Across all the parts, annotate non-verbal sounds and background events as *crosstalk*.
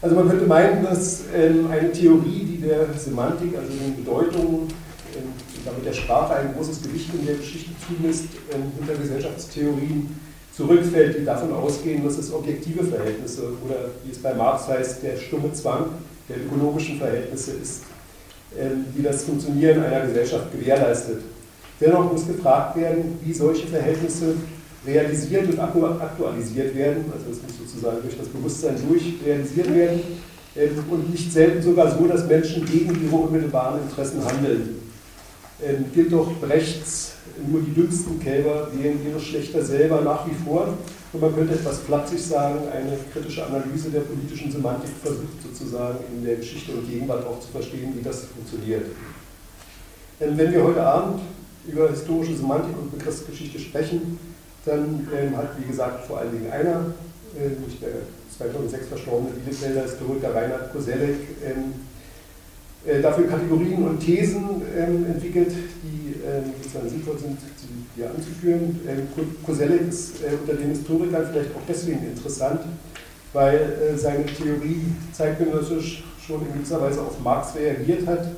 Also man könnte meinen, dass ähm, eine Theorie, die der Semantik, also den Bedeutungen, ähm, damit der Sprache ein großes Gewicht in der Geschichte zumisst, ähm, hinter Gesellschaftstheorien zurückfällt, die davon ausgehen, dass es objektive Verhältnisse oder wie es bei Marx heißt, der stumme Zwang der ökonomischen Verhältnisse ist, ähm, die das Funktionieren einer Gesellschaft gewährleistet. Dennoch muss gefragt werden, wie solche Verhältnisse realisiert und aktualisiert werden, also es muss sozusagen durch das Bewusstsein durch realisiert werden ähm, und nicht selten sogar so, dass Menschen gegen ihre unmittelbaren Interessen handeln. Ähm, gilt doch Brechts, nur die dümmsten Kälber wählen ihre Schlechter selber nach wie vor. Und man könnte etwas flapsig sagen, eine kritische Analyse der politischen Semantik versucht sozusagen in der Geschichte und Gegenwart auch zu verstehen, wie das funktioniert. Ähm, wenn wir heute Abend über historische Semantik und Begriffsgeschichte sprechen, dann ähm, hat, wie gesagt, vor allen Dingen einer, äh, nämlich der 2006 verstorbene Bielefelder Historiker Reinhard Koselleck, ähm, äh, dafür Kategorien und Thesen ähm, entwickelt, die ähm, sozusagen sinnvoll sind, hier anzuführen. Ähm, Koselleck ist äh, unter den Historikern vielleicht auch deswegen interessant, weil äh, seine Theorie zeitgenössisch schon in gewisser Weise auf Marx reagiert hat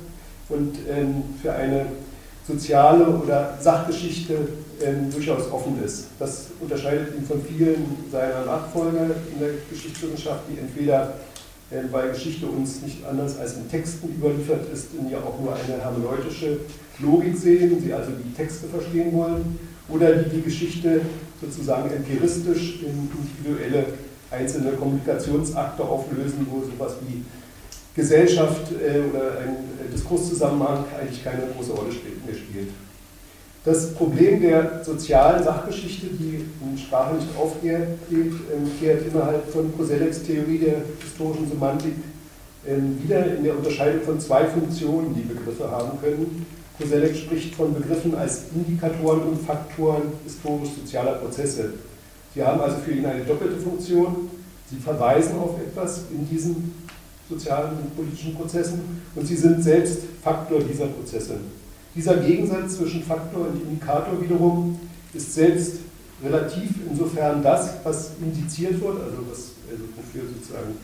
und ähm, für eine soziale oder Sachgeschichte ähm, durchaus offen ist. Das unterscheidet ihn von vielen seiner Nachfolger in der Geschichtswissenschaft, die entweder ähm, weil Geschichte uns nicht anders als in Texten überliefert ist, in ihr auch nur eine hermeneutische Logik sehen, sie also die Texte verstehen wollen, oder die die Geschichte sozusagen empiristisch in individuelle einzelne Kommunikationsakte auflösen, wo sowas wie Gesellschaft äh, oder ein äh, Diskurszusammenhang eigentlich keine große Rolle mehr spielt. Das Problem der sozialen Sachgeschichte, die in Sprache nicht aufgeht, ähm, kehrt innerhalb von Kosellecks Theorie der historischen Semantik ähm, wieder in der Unterscheidung von zwei Funktionen, die Begriffe haben können. Koselleck spricht von Begriffen als Indikatoren und Faktoren historisch-sozialer Prozesse. Sie haben also für ihn eine doppelte Funktion. Sie verweisen auf etwas in diesen sozialen und politischen Prozessen und sie sind selbst Faktor dieser Prozesse. Dieser Gegensatz zwischen Faktor und Indikator wiederum ist selbst relativ, insofern das, was indiziert wird, also was also wofür sozusagen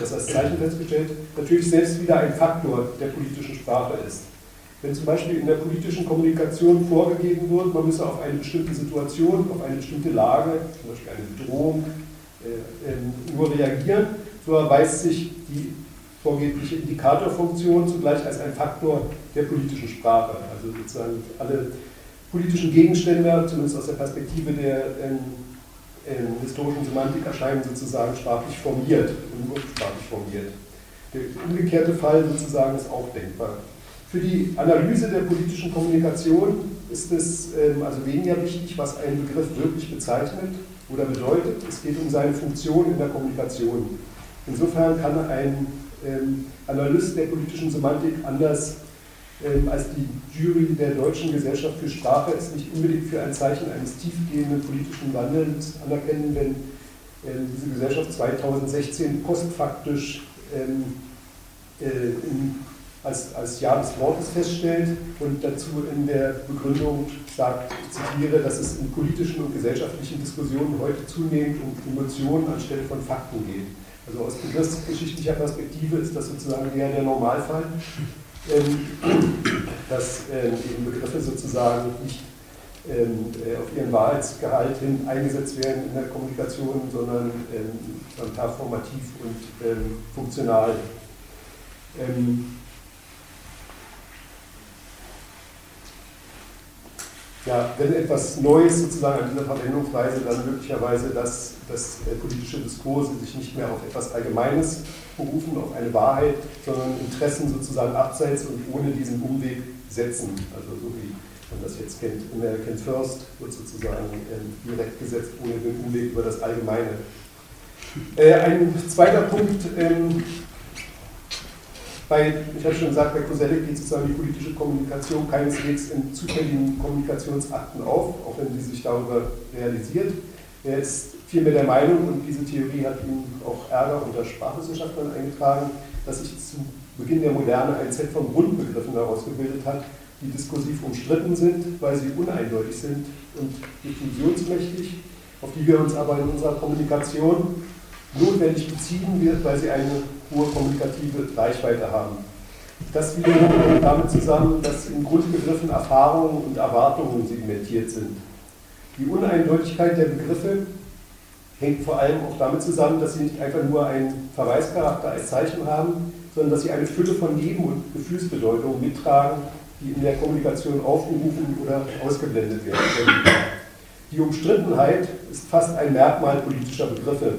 das als Zeichen festgestellt, natürlich selbst wieder ein Faktor der politischen Sprache ist. Wenn zum Beispiel in der politischen Kommunikation vorgegeben wird, man müsse auf eine bestimmte Situation, auf eine bestimmte Lage, zum Beispiel eine Bedrohung, äh, äh, nur reagieren, so erweist sich die vorgebliche Indikatorfunktion zugleich als ein Faktor der politischen Sprache. Also sozusagen alle politischen Gegenstände, zumindest aus der Perspektive der ähm, ähm, historischen Semantik, erscheinen sozusagen sprachlich formiert und sprachlich formiert. Der umgekehrte Fall sozusagen ist auch denkbar. Für die Analyse der politischen Kommunikation ist es ähm, also weniger wichtig, was ein Begriff wirklich bezeichnet oder bedeutet. Es geht um seine Funktion in der Kommunikation. Insofern kann ein Analyst der politischen Semantik anders ähm, als die Jury der Deutschen Gesellschaft für Sprache es nicht unbedingt für ein Zeichen eines tiefgehenden politischen Wandels anerkennen, wenn ähm, diese Gesellschaft 2016 postfaktisch ähm, äh, in, als, als Jahr des Wortes feststellt und dazu in der Begründung sagt, ich zitiere, dass es in politischen und gesellschaftlichen Diskussionen heute zunehmend um Emotionen anstelle von Fakten geht. Also aus begriffsgeschichtlicher Perspektive ist das sozusagen eher der Normalfall, ähm, dass ähm, eben Begriffe sozusagen nicht ähm, äh, auf ihren Wahrheitsgehalt hin eingesetzt werden in der Kommunikation, sondern performativ und funktional. Ja, wenn etwas Neues sozusagen an dieser Verwendungsweise dann möglicherweise, dass, dass äh, politische Diskurse sich nicht mehr auf etwas Allgemeines berufen, auf eine Wahrheit, sondern Interessen sozusagen abseits und ohne diesen Umweg setzen. Also so wie man das jetzt kennt, American First wird sozusagen äh, direkt gesetzt, ohne den Umweg über das Allgemeine. Äh, ein zweiter Punkt, bei, ich habe schon gesagt, bei Koselleck geht sozusagen die politische Kommunikation keineswegs in zufälligen Kommunikationsakten auf, auch wenn sie sich darüber realisiert. Er ist vielmehr der Meinung, und diese Theorie hat ihm auch Ärger unter Sprachwissenschaftlern eingetragen, dass sich zu Beginn der Moderne ein Set von Grundbegriffen herausgebildet hat, die diskursiv umstritten sind, weil sie uneindeutig sind und diffusionsmächtig, auf die wir uns aber in unserer Kommunikation notwendig beziehen wird, weil sie eine hohe kommunikative Reichweite haben. Das wiederum hängt damit zusammen, dass in Grundbegriffen Erfahrungen und Erwartungen segmentiert sind. Die Uneindeutigkeit der Begriffe hängt vor allem auch damit zusammen, dass sie nicht einfach nur einen Verweischarakter als Zeichen haben, sondern dass sie eine Fülle von Neben- und Gefühlsbedeutungen mittragen, die in der Kommunikation aufgerufen oder ausgeblendet werden können. Die Umstrittenheit ist fast ein Merkmal politischer Begriffe,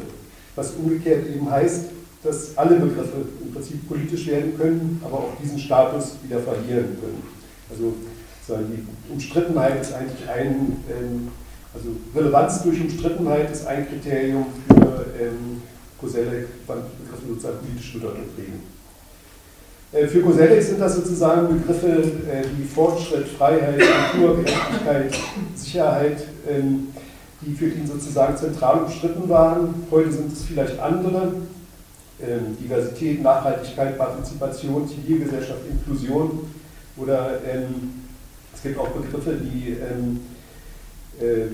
was umgekehrt eben heißt, dass alle Begriffe im Prinzip politisch werden können, aber auch diesen Status wieder verlieren können. Also die Umstrittenheit ist eigentlich ein, ähm, also Relevanz durch Umstrittenheit ist ein Kriterium für ähm, Koselleck, wann Begriffe sozusagen politische Bedeutung kriegen. Äh, für Koselleck sind das sozusagen Begriffe äh, wie Fortschritt, Freiheit, Kultur, Gerechtigkeit, Sicherheit, ähm, die für ihn sozusagen zentral umstritten waren. Heute sind es vielleicht andere. Ähm, Diversität, Nachhaltigkeit, Partizipation, Zivilgesellschaft, Inklusion oder ähm, es gibt auch Begriffe, die äh,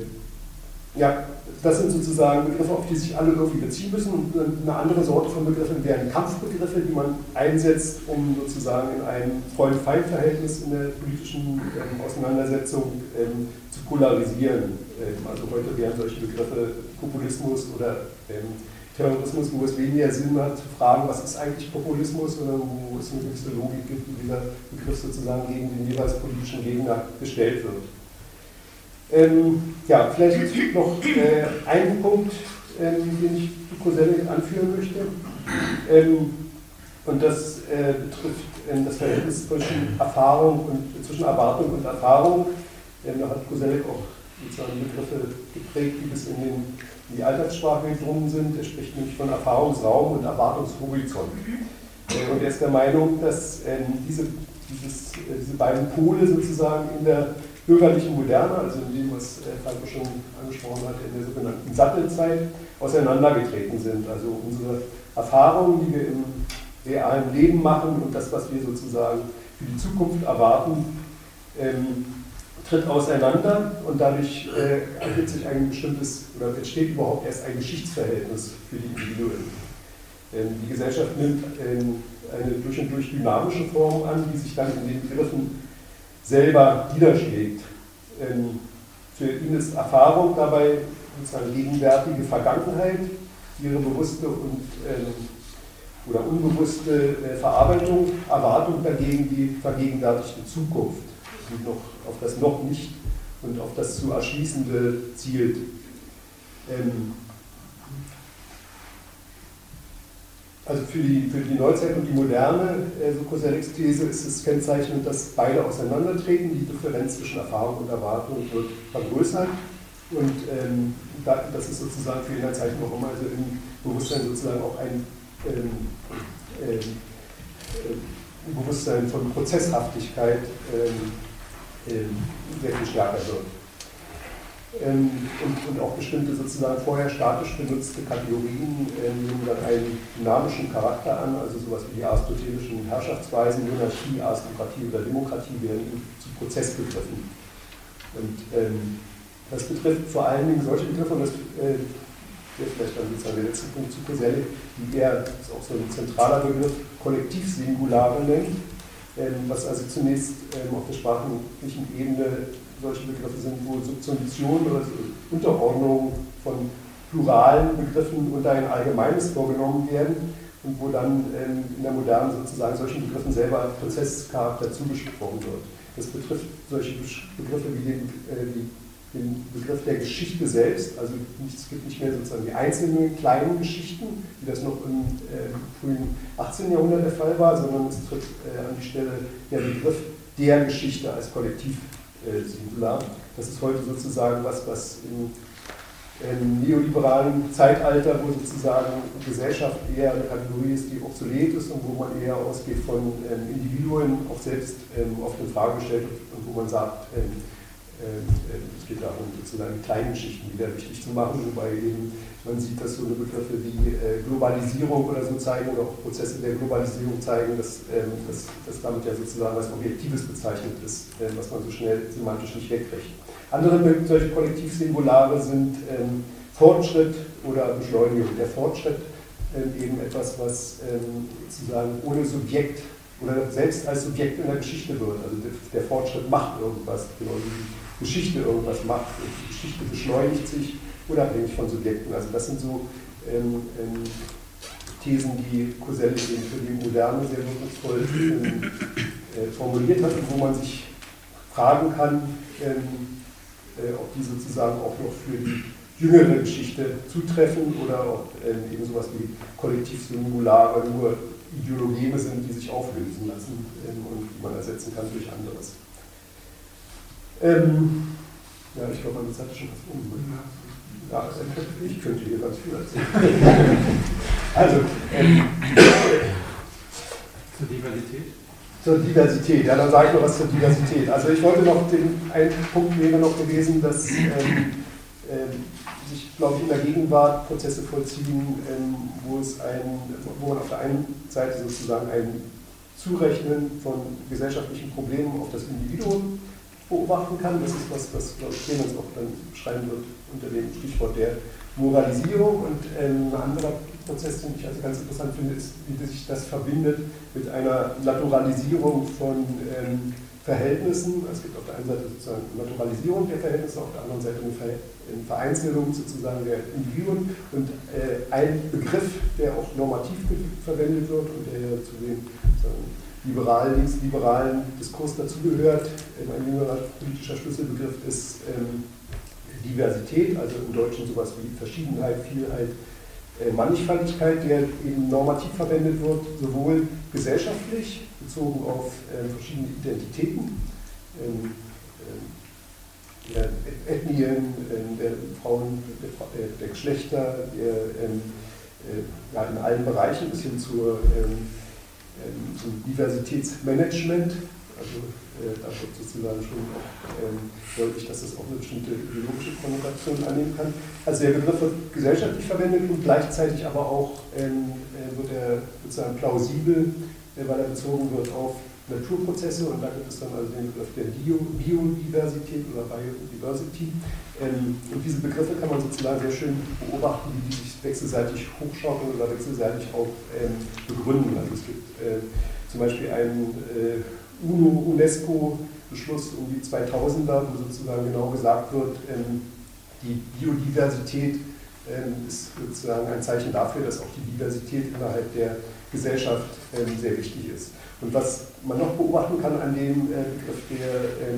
ja, das sind sozusagen Begriffe, auf die sich alle irgendwie beziehen müssen. Eine andere Sorte von Begriffen wären Kampfbegriffe, die man einsetzt, um sozusagen in einem Freund-Feind-Verhältnis in der politischen ähm, Auseinandersetzung ähm, zu polarisieren. Ähm, also heute wären solche Begriffe Populismus oder ähm, Terrorismus, wo es weniger Sinn hat zu fragen, was ist eigentlich Populismus oder wo es eine gewisse Logik gibt, wie dieser Begriff sozusagen gegen den jeweils politischen Gegner gestellt wird. Ähm, ja, vielleicht noch äh, ein Punkt, ähm, den ich zu Koselleck anführen möchte. Ähm, und das äh, betrifft ähm, das Verhältnis zwischen Erfahrung und zwischen Erwartung und Erfahrung. Ähm, da hat Koselleck auch sozusagen Begriffe geprägt, die bis in, den, in die Alltagssprache gedrungen sind. Er spricht nämlich von Erfahrungsraum und Erwartungshorizont. Äh, und er ist der Meinung, dass ähm, diese, dieses, äh, diese beiden Pole sozusagen in der bürgerlichen Moderne, also in dem, was äh, Falco schon angesprochen hat, in der sogenannten Sattelzeit, auseinandergetreten sind. Also unsere Erfahrungen, die wir im realen Leben machen und das, was wir sozusagen für die Zukunft erwarten, ähm, tritt auseinander und dadurch äh, ergibt sich ein bestimmtes oder entsteht überhaupt erst ein Geschichtsverhältnis für die Individuen. Ähm, die Gesellschaft nimmt ähm, eine durch und durch dynamische Form an, die sich dann in den Begriffen selber niederschlägt. Ähm, für ihn ist Erfahrung dabei sozusagen gegenwärtige Vergangenheit, ihre bewusste und ähm, oder unbewusste äh, Verarbeitung, Erwartung dagegen die vergegenwärtigte Zukunft, die noch auf das noch nicht und auf das zu erschließende zielt. Ähm, Also für die, für die Neuzeit und die Moderne, äh, so Kosellecks These, ist es kennzeichnend, dass beide auseinandertreten. Die Differenz zwischen Erfahrung und Erwartung wird vergrößert. Und ähm, da, das ist sozusagen für ein Zeichen, warum also im Bewusstsein sozusagen auch ein ähm, ähm, äh, Bewusstsein von Prozesshaftigkeit ähm, ähm, sehr viel stärker wird ähm, und, und, auch bestimmte sozusagen vorher statisch benutzte Kategorien ähm, nehmen dann einen dynamischen Charakter an, also sowas wie die aristotelischen Herrschaftsweisen, Monarchie, Aristokratie oder Demokratie werden zu Prozessbegriffen. Und ähm, das betrifft vor allen Dingen solche Begriffe, und das äh, wäre vielleicht dann sozusagen der letzte Punkt zu Coselli, die das ist auch so ein zentraler Begriff, Kollektivsingulare nennt, ähm, was also zunächst ähm, auf der sprachlichen Ebene solche Begriffe sind, wo Subsumption oder Unterordnung von pluralen Begriffen unter ein allgemeines vorgenommen werden und wo dann ähm, in der Moderne sozusagen solchen Begriffen selber Prozesscharakter zugesprochen wird. Das betrifft solche Begriffe wie den, äh, die, den Begriff der Geschichte selbst, also es gibt nicht mehr sozusagen die einzelnen kleinen Geschichten, wie das noch im äh, frühen 18. Jahrhundert der Fall war, sondern es tritt äh, an die Stelle der Begriff der Geschichte als Kollektiv äh. Das ist heute sozusagen was, was im, im, neoliberalen Zeitalter, wo sozusagen Gesellschaft eher eine Kategorie ist, die obsolet ist und wo man eher ausgeht von ähm, Individuen, auch selbst ähm, oft in Frage gestellt und wo man sagt, ähm, es geht darum, sozusagen die kleinen Geschichten wieder wichtig zu machen, wobei eben man sieht, dass so eine Begriffe wie äh, Globalisierung oder so zeigen oder auch Prozesse der Globalisierung zeigen, dass, ähm, dass, dass damit ja sozusagen was Objektives bezeichnet ist, was man so schnell semantisch nicht wegkriegt. Andere solche Kollektivsingulare sind Fortschritt, oder Beschleunigung. Der Fortschritt ähm, eben etwas, was ähm, sozusagen ohne Subjekt oder selbst als Subjekt in der Geschichte wird. Also der, Fortschritt macht irgendwas, genau wie Geschichte irgendwas macht. Die Geschichte beschleunigt sich unabhängig von Subjekten. Also das sind so ähm, ähm, Thesen, die Coselli für die Moderne sehr wirkungsvoll ähm, äh, formuliert hat und wo man sich fragen kann, ähm, äh, ob die sozusagen auch noch für die jüngere Geschichte zutreffen oder ob ähm, eben sowas wie Kollektiv-Singulare nur Ideologeme sind, die sich auflösen lassen und die man ersetzen kann durch anderes. Ähm, ja, ich glaube, Zeit ist schon was um. Ne? Ja, ich könnte hier ganz viel erzählen. *laughs* also, ähm, zur Diversität? Zur Diversität, ja, dann sage ich noch was zur Diversität. Also ich wollte noch, den, ein Punkt wäre noch gewesen, dass ähm, ähm, sich, glaube ich, in der Gegenwart Prozesse vollziehen, ähm, wo, es ein, wo man auf der einen Seite sozusagen ein Zurechnen von gesellschaftlichen Problemen auf das Individuum beobachten kann. Das ist was, was glaube ich, Clemens auch dann beschreiben wird unter dem Stichwort der Moralisierung. Und ähm, ein anderer Prozess, den ich also ganz interessant finde, ist, wie sich das verbindet mit einer Naturalisierung von ähm, Verhältnissen. Also es gibt auf der einen Seite sozusagen Naturalisierung der Verhältnisse, auf der anderen Seite eine Vereinzelung sozusagen der Individuen und äh, ein Begriff, der auch normativ verwendet wird und der ja zu den liberalen, linksliberalen Diskurs dazugehört. Ähm, ein jüngerer politischer Schlüsselbegriff ist ähm, Diversität, also im Deutschen sowas wie Verschiedenheit, Vielheit, äh, Mannigfaltigkeit, der eben normativ verwendet wird, sowohl gesellschaftlich, bezogen auf äh, verschiedene Identitäten, ähm, äh, der Ethnien, ähm, der Frauen, der, der Geschlechter, der, ähm, äh, ja, in allen Bereichen bis hin zur, zum Diversitätsmanagement. Also äh, da wird sozusagen schon auch ähm, deutlich, dass das auch eine bestimmte ideologische Konnotation annehmen kann. Also der Begriff wird gesellschaftlich verwendet und gleichzeitig aber auch ähm, äh, wird er sozusagen plausibel, äh, weil er bezogen wird auf Naturprozesse und da gibt es dann also den Begriff der Bio Biodiversität oder Biodiversity. Ähm, und diese Begriffe kann man sozusagen sehr schön beobachten, wie die sich wechselseitig hochschaukeln oder wechselseitig auch ähm, begründen. Also es gibt äh, zum Beispiel einen äh, UNO-UNESCO-Beschluss um die 2000er, wo sozusagen genau gesagt wird, ähm, die Biodiversität ähm, ist sozusagen ein Zeichen dafür, dass auch die Diversität innerhalb der Gesellschaft ähm, sehr wichtig ist. Und was man noch beobachten kann an dem äh, Begriff der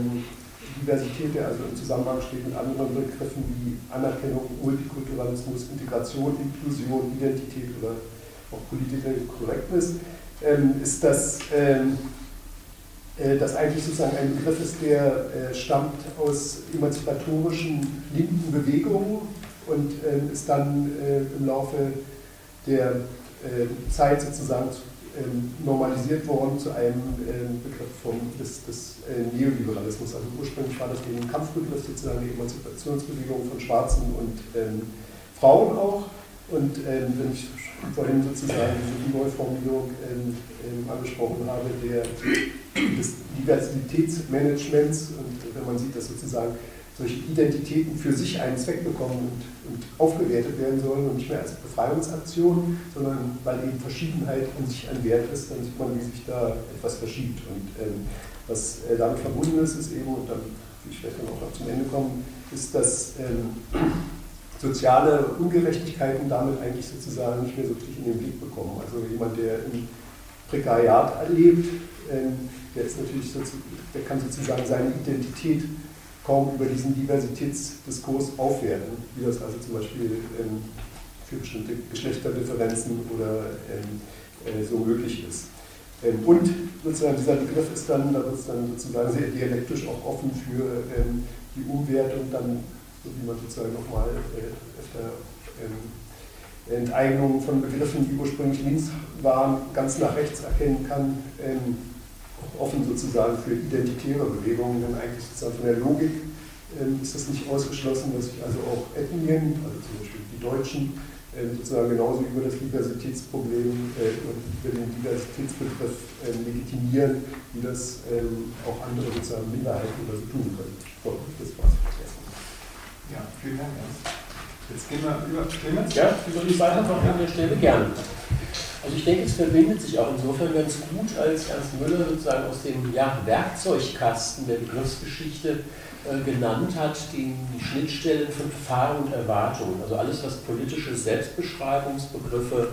Diversität, der also im Zusammenhang steht mit anderen Begriffen wie Anerkennung, Multikulturalismus, Integration, Inklusion, Identität oder auch Political Correctness, ist, dass äh, das eigentlich sozusagen ein Begriff ist, der äh, stammt aus emanzipatorischen linken Bewegungen und ist dann im Laufe der Zeit sozusagen ähm, normalisiert worden zu einem Begriff vom, des, des Neoliberalismus. Also ursprünglich war das eben Kampfbegriff, sozusagen die Emanzipationsbewegung von Schwarzen und ähm, Frauen auch. Und ähm, wenn ich vorhin sozusagen diese Neuformulierung ähm, ähm, angesprochen habe, der, des Diversitätsmanagements und wenn man sieht, dass sozusagen solche Identitäten für sich einen Zweck bekommen und, aufgewertet werden sollen und nicht mehr als Befreiungsaktion, sondern weil eben Verschiedenheit an sich ein Wert ist, dann sieht man, wie sich da etwas verschiebt. Und ähm, was äh, damit verbunden ist, ist eben, und dann will ich vielleicht auch noch zum Ende kommen, ist, dass ähm, soziale Ungerechtigkeiten damit eigentlich sozusagen nicht mehr so richtig in den Blick bekommen. Also jemand, der im Prekariat erlebt, ähm, der, ist natürlich der kann sozusagen seine Identität kaum über diesen Diversitätsdiskurs aufwerten, wie das also zum Beispiel ähm, für bestimmte Geschlechterdifferenzen oder ähm, äh, so möglich ist. und sozusagen dieser Begriff ist dann, da wird es dann sozusagen sehr dialektisch auch offen für die Umwertung dann so wie man sozusagen nochmal äh, öfter ähm, Enteignungen von Begriffen, die ursprünglich links waren, ganz nach rechts erkennen kann, ähm, offen sozusagen für identitäre Bewegungen, denn eigentlich sozusagen von der Logik ähm, ist das nicht ausgeschlossen, dass sich also auch Ethnien, also zum Beispiel die Deutschen, ähm, sozusagen genauso über das Diversitätsproblem, äh, über den Diversitätsbegriff äh, legitimieren, wie das ähm, auch andere sozusagen Minderheiten oder so tun können. So, das war's. Ja, vielen Dank. Jetzt gehen wir über Clemens. Ja, über die weitermachen an der Stelle gerne. Also ich denke, es verbindet sich auch insofern ganz gut, als Ernst Müller sozusagen aus dem ja, Werkzeugkasten der Begriffsgeschichte äh, genannt hat, die, die Schnittstellen von Erfahrung und Erwartungen. Also alles, was politische Selbstbeschreibungsbegriffe,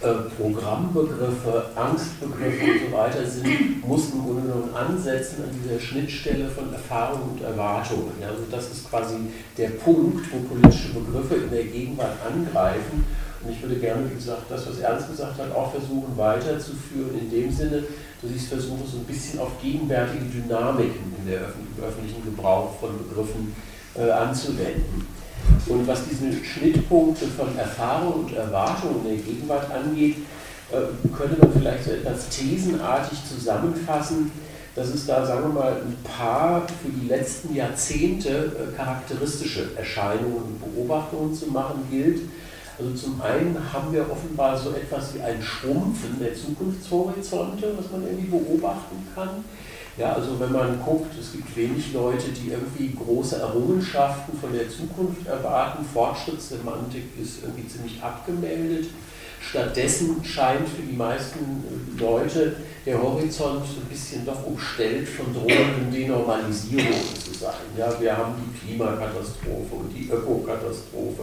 äh, Programmbegriffe, Angstbegriffe und so weiter sind, muss im Grunde genommen ansetzen an dieser Schnittstelle von Erfahrung und Erwartungen. Ja, also das ist quasi der Punkt, wo politische Begriffe in der Gegenwart angreifen. Und ich würde gerne, wie gesagt, das, was Ernst gesagt hat, auch versuchen weiterzuführen, in dem Sinne, dass ich es versuche, so ein bisschen auf gegenwärtige Dynamiken in der öffentlichen Gebrauch von Begriffen äh, anzuwenden. Und was diese Schnittpunkte von Erfahrung und Erwartung in der Gegenwart angeht, äh, könnte man vielleicht so etwas thesenartig zusammenfassen, dass es da, sagen wir mal, ein paar für die letzten Jahrzehnte äh, charakteristische Erscheinungen und Beobachtungen zu machen gilt. Also zum einen haben wir offenbar so etwas wie ein Schrumpfen der Zukunftshorizonte, was man irgendwie beobachten kann. Ja, also wenn man guckt, es gibt wenig Leute, die irgendwie große Errungenschaften von der Zukunft erwarten. Fortschrittssemantik ist irgendwie ziemlich abgemeldet. Stattdessen scheint für die meisten Leute der Horizont ein bisschen doch umstellt von drohenden Denormalisierungen zu sein. Ja, wir haben die Klimakatastrophe und die Ökokatastrophe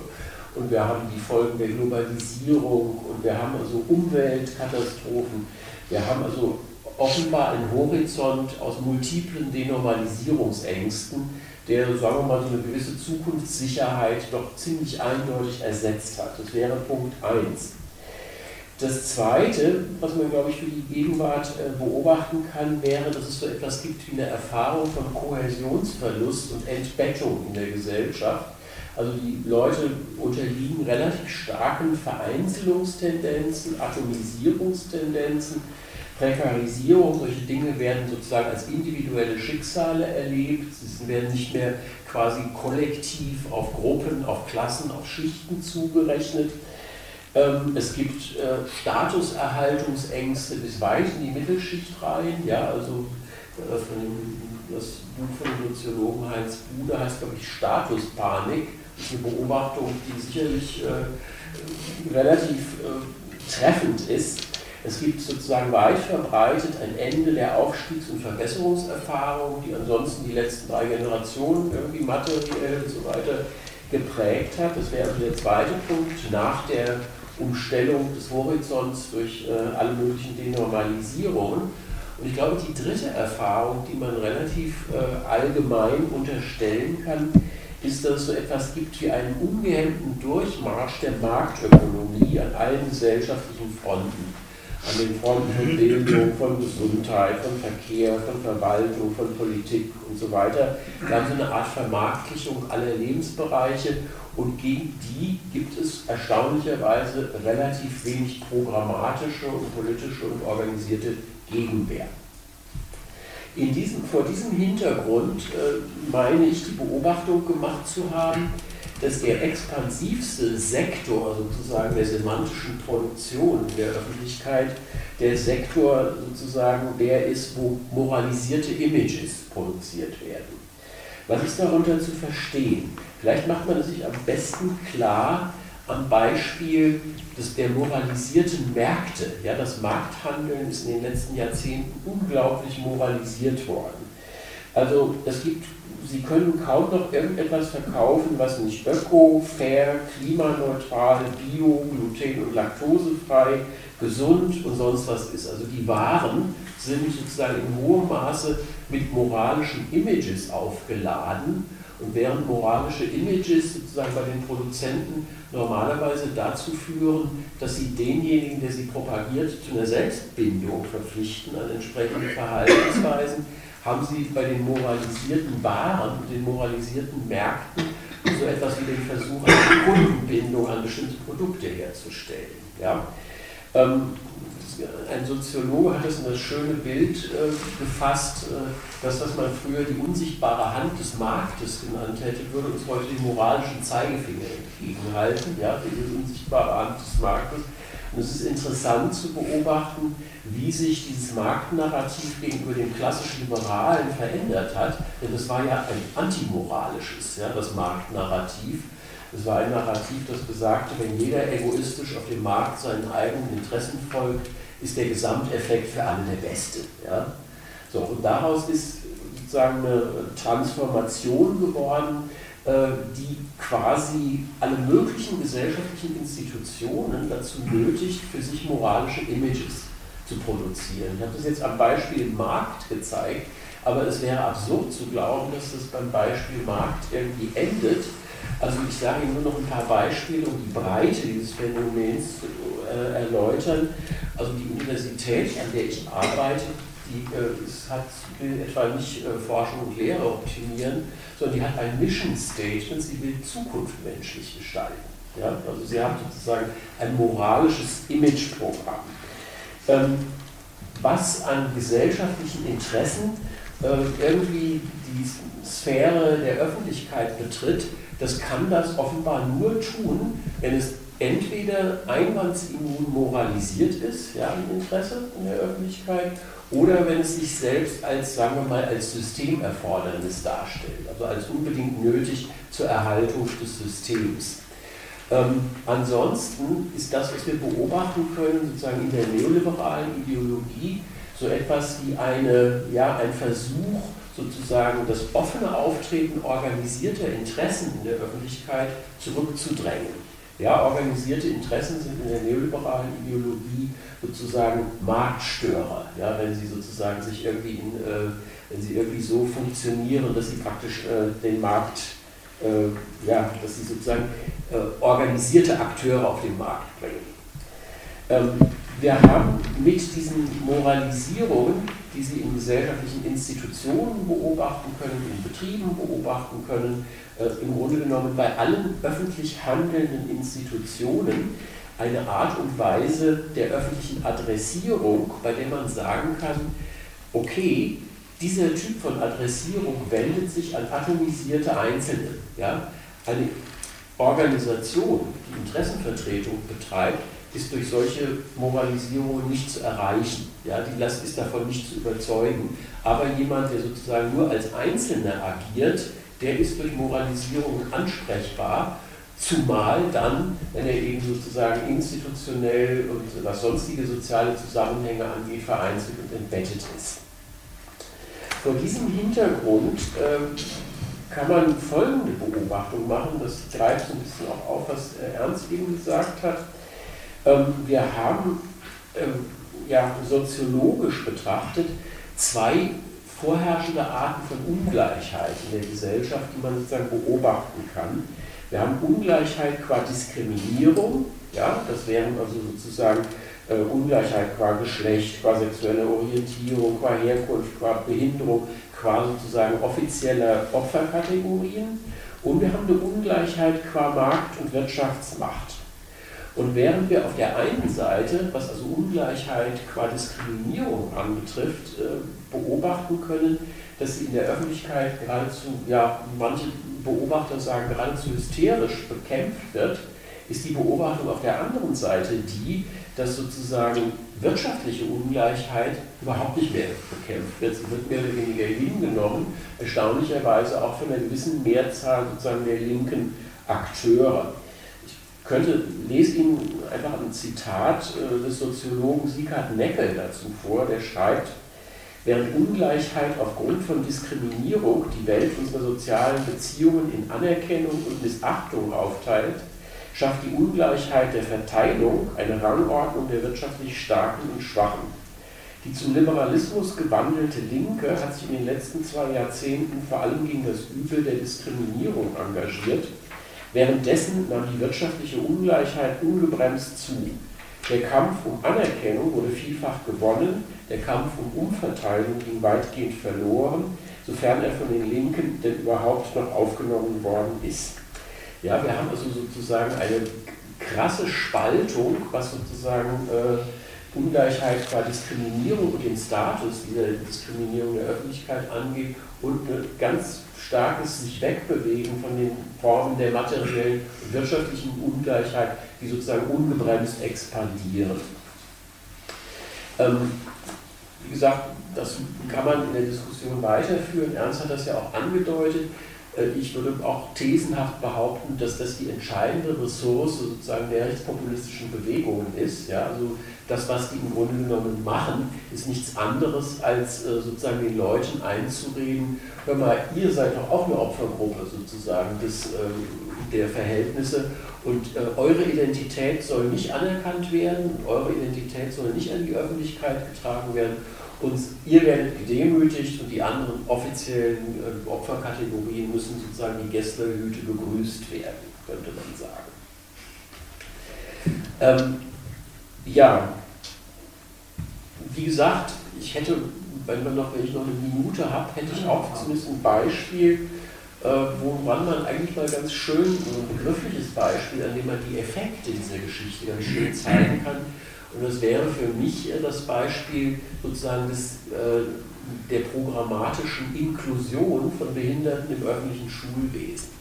und wir haben die Folgen der Globalisierung und wir haben also Umweltkatastrophen. Wir haben also offenbar einen Horizont aus multiplen Denormalisierungsängsten, der, sagen wir mal, so eine gewisse Zukunftssicherheit doch ziemlich eindeutig ersetzt hat. Das wäre Punkt 1. Das Zweite, was man, glaube ich, für die Gegenwart äh, beobachten kann, wäre, dass es so etwas gibt wie eine Erfahrung von Kohäsionsverlust und Entbettung in der Gesellschaft. Also die Leute unterliegen relativ starken Vereinzelungstendenzen, Atomisierungstendenzen, Prekarisierung, solche Dinge werden sozusagen als individuelle Schicksale erlebt, sie werden nicht mehr quasi kollektiv auf Gruppen, auf Klassen, auf Schichten zugerechnet. Ähm, es gibt äh, Statuserhaltungsängste bis weit in die Mittelschicht rein, ja, also äh, das Buch von dem Soziologen Heinz Bude heißt, glaube ich, Statuspanik. Eine Beobachtung, die sicherlich äh, relativ äh, treffend ist es gibt sozusagen weit verbreitet ein Ende der Aufstiegs- und Verbesserungserfahrung, die ansonsten die letzten drei Generationen irgendwie materiell und so weiter geprägt hat. Das wäre also der zweite Punkt nach der Umstellung des Horizonts durch äh, alle möglichen Denormalisierungen. Und ich glaube, die dritte Erfahrung, die man relativ äh, allgemein unterstellen kann, ist, dass es so etwas gibt wie einen ungehemmten Durchmarsch der Marktökonomie an allen gesellschaftlichen Fronten an den Fronten von Bildung, von Gesundheit, von Verkehr, von Verwaltung, von Politik und so weiter. Wir haben so eine Art Vermarktlichung aller Lebensbereiche und gegen die gibt es erstaunlicherweise relativ wenig programmatische und politische und organisierte Gegenwehr. Diesem, vor diesem Hintergrund äh, meine ich die Beobachtung gemacht zu haben, dass der expansivste Sektor sozusagen der semantischen Produktion der Öffentlichkeit der Sektor sozusagen der ist, wo moralisierte Images produziert werden. Was ist darunter zu verstehen? Vielleicht macht man es sich am besten klar am Beispiel des, der moralisierten Märkte. Ja, das Markthandeln ist in den letzten Jahrzehnten unglaublich moralisiert worden. Also es gibt sie können kaum noch irgendetwas verkaufen, was nicht öko, fair, klimaneutral, bio, gluten- und laktosefrei, gesund und sonst was ist. Also die Waren sind sozusagen in hohem Maße mit moralischen Images aufgeladen. Und während moralische Images sozusagen bei den Produzenten normalerweise dazu führen, dass sie denjenigen, der sie propagiert, zu einer Selbstbindung verpflichten an entsprechende Verhaltensweisen, haben Sie bei den moralisierten Waren und den moralisierten Märkten so etwas wie den Versuch, eine Kundenbindung an bestimmte Produkte herzustellen. Ja? Ähm, ein Soziologe hat das in das schöne Bild äh, gefasst, äh, das, was man früher die unsichtbare Hand des Marktes genannt hätte, würde uns heute den moralischen Zeigefinger entgegenhalten, ja, die unsichtbare Hand des Marktes. Und es ist interessant zu beobachten, wie sich dieses Marktnarrativ gegenüber dem klassisch Liberalen verändert hat. Denn das war ja ein antimoralisches, ja, das Marktnarrativ. Es war ein Narrativ, das besagte, wenn jeder egoistisch auf dem Markt seinen eigenen Interessen folgt, ist der Gesamteffekt für alle der beste. Ja? So, und daraus ist sozusagen eine Transformation geworden, äh, die quasi alle möglichen gesellschaftlichen Institutionen dazu nötigt, für sich moralische Images zu produzieren. Ich habe das jetzt am Beispiel Markt gezeigt, aber es wäre absurd zu glauben, dass das beim Beispiel Markt irgendwie endet. Also ich sage Ihnen nur noch ein paar Beispiele, um die Breite dieses Phänomens zu äh, erläutern. Also die Universität, an der ich arbeite, die äh, ist, hat, will etwa nicht äh, Forschung und Lehre optimieren, sondern die hat ein Mission Statement, sie will Zukunft menschlich gestalten. Ja? Also sie hat sozusagen ein moralisches Imageprogramm. Ähm, was an gesellschaftlichen Interessen äh, irgendwie die Sphäre der Öffentlichkeit betritt, das kann das offenbar nur tun, wenn es entweder einwandsimmun moralisiert ist, ja, im Interesse in der Öffentlichkeit, oder wenn es sich selbst als, sagen wir mal, als Systemerfordernis darstellt, also als unbedingt nötig zur Erhaltung des Systems. Ähm, ansonsten ist das, was wir beobachten können, sozusagen in der neoliberalen Ideologie, so etwas wie eine, ja, ein Versuch, sozusagen das offene Auftreten organisierter Interessen in der Öffentlichkeit zurückzudrängen. Ja, organisierte Interessen sind in der neoliberalen Ideologie sozusagen Marktstörer, ja, wenn sie sozusagen sich irgendwie in, äh, wenn sie irgendwie so funktionieren, dass sie praktisch äh, den Markt, äh, ja, dass sie sozusagen äh, organisierte Akteure auf den Markt bringen. Ähm, wir haben mit diesen Moralisierungen, die Sie in gesellschaftlichen Institutionen beobachten können, in Betrieben beobachten können, äh, im Grunde genommen bei allen öffentlich handelnden Institutionen eine Art und Weise der öffentlichen Adressierung, bei der man sagen kann, okay, dieser Typ von Adressierung wendet sich an atomisierte Einzelne. Ja? Eine Organisation, die Interessenvertretung betreibt, ist durch solche Moralisierungen nicht zu erreichen. Ja, die Last ist davon nicht zu überzeugen. Aber jemand, der sozusagen nur als Einzelner agiert, der ist durch Moralisierungen ansprechbar, zumal dann, wenn er eben sozusagen institutionell und was sonstige soziale Zusammenhänge angeht, vereinzelt und entbettet ist. Vor diesem Hintergrund äh, kann man folgende Beobachtung machen, das greift so ein bisschen auch auf, was Ernst eben gesagt hat. Ähm, wir haben ähm, ja, soziologisch betrachtet zwei vorherrschende Arten von Ungleichheit in der Gesellschaft, die man sozusagen beobachten kann. Wir haben Ungleichheit qua Diskriminierung, ja, das wären also sozusagen äh, Ungleichheit qua Geschlecht, qua sexuelle Orientierung, qua Herkunft, qua Behinderung, qua sozusagen offizieller Opferkategorien. Und wir haben eine Ungleichheit qua Markt- und Wirtschaftsmacht. Und während wir auf der einen Seite, was also Ungleichheit qua Diskriminierung anbetrifft, äh, beobachten können, dass sie in der Öffentlichkeit geradezu, ja, manche Beobachter sagen geradezu hysterisch bekämpft wird, ist die Beobachtung auf der anderen Seite die, dass sozusagen wirtschaftliche Ungleichheit überhaupt nicht mehr bekämpft wird. Sie wird mehr oder weniger hingenommen, erstaunlicherweise auch von einer gewissen Mehrzahl sozusagen der linken Akteure könnte, lese Ihnen einfach ein Zitat äh, des Soziologen Sieghard Neckel dazu vor, der schreibt, während Ungleichheit aufgrund von Diskriminierung die Welt unserer sozialen Beziehungen in Anerkennung und Missachtung aufteilt, schafft die Ungleichheit der Verteilung eine Rangordnung der wirtschaftlich Starken und Schwachen. Die zum Liberalismus gewandelte Linke hat sich in den letzten zwei Jahrzehnten vor allem gegen das Übel der Diskriminierung engagiert Währenddessen nahm die wirtschaftliche Ungleichheit ungebremst zu. Der Kampf um Anerkennung wurde vielfach gewonnen, der Kampf um Umverteilung ging weitgehend verloren, sofern er von den Linken denn überhaupt noch aufgenommen worden ist. Ja, wir haben also sozusagen eine krasse Spaltung, was sozusagen äh, Ungleichheit qua Diskriminierung und den Status dieser Diskriminierung der Öffentlichkeit angeht und eine ganz starkes sich wegbewegen von den Formen der materiellen und wirtschaftlichen Ungleichheit, die sozusagen ungebremst expandieren. Ähm, wie gesagt, das kann man in der Diskussion weiterführen. Ernst hat das ja auch angedeutet. Äh, ich würde auch thesenhaft behaupten, dass das die entscheidende Ressource sozusagen der rechtspopulistischen Bewegungen ist. Ja? Also das, was die im Grunde genommen machen, ist nichts anderes, als äh, sozusagen den Leuten einzureden, hör mal, ihr seid doch auch eine Opfergruppe sozusagen des, ähm, der Verhältnisse und äh, eure Identität soll nicht anerkannt werden, eure Identität soll nicht an die Öffentlichkeit getragen werden und ihr werdet gedemütigt und die anderen offiziellen äh, Opferkategorien müssen sozusagen die Gesslerhüte begrüßt werden, könnte man sagen. Ähm, ja, wie gesagt, ich hätte, wenn, man noch, wenn ich noch eine Minute habe, hätte ich auch zumindest ein Beispiel, äh, woran man eigentlich mal ganz schön, ein begriffliches Beispiel, an dem man die Effekte dieser Geschichte ganz schön zeigen kann und das wäre für mich das Beispiel sozusagen des, äh, der programmatischen Inklusion von Behinderten im öffentlichen Schulwesen.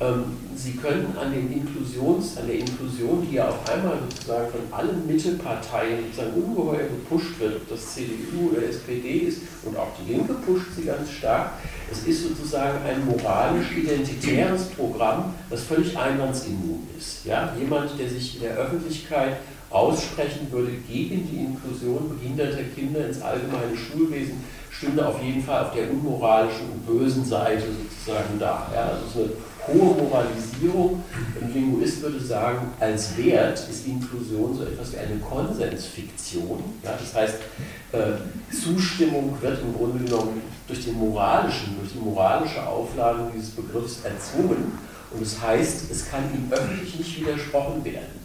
Ähm, Sie können an, den Inklusions, an der Inklusion, die ja auf einmal sozusagen von allen Mittelparteien sozusagen ungeheuer gepusht wird, ob das CDU oder SPD ist und auch die Linke pusht sie ganz stark, es ist sozusagen ein moralisch-identitäres Programm, das völlig einwandsimmun ist. Ja? Jemand, der sich in der Öffentlichkeit aussprechen würde gegen die Inklusion behinderter Kinder ins allgemeine Schulwesen, stünde auf jeden Fall auf der unmoralischen und bösen Seite sozusagen da. Ja, also es ist eine hohe Moralisierung. Ein Linguist würde sagen, als Wert ist Inklusion so etwas wie eine Konsensfiktion. Ja, das heißt, äh, Zustimmung wird im Grunde genommen durch, den moralischen, durch die moralische Aufladung dieses Begriffs erzwungen. Und das heißt, es kann ihm öffentlich nicht widersprochen werden.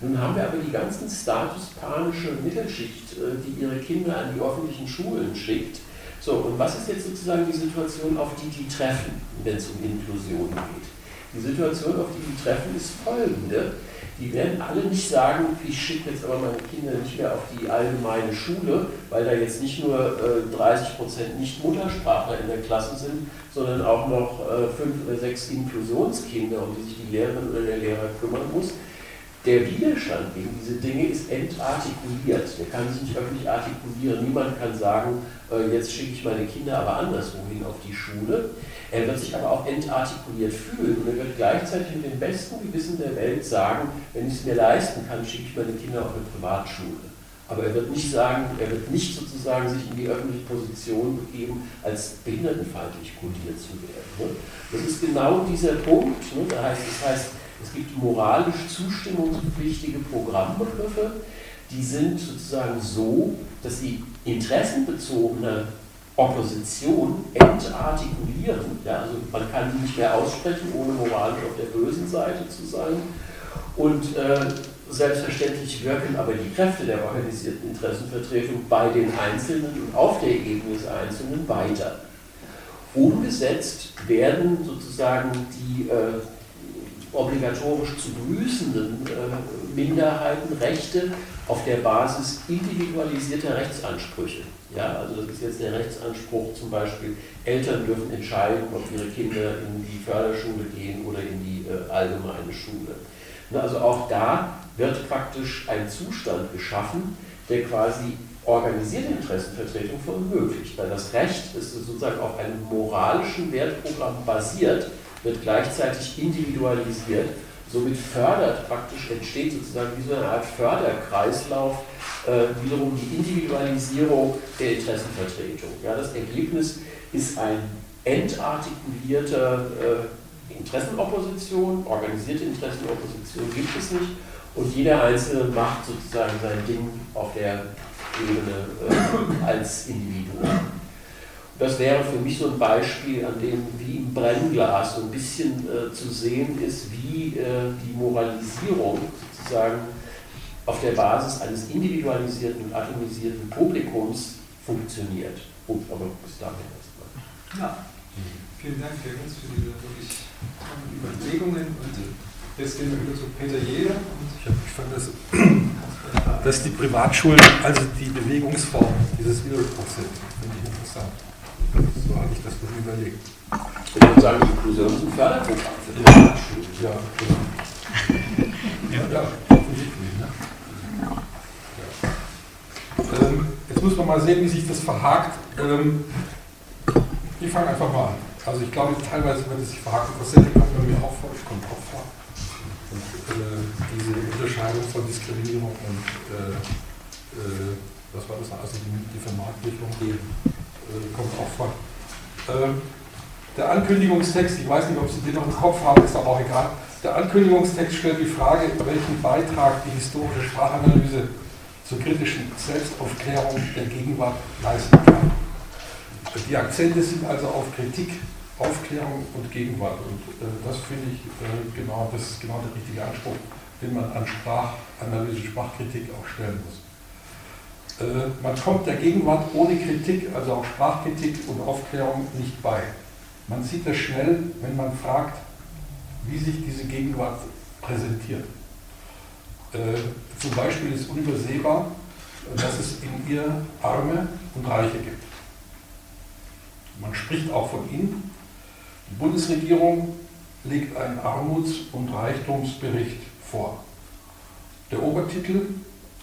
Nun haben wir aber die ganzen statuspanische Mittelschicht, äh, die ihre Kinder an die öffentlichen Schulen schickt. So, und was ist jetzt sozusagen die Situation, auf die die treffen, wenn es um Inklusion geht? Die Situation, auf die die treffen, ist folgende. Die werden alle nicht sagen, ich schicke jetzt aber meine Kinder nicht mehr auf die allgemeine Schule, weil da jetzt nicht nur äh, 30 Prozent Nicht-Muttersprachler in der Klasse sind, sondern auch noch äh, fünf oder sechs Inklusionskinder, um die sich die Lehrerin oder der Lehrer kümmern muss der Widerstand gegen diese Dinge ist entartikuliert. Der kann sich nicht öffentlich artikulieren. Niemand kann sagen, äh, jetzt schicke ich meine Kinder aber anderswohin auf die Schule. Er wird sich aber auch entartikuliert fühlen und er wird gleichzeitig mit dem besten Gewissen der Welt sagen, wenn ich es mir leisten kann, schicke ich meine Kinder auf eine Privatschule. Aber er wird nicht sagen, er wird nicht sozusagen sich in die öffentliche Position begeben, als behindertenfeindlich kodiert zu werden. Ne? Das ist genau dieser Punkt. Ne? Das heißt, das heißt es gibt moralisch zustimmungspflichtige Programmbegriffe, die sind sozusagen so, dass sie interessenbezogene Opposition entartikulieren. Ja, also man kann die nicht mehr aussprechen, ohne moralisch auf der bösen Seite zu sein. Und äh, selbstverständlich wirken aber die Kräfte der organisierten Interessenvertretung bei den Einzelnen und auf der Ebene des Einzelnen weiter. Umgesetzt werden sozusagen die äh, obligatorisch zu grüßenden äh, Minderheitenrechte auf der Basis individualisierter Rechtsansprüche. Ja, also das ist jetzt der Rechtsanspruch zum Beispiel, Eltern dürfen entscheiden, ob ihre Kinder in die Förderschule gehen oder in die äh, allgemeine Schule. Na, also auch da wird praktisch ein Zustand geschaffen, der quasi organisierte Interessenvertretung verunmöglicht, weil das Recht ist sozusagen auf einem moralischen Wertprogramm basiert, wird gleichzeitig individualisiert. Somit fördert praktisch, entsteht sozusagen wie so eine Art Förderkreislauf, äh, wiederum die Individualisierung der Interessenvertretung. Ja, das Ergebnis ist ein entartikulierter äh, Interessenopposition, organisierte Interessenopposition gibt es nicht und jeder Einzelne macht sozusagen sein Ding auf der Ebene äh, als Individuum. Das wäre für mich so ein Beispiel, an dem wie im Brennglas so ein bisschen äh, zu sehen ist, wie äh, die Moralisierung sozusagen auf der Basis eines individualisierten und atomisierten Publikums funktioniert. Gut, aber bis dahin erstmal. Ja, vielen Dank, Clemens, für diese wirklich Überlegungen. Und jetzt gehen wir wieder zu Peter Jeder. Ich, ich fand das, dass die Privatschulen, also die Bewegungsform dieses Widerspruchs sind, finde ich interessant. So habe ich das mir überlegt. Ich würde sagen, Inklusion ist ein Förderprogramm für die Schulen. Ja, genau. Ja, ja, offensichtlich. Ne? Ja. Ähm, jetzt muss man mal sehen, wie sich das verhakt. Ähm, ich fange einfach mal an. Also ich glaube, teilweise wird es sich verhaken. Korsette kommt bei mir auch vor, ich komme auch vor. Und äh, diese Unterscheidung von Diskriminierung und äh, äh, was war das, also die, die Vermarktlichung, die äh, kommt auch vor. Ähm, der Ankündigungstext, ich weiß nicht, ob Sie den noch im Kopf haben, ist aber auch egal. Der Ankündigungstext stellt die Frage, welchen Beitrag die historische Sprachanalyse zur kritischen Selbstaufklärung der Gegenwart leisten kann. Die Akzente sind also auf Kritik, Aufklärung und Gegenwart. Und äh, das finde ich äh, genau, das ist genau der richtige Anspruch, den man an Sprachanalyse, Sprachkritik auch stellen muss. Äh, man kommt der Gegenwart ohne Kritik, also auch Sprachkritik und Aufklärung, nicht bei. Man sieht das schnell, wenn man fragt, wie sich diese Gegenwart präsentiert. Äh, zum Beispiel ist unübersehbar, dass es in ihr Arme und Reiche gibt. Man spricht auch von ihnen. Die Bundesregierung legt einen Armuts- und Reichtumsbericht vor. Der Obertitel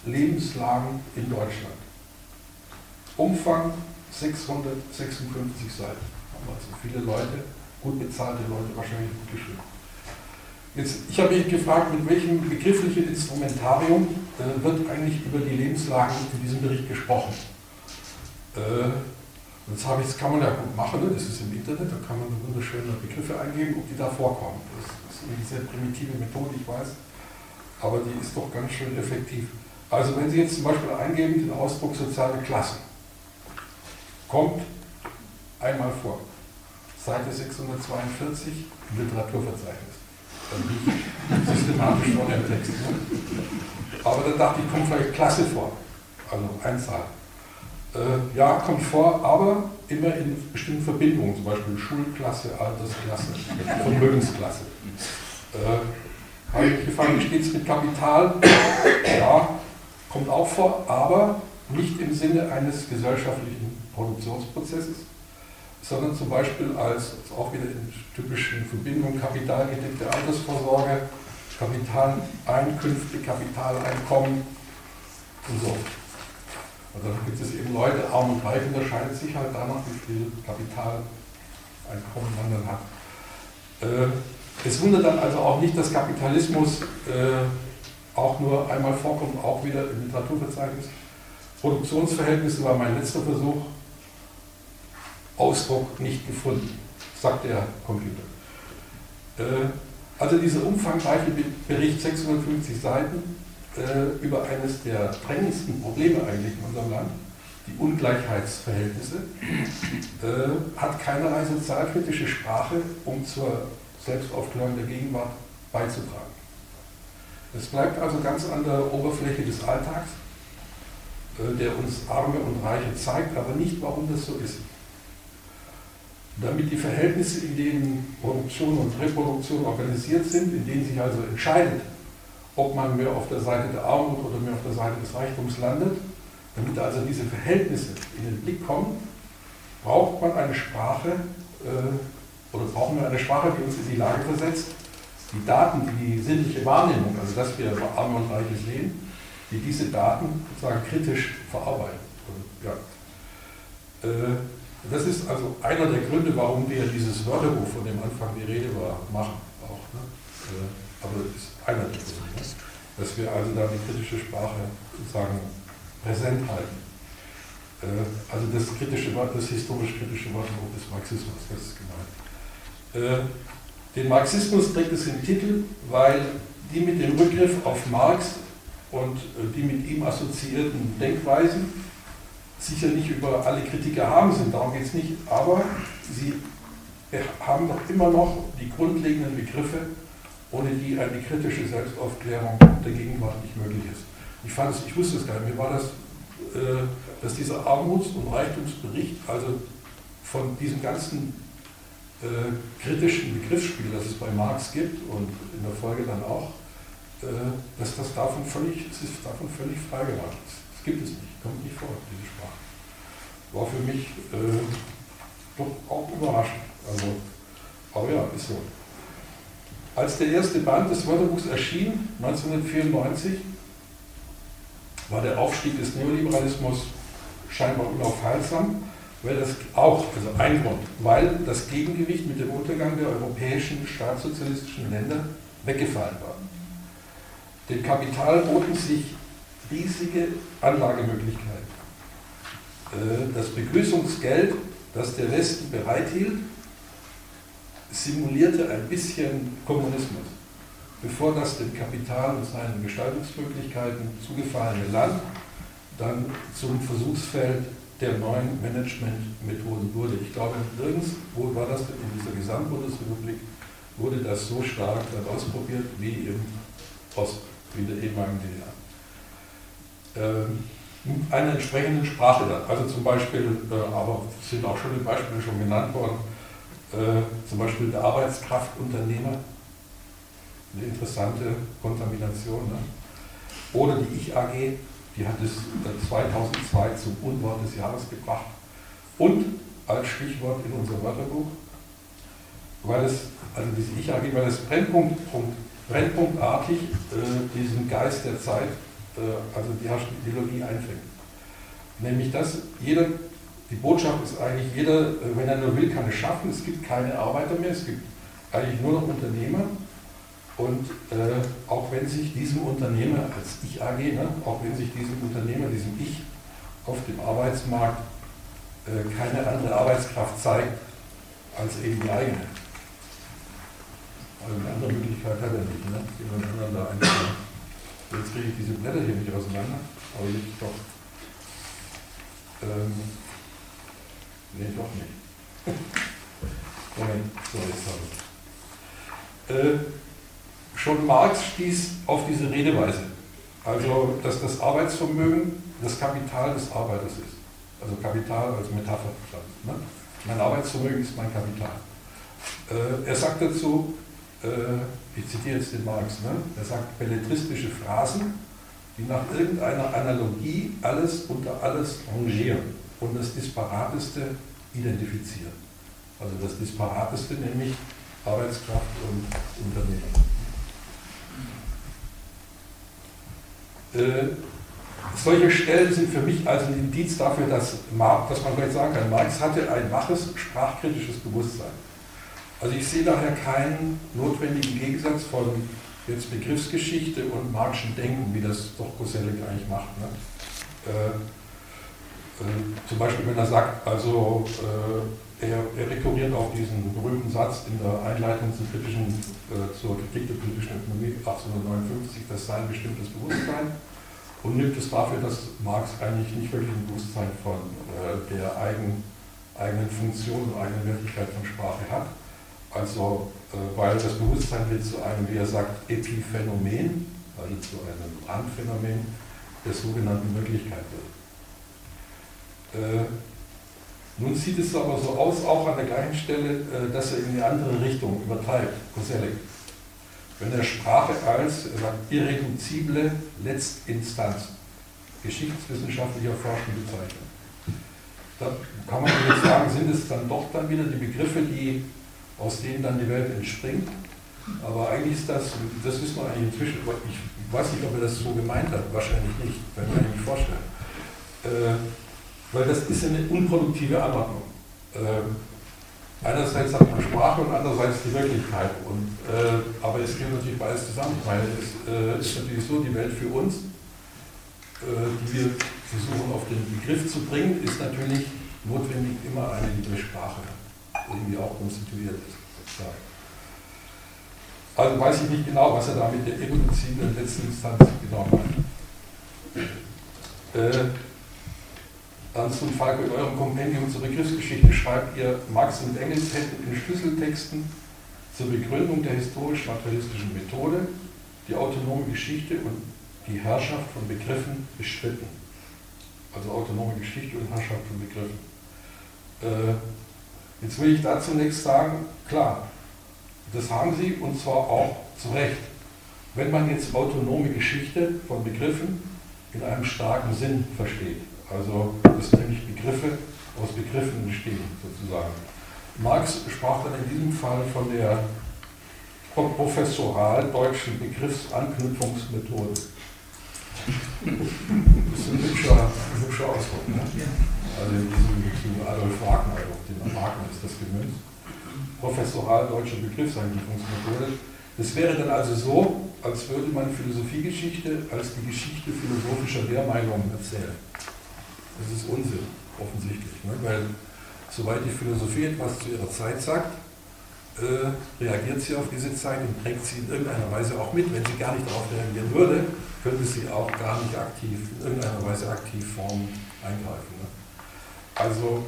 Lebenslagen in Deutschland. Umfang 656 Seiten. Also viele Leute, gut bezahlte Leute, wahrscheinlich gut geschrieben. Jetzt, ich habe mich gefragt, mit welchem begrifflichen Instrumentarium äh, wird eigentlich über die Lebenslagen in diesem Bericht gesprochen. Äh, habe ich, das kann man ja gut machen, ne? das ist im Internet, da kann man wunderschöne Begriffe eingeben, ob die da vorkommen. Das ist eine sehr primitive Methode, ich weiß, aber die ist doch ganz schön effektiv. Also wenn Sie jetzt zum Beispiel eingeben den Ausdruck soziale Klassen, kommt einmal vor. Seite 642 im Literaturverzeichnis. Dann liegt systematisch vor dem Text. Aber dann dachte ich, kommt vielleicht Klasse vor, also Einzahl. Äh, ja, kommt vor, aber immer in bestimmten Verbindungen, zum Beispiel Schulklasse, Altersklasse, Vermögensklasse. Äh, habe ich gefragt, wie steht es mit Kapital? Ja, kommt auch vor, aber nicht im Sinne eines gesellschaftlichen Produktionsprozesses, sondern zum Beispiel als, auch wieder in typischen Verbindungen kapitalgedeckte Altersvorsorge, Kapitaleinkünfte, Kapitaleinkommen und so. Und dann gibt es eben Leute, arm und reich, unterscheidet sich halt danach, wie viel Kapitaleinkommen man dann hat. Äh, es wundert dann also auch nicht, dass Kapitalismus äh, auch nur einmal vorkommt, auch wieder im Literaturverzeichnis. Produktionsverhältnisse war mein letzter Versuch. Ausdruck nicht gefunden, sagt der Computer. Äh, also dieser umfangreiche Bericht, 650 Seiten, äh, über eines der drängendsten Probleme eigentlich in unserem Land, die Ungleichheitsverhältnisse, äh, hat keinerlei sozialkritische Sprache, um zur Selbstaufklärung der Gegenwart beizutragen. Es bleibt also ganz an der Oberfläche des Alltags, äh, der uns Arme und Reiche zeigt, aber nicht, warum das so ist. Damit die Verhältnisse, in denen Produktion und Reproduktion organisiert sind, in denen sich also entscheidet, ob man mehr auf der Seite der Armut oder mehr auf der Seite des Reichtums landet, damit also diese Verhältnisse in den Blick kommen, braucht man eine Sprache, äh, oder brauchen wir eine Sprache, die uns in die Lage versetzt, die Daten, die die sinnliche Wahrnehmung, also dass wir Arme und Reiche sehen, die diese Daten sozusagen kritisch verarbeiten. Ja. äh, das ist also einer der Gründe, warum wir dieses Wörterbuch, von dem Anfang die Rede war, machen. Auch, ne? äh, aber das ist einer der Gründe. Ne? Dass wir also da die kritische Sprache sozusagen präsent halten. Äh, also das kritische Wort, das historisch-kritische Wörterbuch des Marxismus, das ist gemeint. Den Marxismus trägt es im Titel, weil die mit dem Rückgriff auf Marx und äh, die mit ihm assoziierten Denkweisen sicher nicht über alle Kritik erhaben sind, darum geht es nicht, aber sie haben doch immer noch die grundlegenden Begriffe, ohne die eine kritische Selbstaufklärung der Gegenwart nicht möglich ist. Ich fand es, ich wusste es gar nicht, mir war das, äh, dass dieser Armuts- und Reichtumsbericht, also von diesem ganzen äh, kritischen Begriffsspiel, das es bei Marx gibt und in der Folge dann auch, äh, dass das davon völlig, es ist davon völlig freigemacht. Das gibt es nicht, kommt nicht vor, diese Sprache. War für mich äh, doch auch überraschend. Also, aber ja, ist so. Als der erste Band des Wörterbuchs erschien, 1994, war der Aufstieg des Neoliberalismus scheinbar unaufhaltsam weil das auch, also ein Grund, weil das Gegengewicht mit dem Untergang der europäischen staatssozialistischen Länder weggefallen war. Dem Kapital boten sich riesige Anlagemöglichkeiten. Äh, das Begrüßungsgeld, das der Westen bereithielt, simulierte ein bisschen Kommunismus, bevor das dem Kapital und seinen Gestaltungsmöglichkeiten zugefallene Land dann zum Versuchsfeld der neuen Managementmethoden wurde. Ich glaube, nirgends, wo war das in dieser Gesamtbundesrepublik, wurde das so stark dann ausprobiert wie im Ost, wie der ehemaligen DDR. Ähm, einer entsprechenden Sprache dann. Also zum Beispiel, äh, aber sind auch schon die Beispiele schon genannt worden, äh, zum Beispiel der Arbeitskraftunternehmer, eine interessante Kontamination. Ne? Oder die Ich-AG, die hat es 2002 zum Unwort des Jahres gebracht. Und als Stichwort in unser Wörterbuch, weil es, also diese Ich-AG, weil es Brennpunkt, brennpunktartig äh, diesen Geist der Zeit, äh, also die herrschende Ideologie einfängt. Nämlich, dass jeder die Botschaft ist eigentlich, jeder, äh, wenn er nur will, kann es schaffen. Es gibt keine Arbeiter mehr, es gibt eigentlich nur noch Unternehmer. Und äh, auch wenn sich diesem Unternehmer als Ich AG, ne, auch wenn sich diesem Unternehmer, diesem Ich auf dem Arbeitsmarkt äh, keine andere Arbeitskraft zeigt als eben die eigene. Eine andere Möglichkeit hat er nicht, ne? jemand anderen da einstellen. Jetzt kriege ich diese Blätter hier nicht auseinander, aber jetzt doch. Ähm, Nee, doch nicht. *laughs* Moment, so jetzt habe ich. Äh, schon Marx stieß auf diese Redeweise. Also, dass das Arbeitsvermögen das Kapital des Arbeiters ist. Also Kapital als Metapher. Ne? Mein Arbeitsvermögen ist mein Kapital. Äh, er sagt dazu, äh, ich zitiere jetzt den Marx, ne? er sagt belletristische Phrasen, die nach irgendeiner Analogie alles unter alles rangieren und das Disparateste identifizieren. Also das Disparateste, nämlich Arbeitskraft und Unternehmen. Solche Stellen sind für mich also ein Indiz dafür, dass, dass man vielleicht sagen kann, Marx hatte ein waches sprachkritisches Bewusstsein. Also ich sehe daher keinen notwendigen Gegensatz von jetzt Begriffsgeschichte und Marxischen Denken, wie das doch Koselleck eigentlich macht. Ne? Äh, äh, zum Beispiel, wenn er sagt, also äh, er, er rekurriert auf diesen berühmten Satz in der Einleitung zur, kritischen, äh, zur Kritik der politischen Ökonomie 1859, das sei ein bestimmtes Bewusstsein und nimmt es dafür, dass Marx eigentlich nicht wirklich ein Bewusstsein von äh, der eigen, eigenen Funktion und eigenen Wirklichkeit von Sprache hat. Also, äh, weil das Bewusstsein wird zu einem, wie er sagt, Epiphänomen, also zu einem Randphänomen der sogenannten Möglichkeit wird. Nun sieht es aber so aus, auch an der gleichen Stelle, äh, dass er in die andere Richtung übertreibt, Koselleck. Wenn er Sprache als irreduzible Letztinstanz geschichtswissenschaftlicher Forschung bezeichnet. Da kann man jetzt sagen, sind es dann doch dann wieder die Begriffe, die, aus denen dann die Welt entspringt. Aber eigentlich ist das, das wissen wir eigentlich inzwischen, ich weiß nicht, ob er das so gemeint hat, wahrscheinlich nicht, kann ich mir nicht vorstellen. Äh, weil das ist eine unproduktive Anordnung. Ähm, einerseits hat man Sprache und andererseits die Wirklichkeit. Und, äh, aber es geht natürlich beides zusammen. Ich meine, es äh, ist natürlich so, die Welt für uns, äh, die wir versuchen auf den Begriff zu bringen, ist natürlich notwendig immer eine, die durch Sprache irgendwie auch konstituiert ist. Also weiß ich nicht genau, was er da mit der evolutiven letzten Instanz genau meint. Äh, Ernst und Falco, in eurem Kompendium zur Begriffsgeschichte schreibt ihr, Marx und Engels hätten in Schlüsseltexten zur Begründung der historisch-materialistischen Methode die autonome Geschichte und die Herrschaft von Begriffen bestritten. Also autonome Geschichte und Herrschaft von Begriffen. Äh, jetzt will ich da zunächst sagen, klar, das haben sie und zwar auch zu Recht. Wenn man jetzt autonome Geschichte von Begriffen in einem starken Sinn versteht. Also dass nämlich Begriffe aus Begriffen entstehen, sozusagen. Marx sprach dann in diesem Fall von der professoral deutschen Begriffsanknüpfungsmethode. Das ist ein hübscher, ein hübscher Ausdruck. Ne? Also in diesem, Adolf Wagner, auf den Wagner ist das gemünzt. Professoral deutscher Begriffseingliederungsmethode. Es wäre dann also so, als würde man Philosophiegeschichte als die Geschichte philosophischer Lehrmeinungen erzählen. Das ist Unsinn, offensichtlich. Ne? Weil, soweit die Philosophie etwas zu ihrer Zeit sagt, äh, reagiert sie auf diese Zeit und trägt sie in irgendeiner Weise auch mit. Wenn sie gar nicht darauf reagieren würde, könnte sie auch gar nicht aktiv, in irgendeiner Weise aktiv Form eingreifen. Ne? Also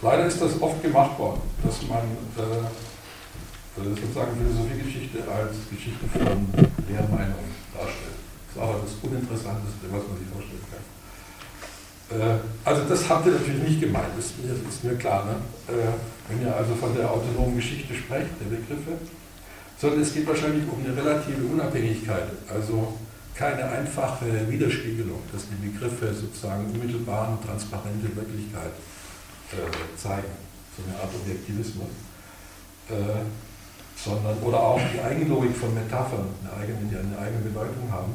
leider ist das oft gemacht worden, dass man äh, äh sozusagen Philosophiegeschichte als Geschichte von Lehrmeinungen darstellt. Das ist auch das Uninteressanteste, was man sich vorstellen kann. Äh, also das habt ihr natürlich nicht gemeint, das ist mir, ist mir klar. Ne? Äh, wenn ihr also von der autonomen Geschichte sprecht, der Begriffe, sondern es geht wahrscheinlich um eine relative Unabhängigkeit, also keine einfache Widerspiegelung, dass die Begriffe sozusagen unmittelbaren, transparente Wirklichkeit äh, zeigen, so eine Art Objektivismus, sondern oder auch die Eigenlogik von Metaphern, eine eigene, die eine eigene Bedeutung haben,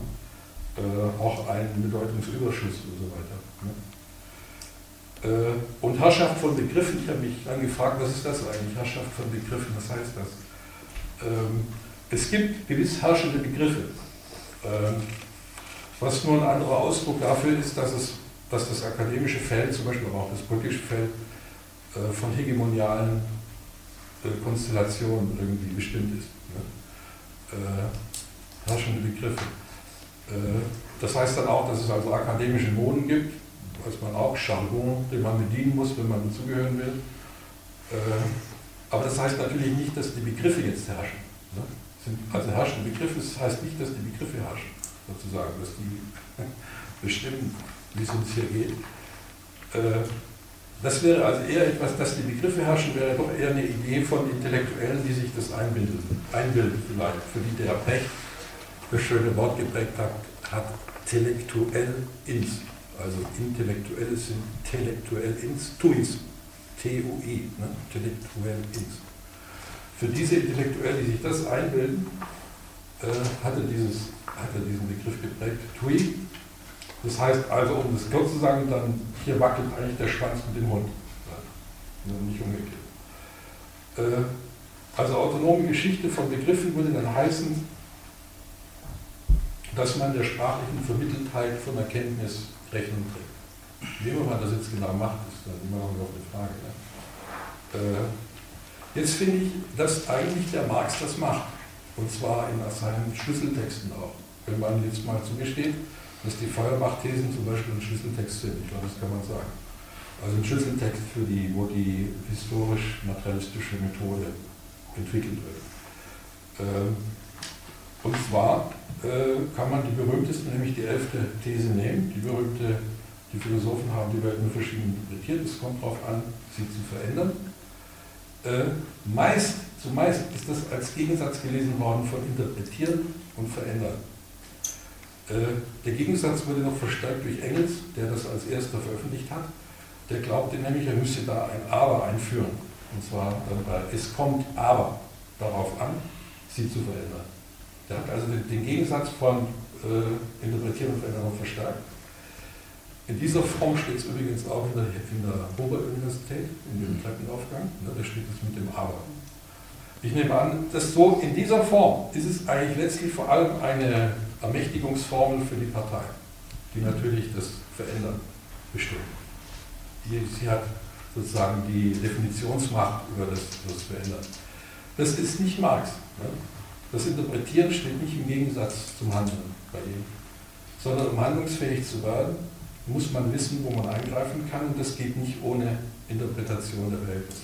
auch einen Bedeutungsüberschuss und so weiter. Äh, und Herrschaft von Begriffen, ich habe mich dann gefragt, was ist das eigentlich? Herrschaft von Begriffen, was heißt das? Ähm, es gibt gewiss herrschende Begriffe. Ähm, was nur ein anderer Ausdruck dafür ist, dass, es, dass das akademische Feld, zum Beispiel aber auch das politische Feld, äh, von hegemonialen äh, Konstellationen irgendwie bestimmt ist. Ne? herrschende Begriffe. das heißt dann auch, dass es also akademische Moden gibt, weiß man auch, Jargon, den man bedienen muss, wenn man dazugehören will. Äh, aber das heißt natürlich nicht, dass die Begriffe jetzt herrschen. Ne? Also herrschende Begriffe, das heißt nicht, dass die Begriffe herrschen, sozusagen, dass die *laughs* bestimmen, wie es uns hier geht. Äh, das wäre also eher etwas, dass die Begriffe herrschen, wäre doch eher eine Idee von Intellektuellen, die sich das einbilden, einbilden vielleicht, für die der Brecht das schöne Wort geprägt hat, hat intellektuell ins also intellektuelles intellektuell ins, tuis, T-U-I, ne? intellektuell ins. Für diese Intellektuellen, die sich das einbilden, äh, hatte, dieses, hatte diesen Begriff geprägt, tui. Das heißt also, um das kurz zu sagen, dann hier wackelt eigentlich der Schwanz mit dem Hund. Ja, nicht umgekehrt. Äh, also autonome Geschichte von Begriffen würde dann heißen, dass man der sprachlichen Vermitteltheit von Erkenntnis Rechnung trägt. Wie immer man das jetzt genau macht, ist dann immer noch eine Frage. Ne? Äh, jetzt finde ich, dass eigentlich der Marx das macht. Und zwar in seinen Schlüsseltexten auch. Wenn man jetzt mal zugesteht, dass die Feuerbach-Thesen zum Beispiel ein Schlüsseltext sind, ich glaube, das kann man sagen. Also ein Schlüsseltext, für die, wo die historisch-materialistische Methode entwickelt wird. Ähm, und zwar kann man die berühmteste, nämlich die elfte These nehmen. Die berühmte, die Philosophen haben die Welt nur verschieden interpretiert. Es kommt darauf an, sie zu verändern. Äh, meist, zumeist ist das als Gegensatz gelesen worden von interpretieren und verändern. Äh, der Gegensatz wurde noch verstärkt durch Engels, der das als erster veröffentlicht hat. Der glaubte nämlich, er müsse da ein Aber einführen. Und zwar dann bei Es kommt aber darauf an, sie zu verändern. Der hat also den, den Gegensatz von äh, Interpretieren und Veränderung verstärkt. In dieser Form steht es übrigens auch in der, in der Oberuniversität, in dem Treppenaufgang. Ne, da steht es mit dem Aber. Ich nehme an, dass so in dieser Form ist es eigentlich letztlich vor allem eine Ermächtigungsformel für die Partei, die natürlich das Verändern bestimmt. Die, sie hat sozusagen die Definitionsmacht über das, das Verändern. Das ist nicht Marx. Ne? Das Interpretieren steht nicht im Gegensatz zum Handeln bei ihm, sondern um handlungsfähig zu werden, muss man wissen, wo man eingreifen kann und das geht nicht ohne Interpretation der Verhältnisse.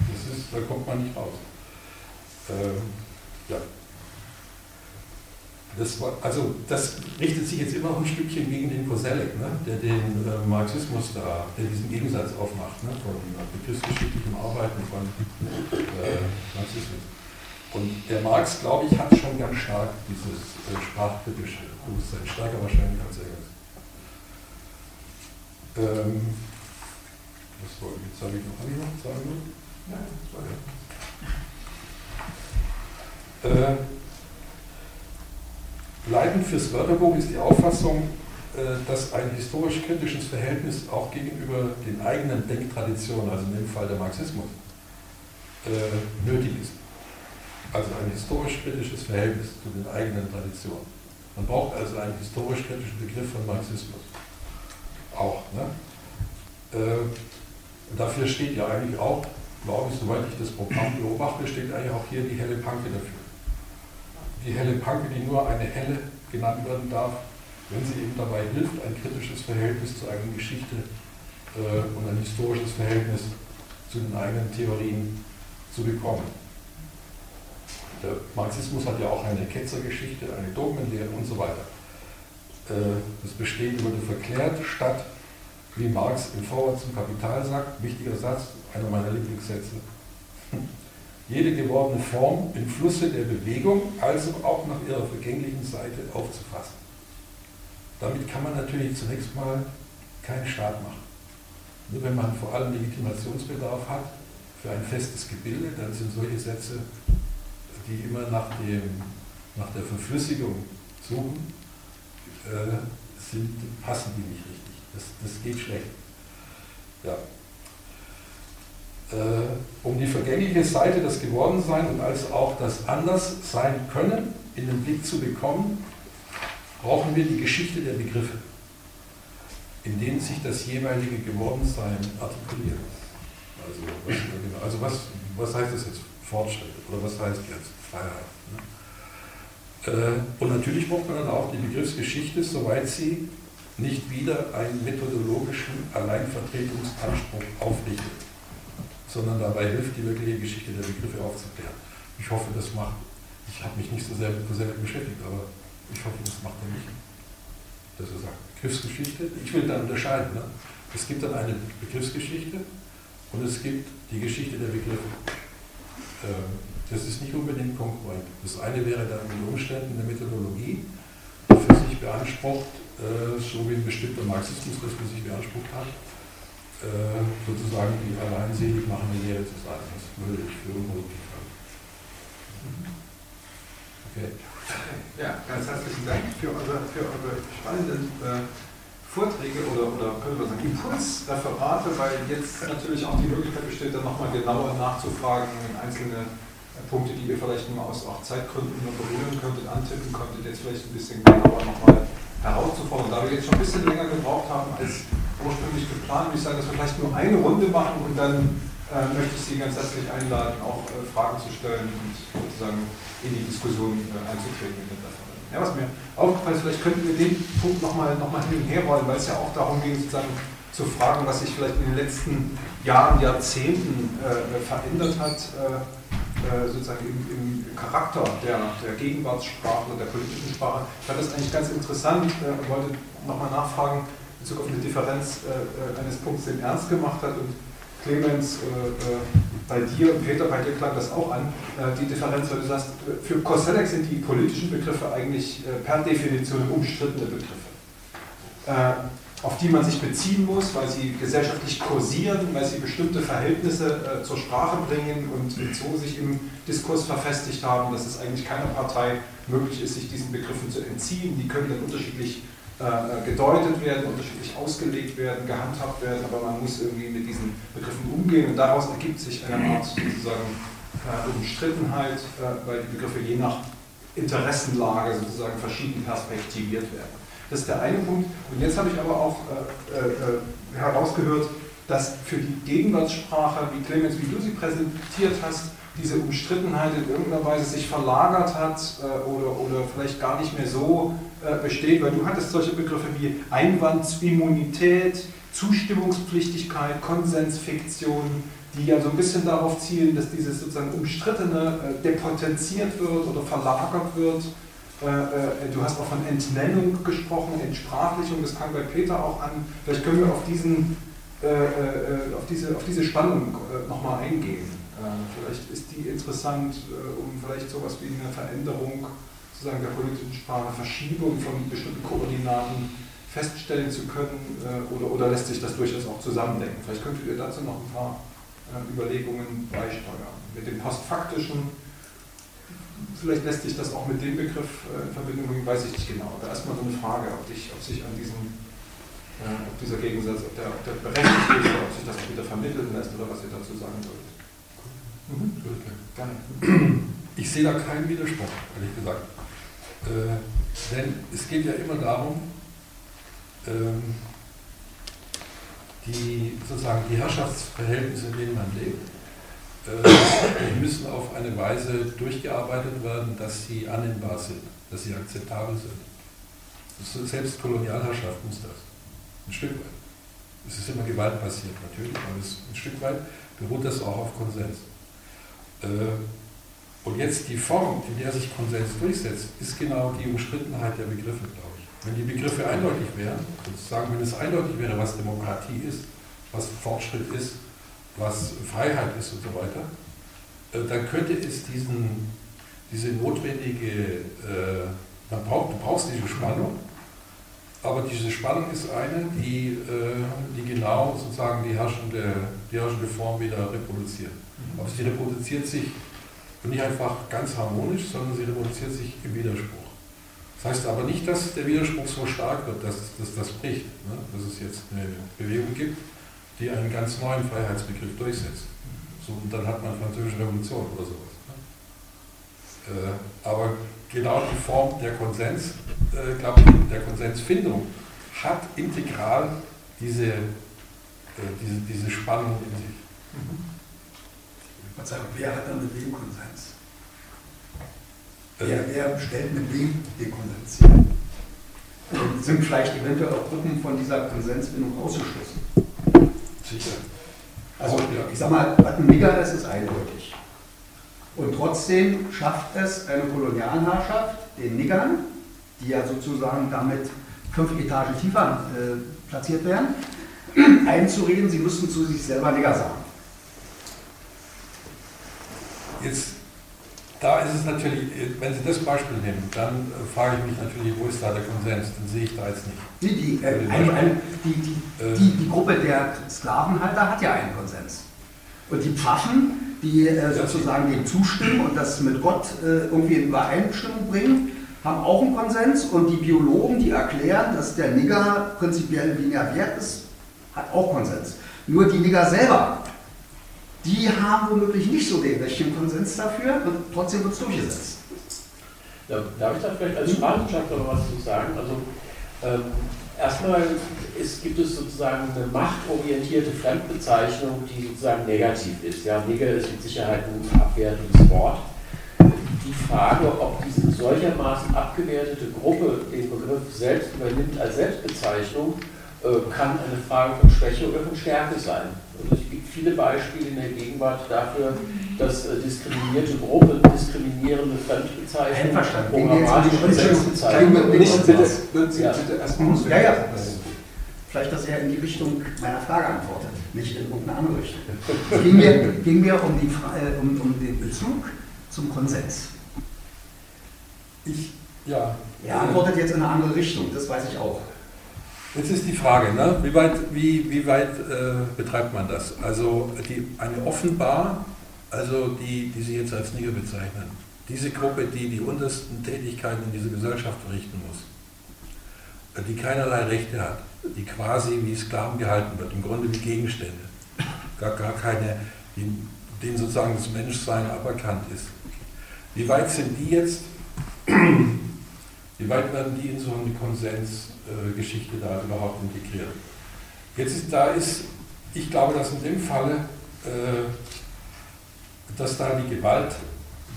Das ist, da kommt man nicht raus. Ähm, ja. Das war, also das richtet sich jetzt immer noch ein Stückchen gegen den Koselleck, ne, der den äh, Marxismus da, der diesen Gegensatz aufmacht, ne, von begriffsgeschichtlichem Arbeiten von äh, Marxismus. Und der Marx, glaube ich, hat schon ganz stark dieses äh, sprachkritische Bewusstsein, stärker wahrscheinlich als Engels. Ähm, was wollte ich, jetzt habe ich noch, habe ich noch zwei Minuten? Nein, zwei. Äh, Leitend fürs Wörterbuch ist die Auffassung, äh, dass ein historisch-kritisches Verhältnis auch gegenüber den eigenen Denktraditionen, also in dem Fall der Marxismus, äh, nötig ist. Also ein historisch-kritisches Verhältnis zu den eigenen Traditionen. Man braucht also einen historisch-kritischen Begriff von Marxismus. Auch. Ne? Äh, dafür steht ja eigentlich auch, glaube ich, soweit ich das Programm beobachte, steht eigentlich auch hier die helle Panke dafür die helle Panke, die nur eine helle genannt werden darf, wenn sie eben dabei hilft, ein kritisches Verhältnis zur eigenen Geschichte äh, und ein historisches Verhältnis zu den eigenen Theorien zu bekommen. Der Marxismus hat ja auch eine Ketzergeschichte, eine Dogmenlehre und so weiter. Äh, das Bestehen wurde verklärt, statt, wie Marx im Vorwort zum Kapital sagt, wichtiger Satz, einer meiner Lieblingssätze, jede gewordene Form im Flusse der Bewegung, also auch nach ihrer vergänglichen Seite aufzufassen. Damit kann man natürlich zunächst mal keinen Staat machen. Nur wenn man vor allem Legitimationsbedarf hat für ein festes Gebilde, dann sind solche Sätze, die immer nach, dem, nach der Verflüssigung suchen, äh, sind, passen die nicht richtig. Das, das geht schlecht. Ja äh, um die vergängliche Seite des Gewordensein und also auch das Anderssein können in den Blick zu bekommen, brauchen wir die Geschichte der Begriffe, in denen sich das jeweilige Gewordensein artikuliert. Also, was, genau, also was, was heißt das jetzt Fortschritt oder was heißt jetzt Freiheit? Ne? Äh, und natürlich braucht man dann auch die Begriffsgeschichte, soweit sie nicht wieder einen methodologischen Alleinvertretungsanspruch aufrichtet sondern dabei hilft, die wirkliche Geschichte der Begriffe aufzuklären. Ich hoffe, das macht, ich habe mich nicht so sehr mit Koselleck beschäftigt, aber ich hoffe, das macht er nicht. Dass er sagt, Begriffsgeschichte, ich will da unterscheiden. Ne? Es gibt dann eine Begriffsgeschichte und es gibt die Geschichte der Begriffe. Ähm, das ist nicht unbedingt konkurrent. Das eine wäre dann unter Umständen eine Methodologie, die für sich beansprucht, äh, so wie ein bestimmter Marxismus das für sich beansprucht hat, äh, sozusagen die allein selig machende Lehre zu sein. Das würde ich für unmöglich halten. Okay. Ja, ganz herzlichen Dank für eure, für eure spannenden äh, Vorträge oder, oder können wir sagen Impulsreferate, weil jetzt natürlich auch die Möglichkeit besteht, dann nochmal genauer nachzufragen, einzelne äh, Punkte, die ihr vielleicht nur aus auch Zeitgründen nur berühren könntet, antippen könntet, jetzt vielleicht ein bisschen genauer nochmal herauszufordern. Da wir jetzt schon ein bisschen länger gebraucht haben als ursprünglich geplant, würde ich sagen, dass wir vielleicht nur eine Runde machen und dann äh, möchte ich Sie ganz herzlich einladen, auch äh, Fragen zu stellen und sozusagen in die Diskussion äh, einzutreten mit den Referenten. Ja, was mir aufgefallen ist, vielleicht könnten wir den Punkt nochmal noch mal hin und her rollen, weil es ja auch darum ging, sozusagen zu fragen, was sich vielleicht in den letzten Jahren, Jahrzehnten äh, verändert hat, äh, äh, sozusagen im, im, Charakter der, der Gegenwartssprache, der politischen Sprache. Ich fand das eigentlich ganz interessant und wollte nochmal nachfragen, Bezug auf eine Differenz äh, äh, eines Punkts, den Ernst gemacht hat und Clemens, äh, äh, bei dir und Peter, bei dir klang das auch an, äh, die Differenz, weil du sagst, für Koselleck sind die politischen Begriffe eigentlich äh, per Definition umstrittene Begriffe, auf die man sich beziehen muss, weil sie gesellschaftlich kursieren, weil sie bestimmte Verhältnisse zur Sprache bringen und so sich im Diskurs verfestigt haben, dass es eigentlich keiner Partei möglich ist, sich diesen Begriffen zu entziehen. Die können dann unterschiedlich äh, gedeutet werden, unterschiedlich ausgelegt werden, gehandhabt werden, aber man muss irgendwie mit diesen Begriffen umgehen und daraus ergibt sich eine Art sozusagen äh, Umstrittenheit, äh, weil die Begriffe je nach Interessenlage sozusagen verschieden perspektiviert werden. Das ist der eine Punkt. Und jetzt habe ich aber auch herausgehört, dass für die Gegenwartssprache, wie Clemens, wie du sie präsentiert hast, diese Umstrittenheit in irgendeiner Weise sich verlagert hat oder, oder vielleicht gar nicht mehr so besteht, weil du hattest solche Begriffe wie Einwandsimmunität, Zustimmungspflichtigkeit, Konsensfiktion, die ja so ein bisschen darauf zielen, dass dieses sozusagen Umstrittene äh, depotenziert wird oder verlagert wird. Äh, äh, du hast auch von Entnennung gesprochen, Entsprachlichung, das kam bei Peter auch an. Vielleicht können wir auf, diesen, äh, auf, diese, auf diese Spannung nochmal eingehen. vielleicht ist die interessant, um vielleicht sowas wie eine Veränderung sozusagen der politischen Sprache Verschiebung von bestimmten Koordinaten feststellen zu können äh, oder, oder lässt sich das durchaus auch zusammendenken? Vielleicht könntet ihr dazu noch ein paar äh, Überlegungen beisteuern. Mit dem postfaktischen vielleicht lässt sich das auch mit dem Begriff äh, in Verbindung bringen, weiß ich nicht genau. Aber erstmal so eine Frage, ob, dich, ob sich an diesem, ob dieser Gegensatz, ob der, ob der berechtigt ist oder ob sich das auch wieder vermitteln lässt oder was ihr dazu sagen wollt. Mhm. Gerne. Ich sehe da keinen Widerspruch, ehrlich gesagt. Äh, denn es geht ja immer darum, ähm, die, sozusagen die Herrschaftsverhältnisse, in denen man lebt, äh, müssen auf eine Weise durchgearbeitet werden, dass sie annehmbar sind, dass sie akzeptabel sind. Selbst Kolonialherrschaft muss das. Ein Stück weit. Es ist immer Gewalt passiert, natürlich, aber es, ein Stück weit beruht das auch auf Konsens. Äh, und jetzt die Form, in der sich Konsens durchsetzt, ist genau die Umstrittenheit der Begriffe, glaube ich. Wenn die Begriffe eindeutig wären, sozusagen, wenn es eindeutig wäre, was Demokratie ist, was Fortschritt ist, was Freiheit ist und so weiter, äh, dann könnte es diesen, diese notwendige, äh, man braucht, du brauchst diese Spannung, aber diese Spannung ist eine, die, äh, die genau sozusagen die herrschende, die herrschende Form wieder reproduziert. Aber sie reproduziert sich nicht einfach ganz harmonisch, sondern sie reproduziert sich im Widerspruch. Das heißt aber nicht, dass der Widerspruch so stark wird, dass, dass das bricht, ne? dass es jetzt eine Bewegung gibt, die einen ganz neuen Freiheitsbegriff durchsetzt. So, und dann hat man französische Revolution oder sowas. Ne? Äh, aber genau die Form der Konsens, äh, glaube ich, der Konsensfindung hat integral diese, äh, diese, diese Spannung in sich. Mhm. Verzeihung, wer hat dann mit wem Konsens? Wer, wer stellt mit wem den Konsens her? Und sind vielleicht eventuell auch Gruppen von dieser Konsensbindung ausgeschlossen? Sicher. Also ich sag mal, Nigger ist, ist eindeutig. Und trotzdem schafft es eine Kolonialherrschaft, den Niggern, die ja sozusagen damit fünf Etagen tiefer äh, platziert werden, *clears throat* einzureden, sie müssten zu sich selber Nigger sagen. Jetzt, da ist es natürlich, wenn Sie das Beispiel nehmen, dann äh, frage ich mich natürlich, wo ist da der Konsens? Den sehe ich da jetzt nicht. Die, die, äh, die, die, äh, die, die, Gruppe der Sklavenhalter hat ja einen Konsens. Und die Pfaffen, die äh, sozusagen dem zustimmen und das mit Gott äh, irgendwie in Übereinstimmung bringen, haben auch einen Konsens. Und die Biologen, die erklären, dass der Nigger prinzipiell weniger wert ist, hat auch Konsens. Nur die Nigger selber die haben womöglich nicht so den richtigen Konsens dafür und trotzdem wird es durchgesetzt. Ja, darf ich da vielleicht als Sprachwissenschaftler noch was zu sagen? Also ähm, erstmal ist, gibt es sozusagen eine machtorientierte Fremdbezeichnung, die sozusagen negativ ist. Ja, Nigger ist mit Sicherheit ein abwertendes Wort. Die Frage, ob diese solchermaßen abgewertete Gruppe den Begriff selbst übernimmt als Selbstbezeichnung, äh, kann eine Frage von Schwäche oder von Stärke sein. Es gibt viele Beispiele in der Gegenwart dafür, dass äh, diskriminierte Gruppen diskriminierende Fremdbezeichnungen, programmatische Selbstbezeichnungen. Nicht bitte, bitte, bitte erstmal ja, ja. Vielleicht, dass er in die Richtung meiner Frage antwortet, nicht in irgendeine andere Richtung. Es ging mir, ging mir um, die, äh, um, um den Bezug zum Konsens. Ich, ja. Er antwortet jetzt in eine andere Richtung, das weiß ich auch. Jetzt ist die Frage, ne? wie weit, wie, wie weit äh, betreibt man das? Also die, eine offenbar, also die, die Sie jetzt als Nigger bezeichnen, diese Gruppe, die die untersten Tätigkeiten in dieser Gesellschaft verrichten muss, die keinerlei Rechte hat, die quasi wie Sklaven gehalten wird, im Grunde wie Gegenstände, gar, gar keine, die, denen sozusagen das Menschsein aberkannt ist. Wie weit sind die jetzt, wie weit werden die in so eine Konsens äh, Geschichte da überhaupt integriert. Jetzt ist, da ist, ich glaube, dass in dem Falle, äh, dass da die Gewalt,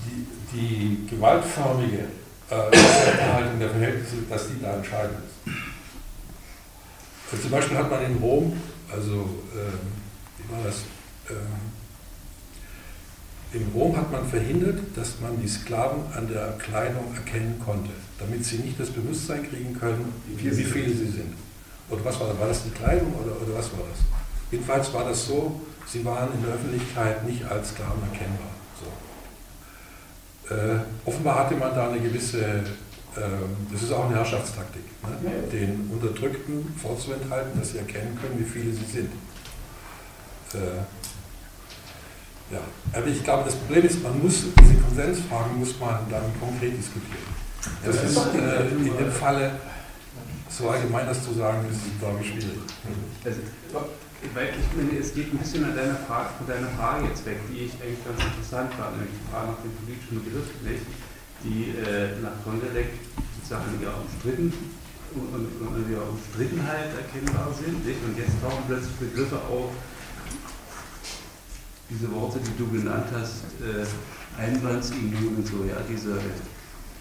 die, die gewaltförmige äh, Erhaltung der Verhältnisse, dass die da entscheidend ist. Also zum Beispiel hat man in Rom, also äh, wie war das? Äh, in Rom hat man verhindert, dass man die Sklaven an der Kleidung erkennen konnte, damit sie nicht das Bewusstsein kriegen können, wie, wie viele sie sind. Oder was war das? War das die Kleidung oder, oder was war das? Jedenfalls war das so, sie waren in der Öffentlichkeit nicht als Sklaven erkennbar. So. Äh, offenbar hatte man da eine gewisse, äh, das ist auch eine Herrschaftstaktik, ne? den Unterdrückten vorzuenthalten, dass sie erkennen können, wie viele sie sind. Äh, Ja, aber ich glaube, das Problem ist, man muss diese Konsensfragen muss man dann konkret diskutieren. Das ist äh, in dem Falle, so allgemein das zu sagen, ist, glaube ich, schwierig. Also, weil ich meine, es geht ein bisschen an deiner Frage, von deiner Frage jetzt weg, die ich eigentlich ganz interessant fand, nämlich die Frage nach dem politischen Begriff, nicht? die äh, nach Kondelek sozusagen ja umstritten und, und, und ja Umstrittenheit erkennbar sind. Nicht? Und jetzt tauchen plötzlich Begriffe auf, diese Worte, die du genannt hast, äh, Einwandsimmun und so, ja, diese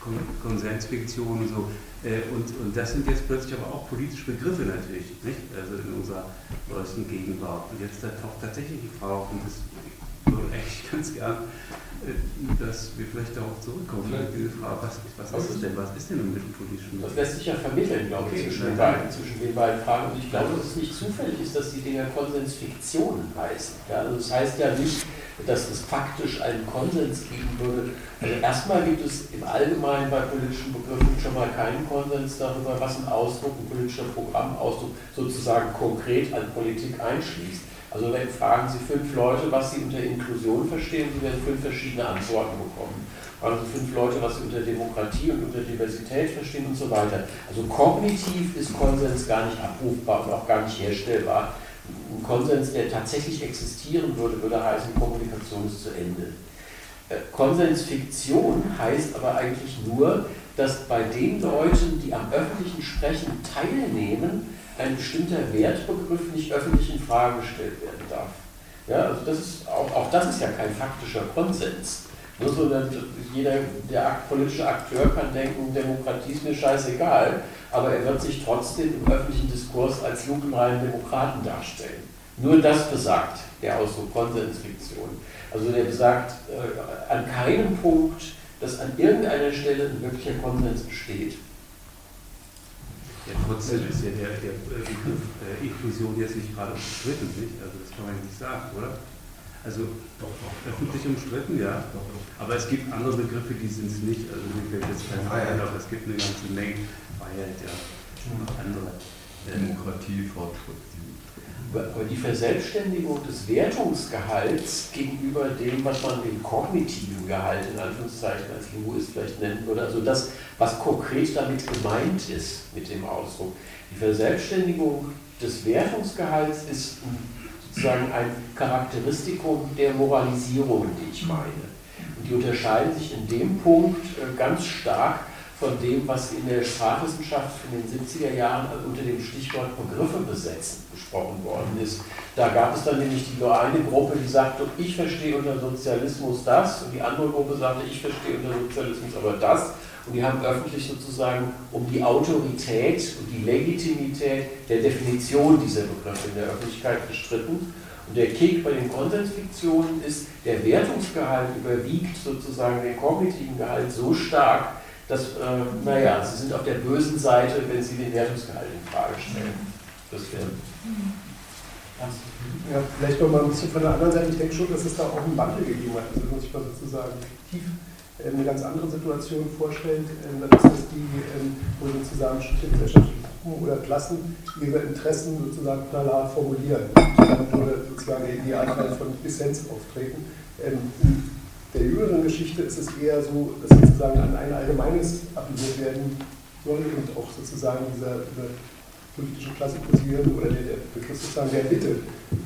Kon Konsensfiktion und so. Äh, und, und das sind jetzt plötzlich aber auch politische Begriffe natürlich, nicht? Also in unserer neuesten Gegenwart. Und jetzt taucht tatsächlich die Frage auf, und das würde eigentlich *laughs* ganz gern dass wir vielleicht darauf zurückkommen, vielleicht diese Frage, was, was ist es denn, was ist denn im mittelpolitischen Das lässt sich ja vermitteln, glaube ich, zwischen, den beiden, zwischen den beiden Fragen. Und ich glaube, dass es nicht zufällig ist, dass die Dinger Konsensfiktionen heißen. Ja, also das heißt ja nicht, dass es faktisch einen Konsens geben würde. Also erstmal gibt es im Allgemeinen bei politischen Begriffen schon mal keinen Konsens darüber, was ein Ausdruck, ein politischer Programmausdruck sozusagen konkret an Politik einschließt. Also wenn fragen Sie fünf Leute, was sie unter Inklusion verstehen, Sie werden fünf verschiedene Antworten bekommen. Fragen Sie fünf Leute, was sie unter Demokratie und unter Diversität verstehen und so weiter. Also kognitiv ist Konsens gar nicht abrufbar und auch gar nicht herstellbar. Ein Konsens, der tatsächlich existieren würde, würde heißen, Kommunikation ist zu Ende. Äh, Konsensfiktion heißt aber eigentlich nur, dass bei den Leuten, die am öffentlichen Sprechen teilnehmen, ein bestimmter Wertbegriff nicht öffentlich in Frage gestellt werden darf. Ja, also das ist, auch, auch das ist ja kein faktischer Konsens. Nur so, jeder der politische Akteur kann denken, Demokratie ist mir scheißegal, aber er wird sich trotzdem im öffentlichen Diskurs als lupenreinen Demokraten darstellen. Nur das besagt der Ausdruck Konsensfiktion. Also der besagt äh, an keinem Punkt, dass an irgendeiner Stelle ein wirklicher Konsens besteht. Ja, trotzdem ist ja der, der Begriff äh, Inklusion jetzt nicht gerade umstritten, nicht? Also das kann man nicht sagen, oder? Also doch, doch, öffentlich umstritten, ja. Doch, doch. Aber es gibt andere Begriffe, die sind es nicht. Also mir fällt jetzt kein Freiheit, aber es gibt eine ganze Menge Freiheit, ja. Und andere. Demokratie, Fortschritt. Aber die Verselbstständigung des Wertungsgehalts gegenüber dem, was man den kognitiven Gehalt in Anführungszeichen als Linguist vielleicht nennen würde, also das, was konkret damit gemeint ist mit dem Ausdruck. Die Verselbstständigung des Wertungsgehalts ist sozusagen ein Charakteristikum der Moralisierung, die ich meine. Und die unterscheiden sich in dem Punkt äh, ganz stark von dem, was in der Sprachwissenschaft in den 70er Jahren unter dem Stichwort Begriffe besetzen gesprochen worden ist. Da gab es dann nämlich die eine Gruppe, die sagte, ich verstehe unter Sozialismus das, und die andere Gruppe sagte, ich verstehe unter Sozialismus aber das. Und die haben öffentlich sozusagen um die Autorität und die Legitimität der Definition dieser Begriffe in der Öffentlichkeit gestritten. Und der Kick bei den Konsensfiktionen ist, der Wertungsgehalt überwiegt sozusagen den kognitiven Gehalt so stark, dass, äh, naja, sie sind auf der bösen Seite, wenn sie den Wertungsgehalt in Frage stellen. Das wäre. Ja, vielleicht noch mal ein bisschen von der anderen Seite. Ich denke schon, dass es da auch einen Wandel gegeben hat. Also, muss ich mal sozusagen tief äh, eine ganz andere Situation vorstellt, ähm, dann ist das die, ähm, wo sozusagen gesellschaftliche Gruppen oder Klassen ihre Interessen sozusagen klar formulieren. Dann würde sozusagen die Art von Dissens auftreten. Ähm, der jüngeren Geschichte ist es eher so, dass sozusagen an ein allgemeines appelliert werden soll und auch sozusagen dieser, dieser politische Klasse oder der, der Begriff sozusagen der Mitte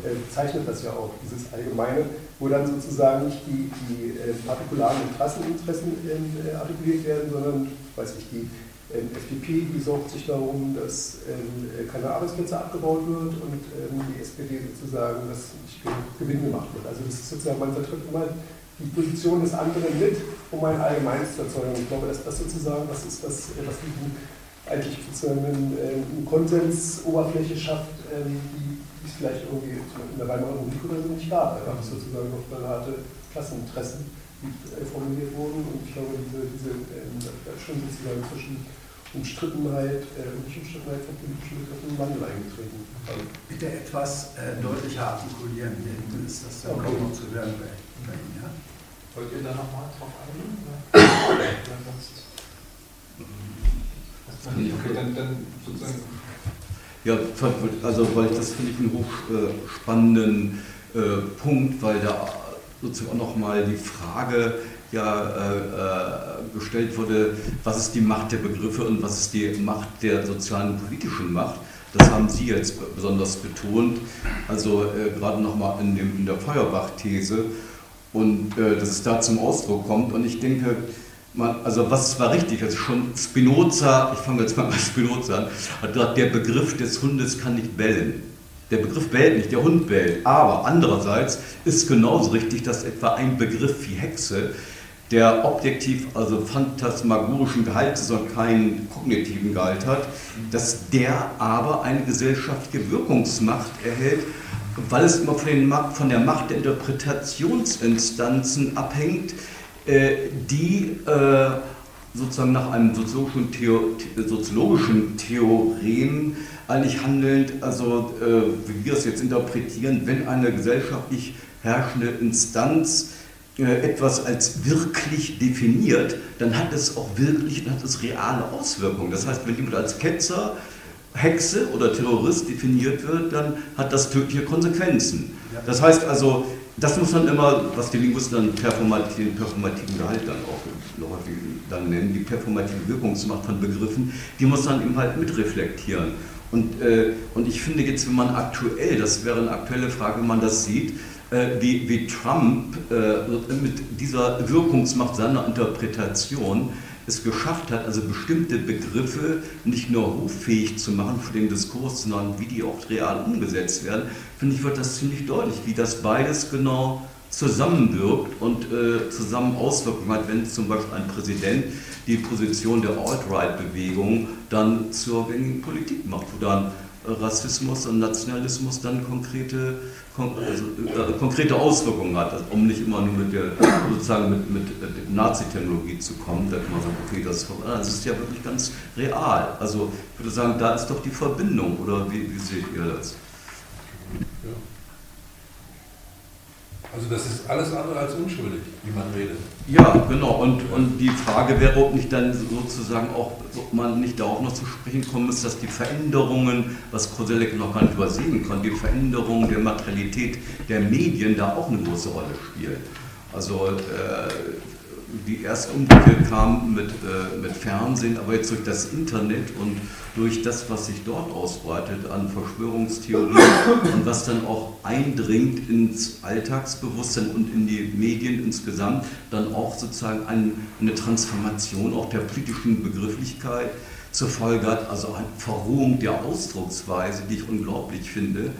äh, zeichnet das ja auch, dieses Allgemeine, wo dann sozusagen nicht die, die äh, partikularen Klasseninteressen äh, artikuliert werden, sondern, weiß ich, die ähm, FDP, die sorgt sich darum, dass ähm, keine Arbeitsplätze abgebaut wird und ähm, die SPD sozusagen, dass nicht Gewinn gemacht wird. Also das ist sozusagen, man vertritt immer die Position des anderen mit, um ein Allgemeines zu erzeugen. Ich glaube, dass das sozusagen das ist, was, was die eigentlich sozusagen eine, eine Konsensoberfläche schafft, ähm, die es vielleicht irgendwie in der Weimarer Republik oder so nicht gab. Da gab es sozusagen noch harte Klasseninteressen, die äh, formuliert wurden. Und ich glaube, diese, diese ähm, schon sozusagen zwischen Umstrittenheit äh, und Nicht-Umstrittenheit von politischen Begriffen Wandel eingetreten. Also, Bitte etwas äh, deutlicher artikulieren, hier ist das dann okay. kaum noch zu hören bei, bei Ihnen. Ja? Wollt ihr da nochmal drauf eingehen? Okay, dann, dann sozusagen. Ja, also weil das finde ich einen hochspannenden äh, Punkt, weil der sozusagen auch nochmal die Frage ja, äh, äh, gestellt wurde, was ist die Macht der Begriffe und was ist die Macht der sozialen und politischen Macht. Das haben Sie jetzt besonders betont, also äh, gerade nochmal in, in der Feuerbach-These und äh, dass es da zum Ausdruck kommt. Und ich denke, man, also was war richtig, also schon Spinoza, ich fange jetzt mal bei Spinoza an, hat gesagt, der Begriff des Hundes kann nicht bellen. Der Begriff bellt nicht, der Hund bellt. Aber andererseits ist genauso richtig, dass etwa ein Begriff wie Hexe der objektiv, also phantasmagorischen Gehalts und keinen kognitiven Gehalt hat, dass der aber eine gesellschaftliche Wirkungsmacht erhält, weil es immer von, Macht, von der Macht der Interpretationsinstanzen abhängt, äh, die äh, sozusagen nach einem soziologischen, Theo, soziologischen Theorem eigentlich handelnd, also äh, wie wir es jetzt interpretieren, wenn eine gesellschaftlich herrschende Instanz etwas als wirklich definiert, dann hat es auch wirklich, dann hat es reale Auswirkungen. Das heißt, wenn jemand als Ketzer, Hexe oder Terrorist definiert wird, dann hat das tödliche Konsequenzen. Das heißt also, das muss man immer, was die Linguisten dann performativen, performativen Gehalt dann auch häufig dann nennen, die performative Wirkungsmacht von Begriffen, die muss man eben halt mitreflektieren. Und, äh, und ich finde jetzt, wenn man aktuell, das wäre eine aktuelle Frage, wenn man das sieht, äh, wie, wie Trump äh, mit dieser Wirkungsmacht seiner Interpretation es geschafft hat, also bestimmte Begriffe nicht nur hoffähig zu machen für den Diskurs, sondern wie die auch real umgesetzt werden, finde ich, wird das ziemlich deutlich, wie das beides genau zusammenwirkt und äh, zusammen Auswirkungen hat, wenn zum Beispiel ein Präsident die Position der Alt-Right-Bewegung dann zur gängigen Politik macht, wo dann Rassismus und Nationalismus dann konkrete, kon konkrete Auswirkungen hat, also, um nicht immer nur mit der sozusagen mit, mit, Nazi-Technologie zu kommen, da kann man sagen, okay, das, das ist ja wirklich ganz real. Also ich würde sagen, da ist doch die Verbindung, oder wie, wie seht ihr das? Ja. Also das ist alles andere als unschuldig, wie man redet. Ja, genau. Und, und die Frage wäre, ob nicht dann sozusagen auch, ob man nicht da auch noch zu sprechen kommen muss, dass die Veränderungen, was Koselleck noch gar nicht übersehen kann, die Veränderungen der Materialität der Medien da auch eine große Rolle spielen. Also äh, die erste Umbrüche kam mit, äh, mit Fernsehen, aber jetzt durch das Internet und durch das, was sich dort ausbreitet an Verschwörungstheorien *coughs* und was dann auch eindringt ins Alltagsbewusstsein und in die Medien insgesamt, dann auch sozusagen ein, eine Transformation auch der politischen Begrifflichkeit zur Folge hat, also eine Verrohung der Ausdrucksweise, die ich unglaublich finde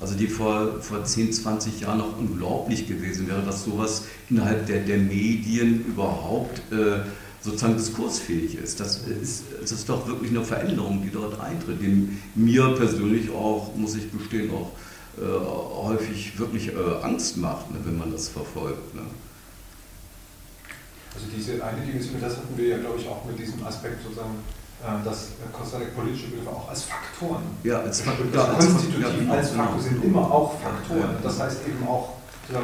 also die vor, vor 10, 20 Jahren noch unglaublich gewesen wäre, dass sowas innerhalb der, der Medien überhaupt äh, sozusagen diskursfähig ist. Das ist, das ist doch wirklich eine Veränderung, die dort eintritt, die mir persönlich auch, muss ich gestehen, auch äh, häufig wirklich äh, Angst macht, ne, wenn man das verfolgt. Ne. Also diese eine Dimension, das hatten wir ja, glaube ich, auch mit diesem Aspekt sozusagen äh, dass Kostalek politische Begriffe auch als Faktoren ja, als, Faktoren, ja, als konstitutiv ja, genau, als Faktor sind immer auch Faktoren. Das heißt eben auch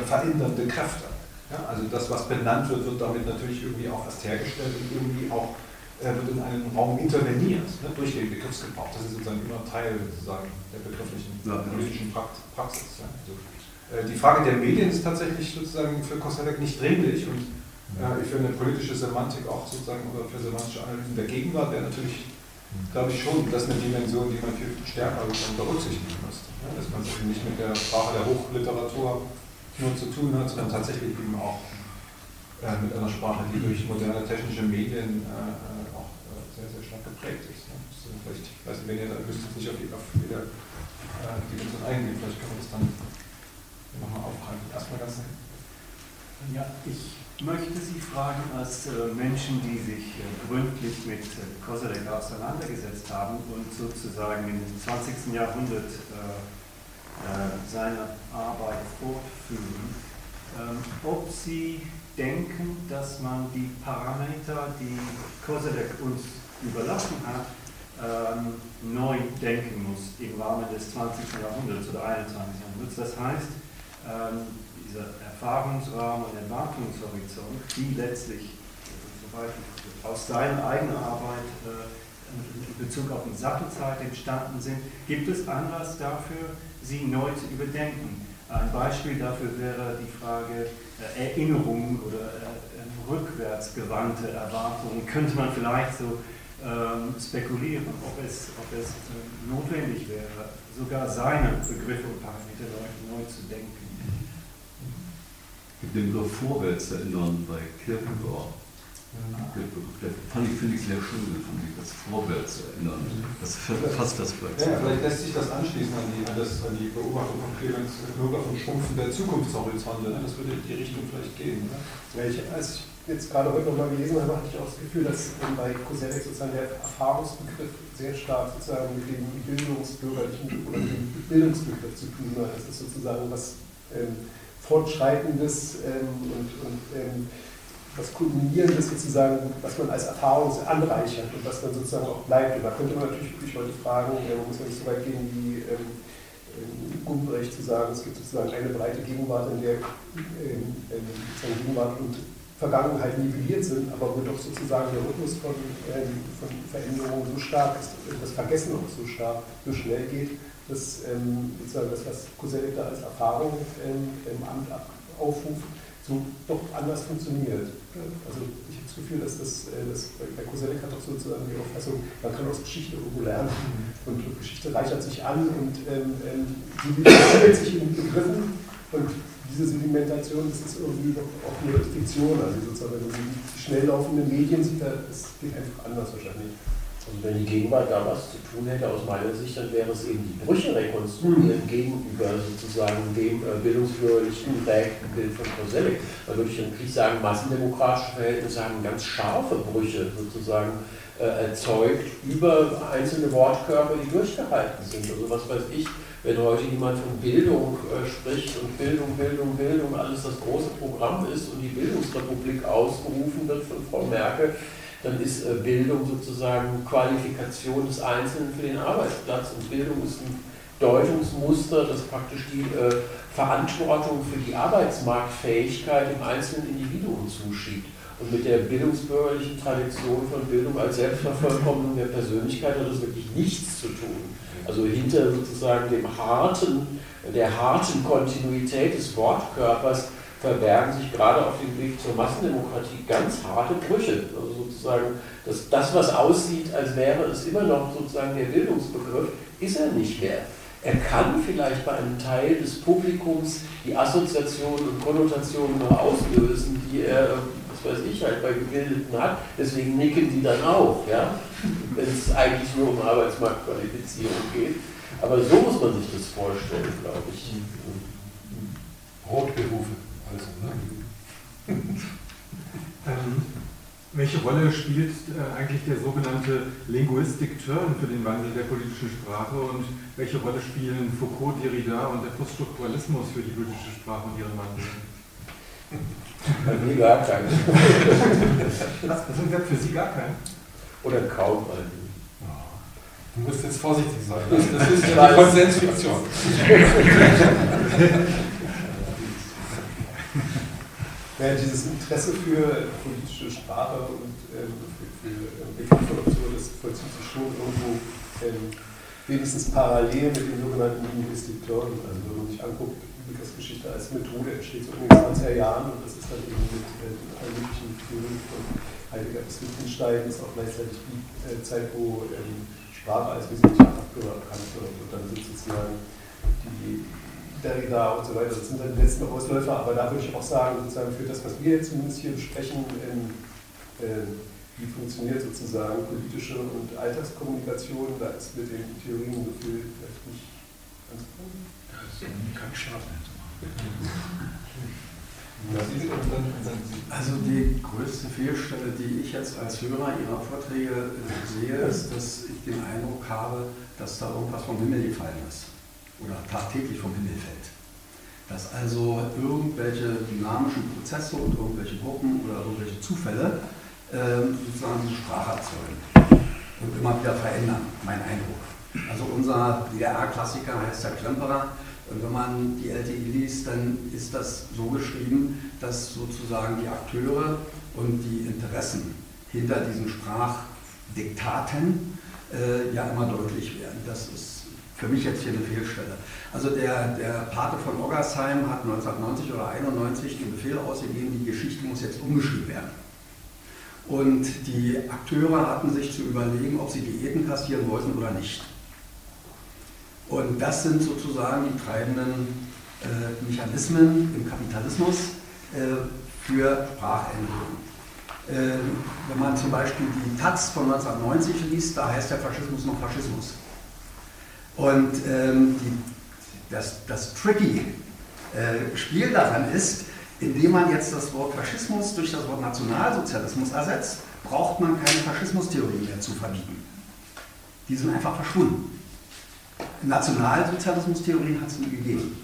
verändernde Kräfte. Ja, also das, was benannt wird, wird damit natürlich irgendwie auch erst hergestellt und irgendwie auch äh, wird in einen Raum interveniert ne, durch den Begriffsgebrauch. Das ist sozusagen immer Teil sozusagen der begrifflichen ja, politischen Praxis. Ja. Also, äh, die Frage der Medien ist tatsächlich sozusagen für Kostalek nicht dringlich und äh, ich finde politische Semantik auch sozusagen oder für semantische Analysen der Gegenwart wäre natürlich, glaube ich schon, das eine Dimension, die man viel stärker berücksichtigen müsste. Ja, dass man eben nicht mit der Sprache der Hochliteratur nur zu tun hat, sondern tatsächlich eben auch äh, mit einer Sprache, die durch moderne technische Medien äh, äh auch äh, sehr, sehr stark geprägt ist. Ja. Vielleicht, ich weiß nicht, wenn ihr da müsst nicht auf, auf jede äh, Dimension eingehen, vielleicht können wir das dann nochmal aufgreifen. Erstmal ganz. Ja, ich möchte Sie fragen, als äh, Menschen, die sich äh, gründlich mit äh, Koselleck auseinandergesetzt haben und sozusagen im 20. Jahrhundert seine Arbeit fortführen, ähm, ob Sie denken, dass man die Parameter, die Koselleck uns überlassen hat, ähm, neu denken muss im Rahmen des 20. Jahrhunderts oder 21. Jahrhunderts. Das heißt, ähm, dieser Erfahrungsrahmen und Erwartungshorizont, die letztlich aus deiner eigenen Arbeit äh, in Bezug auf die Sattelzeit entstanden sind, gibt es Anlass dafür, sie neu zu überdenken. Ein Beispiel dafür wäre die Frage äh, Erinnerungen oder äh, rückwärtsgewandte Erwartungen. Könnte man vielleicht so ähm, spekulieren, ob es, ob es äh, notwendig wäre, sogar seine Begriffe und Parameter neu zu denken. Den Begriff vorwärts erinnern bei Kierkegaard fand ich, finde ich sehr schön, fand ich das Vorwärts erinnern. Das fasst das vielleicht. Ja, vielleicht lässt sich das anschließen an die, an das, an die Beobachtung von Clemens Bürger vom Schrumpfen der Zukunftshorizonte. Ne? Das würde in die Richtung vielleicht gehen. Ne? Ja, ich, als ich jetzt gerade heute nochmal gelesen habe, hatte ich auch das Gefühl, dass bei Koselleck sozusagen der Erfahrungsbegriff sehr stark sozusagen mit dem bildungsbürgerlichen oder dem Bildungsbegriff zu tun hat. Das ist sozusagen was ähm, Fortschreitendes ähm, und, und ähm, was Kulminierendes sozusagen, was man als Erfahrung anreichert und was dann sozusagen auch bleibt. Und da könnte man natürlich wirklich heute fragen, äh, muss man nicht so weit gehen wie ähm, ähm, Gumbrecht zu sagen, es gibt sozusagen eine breite Gegenwart, in der ähm, ähm, Gegenwart und Vergangenheit nivelliert sind, aber wo doch sozusagen der Rhythmus von, ähm, von Veränderungen so stark ist, das Vergessen auch so stark, so schnell geht, dass ähm, sozusagen das, was Koselleck da als Erfahrung ähm, im Amt aufruft, so doch anders funktioniert. Also ich habe das Gefühl, dass das, äh, das bei Koselleck hat auch sozusagen die Auffassung, man kann aus Geschichte irgendwo lernen und Geschichte reichert sich an und ähm, ähm, sich in Begriffen und diese Sedimentation, das ist irgendwie doch auch eine Fiktion, also sozusagen, wenn man die schnell laufenden Medien sieht, das geht einfach anders wahrscheinlich. Und wenn die Gegenwart da was zu tun hätte, aus meiner Sicht, dann wäre es eben die Brüche rekonstruieren mhm. gegenüber sozusagen dem äh, bildungsbürgerlichen geprägten Bild von Koselleck. Da würde ich natürlich sagen, massendemokratische Verhältnisse haben ganz scharfe Brüche sozusagen äh, erzeugt über einzelne Wortkörper, die durchgehalten sind. Also was weiß ich, wenn heute jemand von Bildung äh, spricht und Bildung, Bildung, Bildung, alles das große Programm ist und die Bildungsrepublik ausgerufen wird von Frau Merkel, dann ist äh, Bildung sozusagen Qualifikation des Einzelnen für den Arbeitsplatz und Bildung ist ein Deutungsmuster, das praktisch die äh, Verantwortung für die Arbeitsmarktfähigkeit im einzelnen Individuum zuschiebt. Und mit der bildungsbürgerlichen Tradition von Bildung als Selbstvervollkommnung der Persönlichkeit hat das wirklich nichts zu tun. Also hinter sozusagen dem harten, der harten Kontinuität des Wortkörpers verbergen sich gerade auf dem Weg zur Massendemokratie ganz harte Brüche. Also sozusagen, dass das, was aussieht, als wäre es immer noch sozusagen der Bildungsbegriff, ist er nicht mehr. Er kann vielleicht bei einem Teil des Publikums die Assoziationen und Konnotationen noch auslösen, die er, was weiß ich, halt bei Gebildeten hat. Deswegen nicken die dann auch, ja? *laughs* wenn es eigentlich nur um Arbeitsmarktqualifizierung geht. Aber so muss man sich das vorstellen, glaube ich. Brotberufe. Also, ne? *laughs* ähm, welche Rolle spielt äh, eigentlich der sogenannte Linguistic Turn für den Wandel der politischen Sprache und welche Rolle spielen Foucault, Derrida und der Poststrukturalismus für die politische Sprache und ihren Wandel? Bei mir gar keinen. *laughs* Was, sind das für Sie gar keinen? Oder kaum einen. Du musst jetzt vorsichtig sein. Das, das *laughs* ist ja die Konsensfiktion. *laughs* ja, dieses Interesse für politische Sprache und ähm, für, für Begriffsformation, das vollzieht sich schon irgendwo ähm, wenigstens parallel mit dem sogenannten Linguistic Learning. Also wenn man sich anguckt, Begriffsgeschichte als Methode entsteht so in den 20er Jahren und das ist dann eben mit äh, allen möglichen Theorien von Heidegger bis Wittgenstein, ist auch gleichzeitig die äh, Zeit, wo ähm, Sprache als Faktor erkannt wird und dann sind sozusagen die Derrida und so weiter. Das sind dann die letzten Ausläufer, aber da würde ich auch sagen, sozusagen für das, was wir jetzt zumindest hier besprechen, ähm, äh, wie funktioniert sozusagen politische und Alltagskommunikation, da ist mit den Theorien so viel vielleicht nicht ganz gut. Da ist kein Schlaf mehr zu Also die größte Fehlstelle, die ich jetzt als Hörer Ihrer Vorträge sehe, ist, dass ich den Eindruck habe, dass da irgendwas vom Himmel gefallen ist oder tagtäglich vom Himmel fällt. Dass also irgendwelche dynamischen Prozesse und irgendwelche Gruppen oder irgendwelche Zufälle äh, sozusagen diese Sprache erzeugen und immer wieder verändern, mein Eindruck. Also unser DDR-Klassiker heißt der Klemperer. Und wenn man die LTI liest, dann ist das so geschrieben, dass sozusagen die Akteure und die Interessen hinter diesen Sprachdiktaten äh, ja immer deutlich werden. Das ist für mich jetzt hier eine Fehlstelle. Also der, der Pate von Oggersheim hat 1990 oder 91 den Befehl ausgegeben, die Geschichte muss jetzt umgeschrieben werden. Und die Akteure hatten sich zu überlegen, ob sie Diäten kassieren wollten oder nicht. Und das sind sozusagen die treibenden äh, Mechanismen im Kapitalismus äh, für Sprachänderungen. Äh, wenn man zum Beispiel die Taz von 1990 liest, da heißt der Faschismus noch Faschismus. Und ähm, die, das, das tricky äh, Spiel daran ist, indem man jetzt das Wort Faschismus durch das Wort Nationalsozialismus ersetzt, braucht man keine Faschismustheorien mehr zu verbieten. Die sind einfach verschwunden. Nationalsozialismustheorien hat es nie gegeben.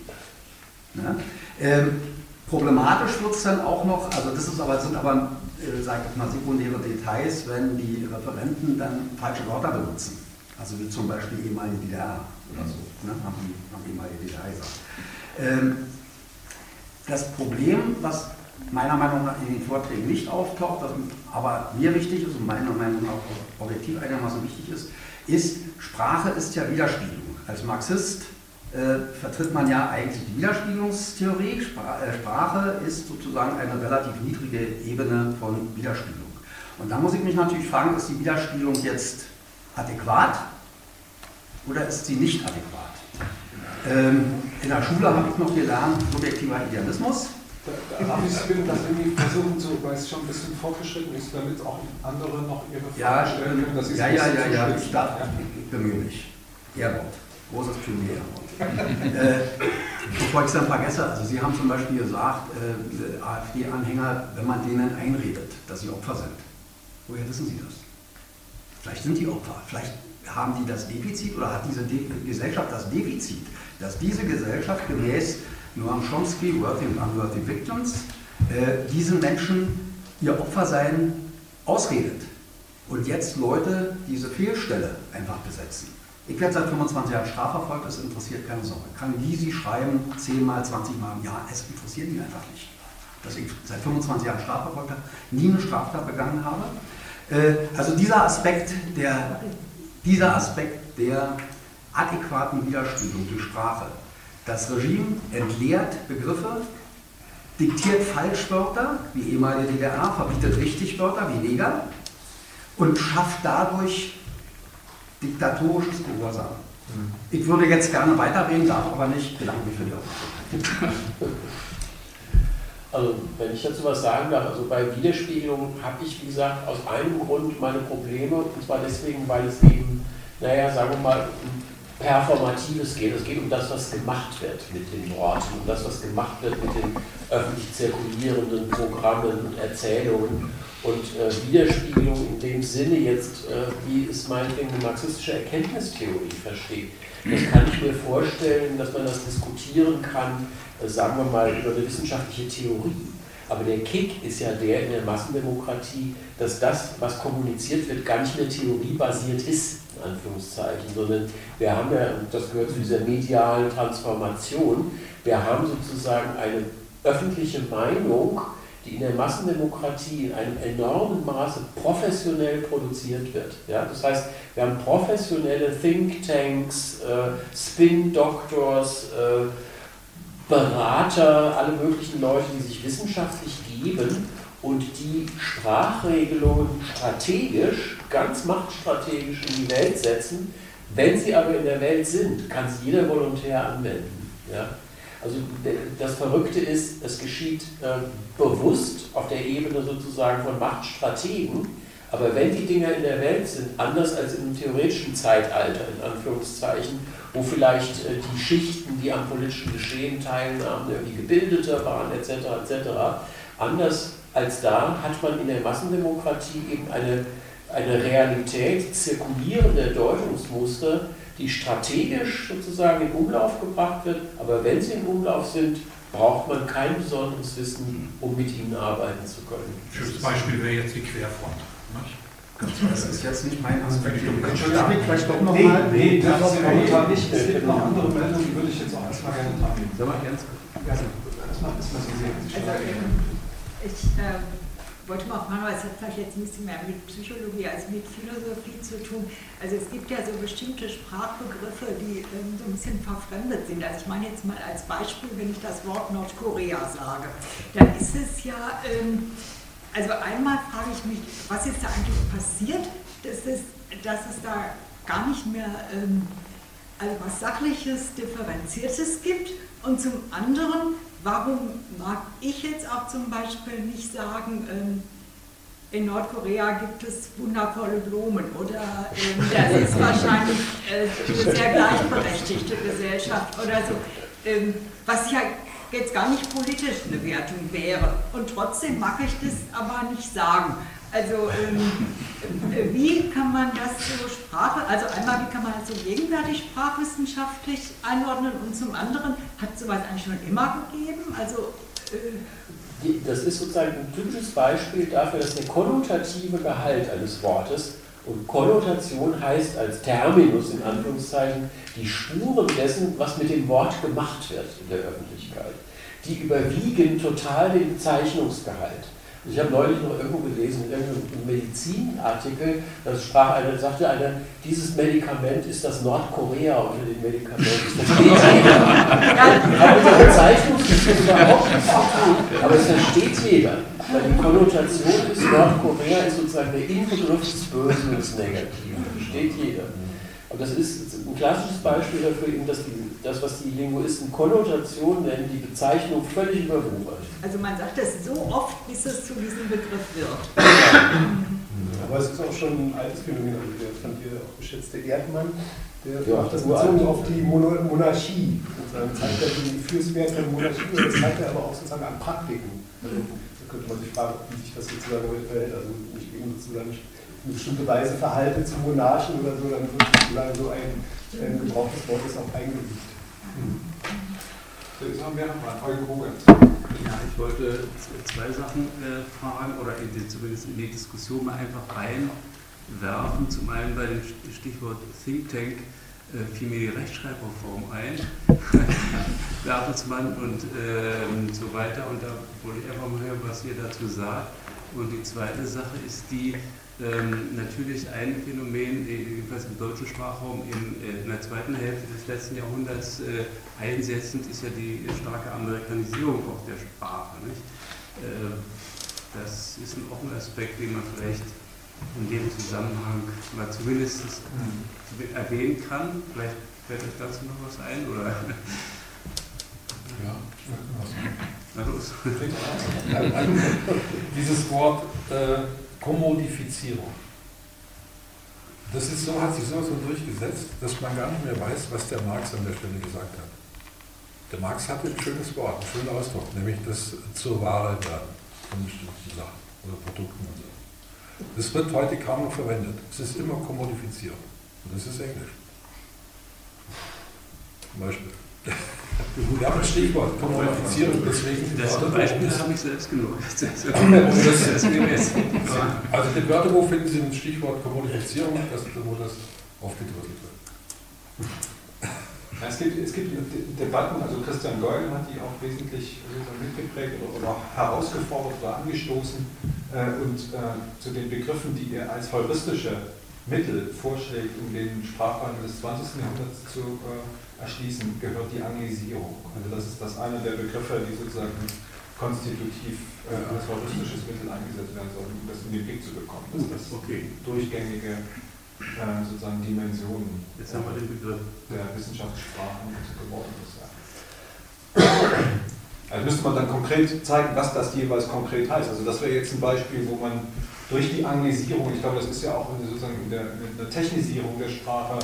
Ja? Ähm, problematisch wird es dann auch noch, also das ist aber, sind aber, äh, sage ich mal, sekundäre Details, wenn die Referenten dann falsche Wörter benutzen. Also wie zum Beispiel ehemalige DDR oder so, ne? haben, haben ehemalige DDR gesagt. Ähm, das Problem, was meiner Meinung nach in den Vorträgen nicht auftaucht, das aber mir wichtig ist und meiner Meinung nach auch objektiv einigermaßen wichtig ist, ist, Sprache ist ja Widerspiegelung. Als Marxist äh, vertritt man ja eigentlich die Widerspiegelungstheorie. Spra äh, Sprache ist sozusagen eine relativ niedrige Ebene von Widerspiegelung. Und da muss ich mich natürlich fragen, ist die Widerspiegelung jetzt adäquat oder ist sie nicht adäquat? Ähm, in der Schule habe ich noch gelernt, subjektiver Idealismus. Da, da habe ich bin das irgendwie versuchen zu, weil es schon ein bisschen fortgeschritten ist, damit auch andere noch ihre Fragen ja, stellen können. Dass ja, ja, ja, ja, ich darf, ich bemühe mich. Ehrwort. Großes Pionier. *laughs* äh, bevor ich es dann vergesse, also Sie haben zum Beispiel gesagt, äh, AfD-Anhänger, wenn man denen einredet, dass sie Opfer sind. Woher wissen Sie das? Vielleicht sind die Opfer, vielleicht haben die das Defizit oder hat diese De Gesellschaft das Defizit, dass diese Gesellschaft gemäß Noam Chomsky, Worthy and Unworthy Victims, äh, diesen Menschen ihr Opfersein ausredet und jetzt Leute diese Fehlstelle einfach besetzen. Ich werde seit 25 Jahren strafverfolgt, das interessiert keine Sorge. Kann Gysi schreiben, 10 mal, 20 mal im Jahr, es interessiert mich einfach nicht. Dass ich seit 25 Jahren strafverfolgt habe, nie eine Straftat begangen habe. Äh, also dieser Aspekt der, dieser Aspekt der adäquaten Widerspiegelung durch Sprache. Das Regime entleert Begriffe, diktiert Falschwörter, wie ehemalige DDR, verbietet Richtigwörter, wie Neger, und schafft dadurch diktatorisches Gehorsam. Mhm. Ich würde jetzt gerne weiterreden, darf aber nicht. Bedanke mich für die Aufmerksamkeit. *laughs* Also, wenn ich dazu was sagen darf, also bei Widerspiegelung habe ich, wie gesagt, aus einem Grund meine Probleme, und zwar deswegen, weil es eben, naja, sagen wir mal, um Performatives geht. Es geht um das, was gemacht wird mit den Worten, um das, was gemacht wird mit den öffentlich zirkulierenden Programmen und Erzählungen. Und äh, Widerspiegelung in dem Sinne jetzt, äh, wie es meinetwegen eine marxistische Erkenntnistheorie versteht. Das kann ich mir vorstellen, dass man das diskutieren kann, sagen wir mal, über eine wissenschaftliche Theorie. Aber der Kick ist ja der in der Massendemokratie, dass das, was kommuniziert wird, gar nicht mehr theoriebasiert ist, in Anführungszeichen, sondern wir haben ja, das gehört zu dieser medialen Transformation, wir haben sozusagen eine öffentliche Meinung, die in der Massendemokratie in einem enormen Maße professionell produziert wird. Ja? Das heißt, wir haben professionelle Thinktanks, äh, Spin-Doctors, äh, Berater, alle möglichen Leute, die sich wissenschaftlich geben und die Sprachregelungen strategisch, ganz machtstrategisch in die Welt setzen. Wenn sie aber in der Welt sind, kann es jeder Volontär anwenden. Ja? Also das Verrückte ist, es geschieht äh, bewusst auf der Ebene sozusagen von Machtstrategen, aber wenn die Dinger in der Welt sind, anders als im theoretischen Zeitalter, in Anführungszeichen, wo vielleicht äh, die Schichten, die am politischen Geschehen teilnahmen, irgendwie gebildeter waren, etc., etc., anders als da hat man in der Massendemokratie eben eine, eine Realität zirkulierender Deutungsmuster, die strategisch sozusagen in Umlauf gebracht wird, aber wenn sie in Umlauf sind, braucht man kein besonderes Wissen, um mit ihnen arbeiten zu können. Schönes Beispiel wäre jetzt die Querfront. Das ist jetzt nicht mein Aspekt. Entschuldigung, vielleicht doch noch nee, mal. Nee, das ist momentan nicht. Es gibt noch andere Meldungen, die würde ich jetzt auch erstmal gerne teilen. Soll man ganz ja, erstmal ist mal so sehen. Also, ich äh, wollte mal fragen, aber es hat vielleicht jetzt ein bisschen mehr mit Psychologie als mit Philosophie zu tun. Also es gibt ja so bestimmte Sprachbegriffe, die ähm, so ein bisschen verfremdet sind. Also ich meine jetzt mal als Beispiel, wenn ich das Wort Nordkorea sage, dann ist es ja, ähm, also einmal frage ich mich, was ist da eigentlich passiert, dass es, dass es da gar nicht mehr ähm, also was Sachliches, Differenziertes gibt. Und zum anderen, warum mag ich jetzt auch zum Beispiel nicht sagen, ähm, in Nordkorea gibt es wundervolle Blumen oder ähm, das ist *laughs* wahrscheinlich äh, eine sehr gleichberechtigte Gesellschaft oder so, ähm, was ja jetzt gar nicht politisch eine Wertung wäre. Und trotzdem mag ich das aber nicht sagen. Also ähm, äh, wie kann man das so Sprache, also einmal wie kann man das so gegenwärtig sprachwissenschaftlich einordnen und zum anderen hat sowas eigentlich schon immer gegeben? Also äh das ist sozusagen ein typisches Beispiel dafür, dass der konnotative Gehalt eines Wortes und Konnotation heißt als Terminus in Anführungszeichen die Spuren dessen, was mit dem Wort gemacht wird in der Öffentlichkeit. Die überwiegen total den Bezeichnungsgehalt. Ich habe neulich noch irgendwo gelesen, in irgendeinem Medizinartikel, da sprach einer, sagte einer, dieses Medikament ist das Nordkorea unter den Medikamenten. *laughs* Das versteht jeder. Hat mit der Bezeichnungsgeschichte überhaupt nichts zu tun, aber es versteht jeder. Weil die Konnotation ist, Nordkorea ist sozusagen der Inbegriff des Bösen und des Negativen. Versteht jeder. Und das ist ein klassisches Beispiel dafür, eben, dass die, das, was die Linguisten Konnotation nennen, die Bezeichnung völlig überwuchert. Also man sagt es so oft, bis es zu diesem Begriff wird. Aber es ist auch schon ein altes Phänomen, also der von dir auch geschätzte Erdmann, der ja, macht das bezogen auf die Monarchie. Sozusagen zeigt er den Fürswert der Monarchie und das zeigt er aber auch sozusagen an Praktiken. Also, da könnte man sich fragen, wie sich das sozusagen heute verhält. Also nicht eben sozusagen eine bestimmte Weise verhalte zu Monarchen oder so, dann wird sozusagen so ein, ein gebrauchtes Wort ist auch eingeübt. Mhm. Jetzt haben wir nochmal Eugen. Ja, ich wollte zwei Sachen äh, fragen oder in die, zumindest in die Diskussion mal einfach reinwerfen. Zum einen bei dem Stichwort Think Tank äh, fiel mir die Rechtschreibreform ein, *laughs* Bertelsmann und äh, so weiter. Und da wollte ich einfach mal hören, was ihr dazu sagt. Und die zweite Sache ist die, ähm, natürlich ein Phänomen, jedenfalls im deutschen Sprachraum in, äh, in, der zweiten Hälfte des letzten Jahrhunderts äh, einsetzend, ist ja die starke Amerikanisierung auch der Sprache. Äh, das ist ein, auch ein Aspekt, den man vielleicht in dem Zusammenhang mal zumindest erwähnen kann. Vielleicht fällt euch dazu noch was ein? Oder? Ja, Na los. *laughs* Dieses Wort äh, Kommodifizierung. Das ist so, hat sich so so durchgesetzt, dass man gar nicht mehr weiß, was der Marx an der Stelle gesagt hat. Der Marx hatte ein schönes Wort, einen schönen Ausdruck, nämlich das zur Ware werden von bestimmten Sachen oder Produkten und so. Das wird heute kaum noch verwendet. Es ist immer kommodifiziert. Und das ist Englisch. Zum Beispiel. Wir haben ein Stichwort, Kommodifizierung, deswegen. Das Beispiel habe ich selbst genug. *laughs* *laughs* also im Wörterbuch finden Sie ein Stichwort Kommodifizierung, das, wo das aufgedröselt wird. Es gibt, es gibt Debatten, also Christian Geul hat die auch wesentlich mitgeprägt oder, oder herausgefordert oder angestoßen äh, und äh, zu den Begriffen, die er als heuristische Mittel vorschlägt, um den Sprachwandel des 20. Jahrhunderts zu äh, erschließen, gehört die Anglisierung. Also das ist das eine der Begriffe, die sozusagen konstitutiv äh, als heuristisches Mittel eingesetzt werden sollen, um das in den Blick zu bekommen. Das ist das okay. durchgängige äh, sozusagen Dimensionen Jetzt haben wir den Begriff. der Wissenschaftssprachen geworden ist. Also müsste man dann konkret zeigen, was das jeweils konkret heißt. Also das wäre jetzt ein Beispiel, wo man durch die Anglisierung, ich glaube, das ist ja auch sozusagen in der, in der Technisierung der Sprache,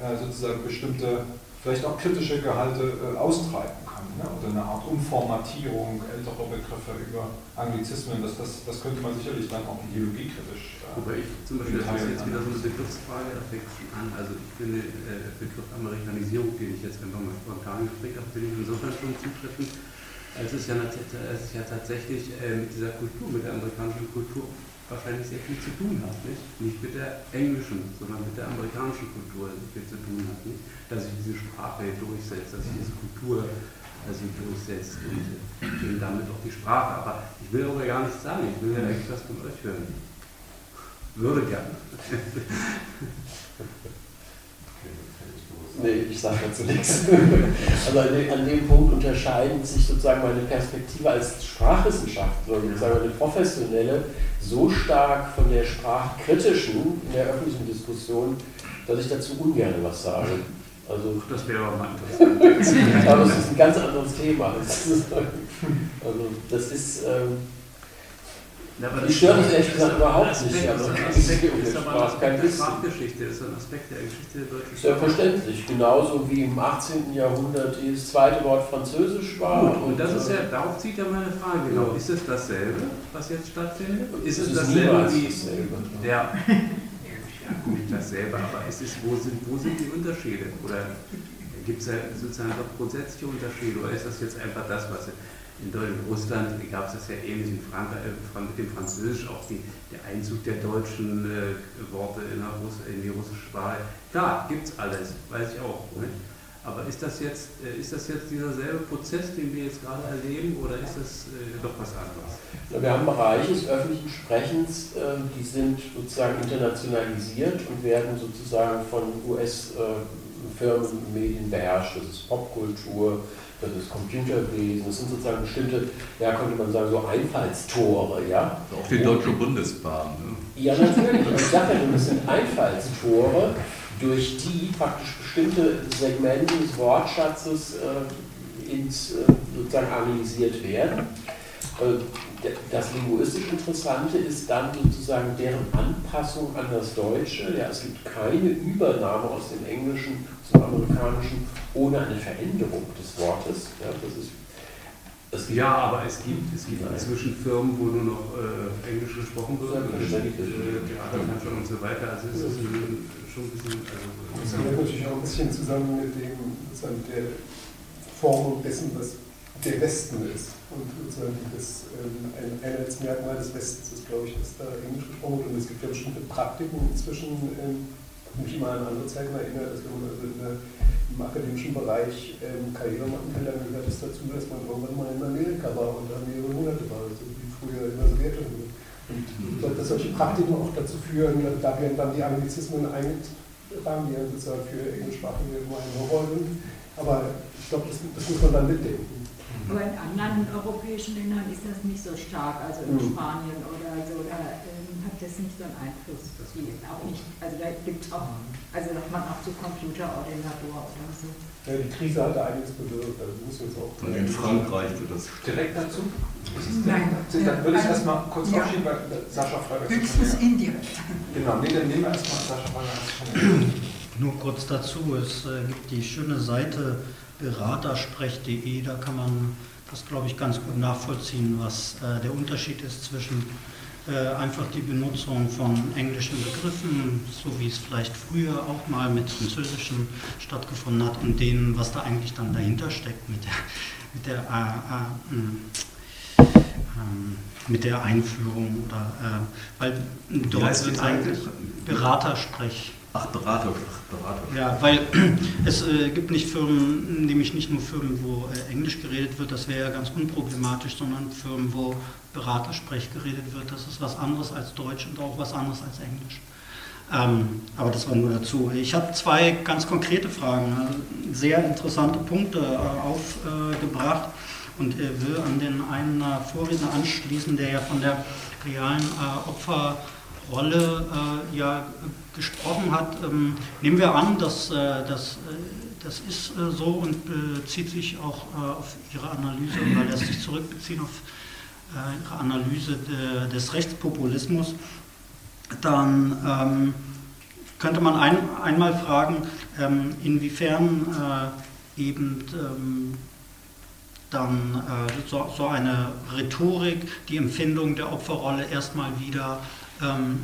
äh, sozusagen bestimmte vielleicht auch kritische Gehalte äh, austreiben kann. Ne? Oder eine Art Umformatierung älterer Begriffe über Anglizismen, das, das, das könnte man sicherlich dann auch ideologiekritisch. Äh, Wobei ich zum Beispiel, das ist jetzt wieder so eine Begriffsfrage, da fängt an. Also ich finde, äh, der Begriff Amerikanisierung, den ich jetzt einfach mal spontan geprägt habe, bin ich insofern schon zutreffend, es ja, als es ja tatsächlich äh, mit dieser Kultur, mit der amerikanischen Kultur wahrscheinlich sehr viel zu tun hat. Nicht, nicht mit der englischen, sondern mit der amerikanischen Kultur viel zu tun hat. Nicht? Dass sich diese Sprache durchsetzt, dass sich diese Kultur sich durchsetzt und eben damit auch die Sprache. Aber ich will aber gar nichts sagen, ich will ja eigentlich was von euch hören. Würde gerne. *laughs* Nee, ich sage dazu nichts. *laughs* Also an dem, an dem, Punkt unterscheidet sich sozusagen meine Perspektive als Sprachwissenschaftler, sozusagen eine professionelle, so stark von der sprachkritischen in der öffentlichen Diskussion, dass ich dazu ungern was sage. Also, das wäre aber mal *laughs* interessant. aber das ist ein ganz anderes Thema. *laughs* Also das ist. Ähm, ich störe das ehrlich gesagt überhaupt nicht. Also, das ist, ist aber ein Aspekt der Sprachgeschichte, ist ein Aspekt der Geschichte der deutschen. Selbstverständlich, genauso wie im 18. Jahrhundert das zweite Wort Französisch war. Gut, und das ist ja, darauf zieht ja meine Frage genau. Ist es dasselbe, was jetzt stattfindet? Ist es, es dasselbe wie dasselbe. der *laughs* ja gut, dasselbe, aber es ist, wo sind, wo sind die Unterschiede? Oder gibt es ja sozusagen doch grundsätzliche Unterschiede? Oder ist das jetzt einfach das, was in Russland gab es das ja ähnlich in Frankreich, äh, mit dem Französisch, auch die, der Einzug der deutschen äh, Worte in, Russ, in, die russische Sprache. Klar, gibt es alles, weiß ich auch. Ne? Aber ist das, jetzt, äh, ist das jetzt dieser selbe Prozess, den wir jetzt gerade erleben, oder ist das äh, doch was anderes? Ja, wir haben Bereiche des öffentlichen Sprechens, äh, die sind sozusagen internationalisiert und werden sozusagen von US-Firmen und äh, Medien beherrscht. Das ist Popkultur, das ist Computerwesen, das sind sozusagen bestimmte, ja, könnte man sagen, so Einfallstore, ja. Auch die Deutsche Bundesbahn. Ne? Ja, natürlich. Ich sage ja, das sind Einfallstore, durch die praktisch bestimmte Segmente des Wortschatzes äh, ins, äh, sozusagen analysiert werden. Äh, das linguistisch Interessante ist dann sozusagen deren Anpassung an das Deutsche. Ja, es gibt keine Übernahme aus dem Englischen zum Amerikanischen ohne eine Veränderung des Wortes. Ja, das ist, das ja aber es gibt, es gibt inzwischen Firmen, wo nur noch äh, Englisch gesprochen wird, und äh, Theaterkanzler und so weiter. Also ist das schon ein bisschen. Also, das hängt natürlich auch ein bisschen zusammen mit dem, der Form dessen, was der Westen ist. Und sozusagen das ähm, ein Einheitsmerkmal des Westens ist, glaube ich, dass da Englisch gesprochen wird. Und es gibt ja bestimmte Praktiken inzwischen, ähm, mich immer an andere Zeiten erinnert, dass wenn man also in der, im akademischen Bereich ähm, Karriere machen kann, dann gehört es dazu, dass man irgendwann mal in Amerika war und da mehrere Monate war, so wie früher in der Sowjetunion. Und dass solche Praktiken auch dazu führen, da werden dann die Anglizismen eingetragen, die ja sozusagen für englischsprachige Gemeinden rollen. Aber ich glaube, das, das muss man dann mitdenken. Aber in anderen europäischen Ländern ist das nicht so stark, also in mhm. Spanien oder so, da ähm, hat das nicht so einen Einfluss. Auch nicht, also da gibt es auch, also sagt man auch so Computerordinator oder so. Ja, die Krise hat da einiges bewirkt, also muss jetzt auch. Und in Frankreich wird das. Direkt dazu? Nein. Dann würde ich also, erstmal kurz ja. aufschieben, weil Sascha Freiberg. Höchstens indirekt. Genau, nee, dann nehmen wir erstmal Sascha Freiberg. Nur kurz dazu, es äh, gibt die schöne Seite beratersprech.de, da kann man das, glaube ich, ganz gut nachvollziehen, was äh, der Unterschied ist zwischen äh, einfach die Benutzung von englischen Begriffen, so wie es vielleicht früher auch mal mit französischen stattgefunden hat, und denen, was da eigentlich dann dahinter steckt mit der, mit der, äh, hm, ähm, mit der Einführung. Oder, äh, weil dort wird eigentlich Beratersprech Ach, Berater, Berater. Ja, weil *clears throat* es äh, gibt nicht Firmen, nämlich nicht nur Firmen, wo äh, Englisch geredet wird, das wäre ja ganz unproblematisch, sondern Firmen, wo Beratersprech geredet wird. Das ist was anderes als Deutsch und auch was anderes als Englisch. Ähm, aber das war nur dazu. Ich habe zwei ganz konkrete Fragen, also sehr interessante Punkte äh, aufgebracht und äh, will an den einen Vorredner anschließen, der ja von der realen äh, Opfer Rolle äh, ja gesprochen hat. Ähm, nehmen wir an, dass, äh, dass äh, das ist äh, so und bezieht sich auch äh, auf Ihre Analyse oder lässt sich zurückbeziehen auf Ihre Analyse de, des Rechtspopulismus. Dann ähm, könnte man ein, einmal fragen, ähm, inwiefern eben ähm, dann äh, so, so, eine Rhetorik die Empfindung der Opferrolle erstmal wieder ähm,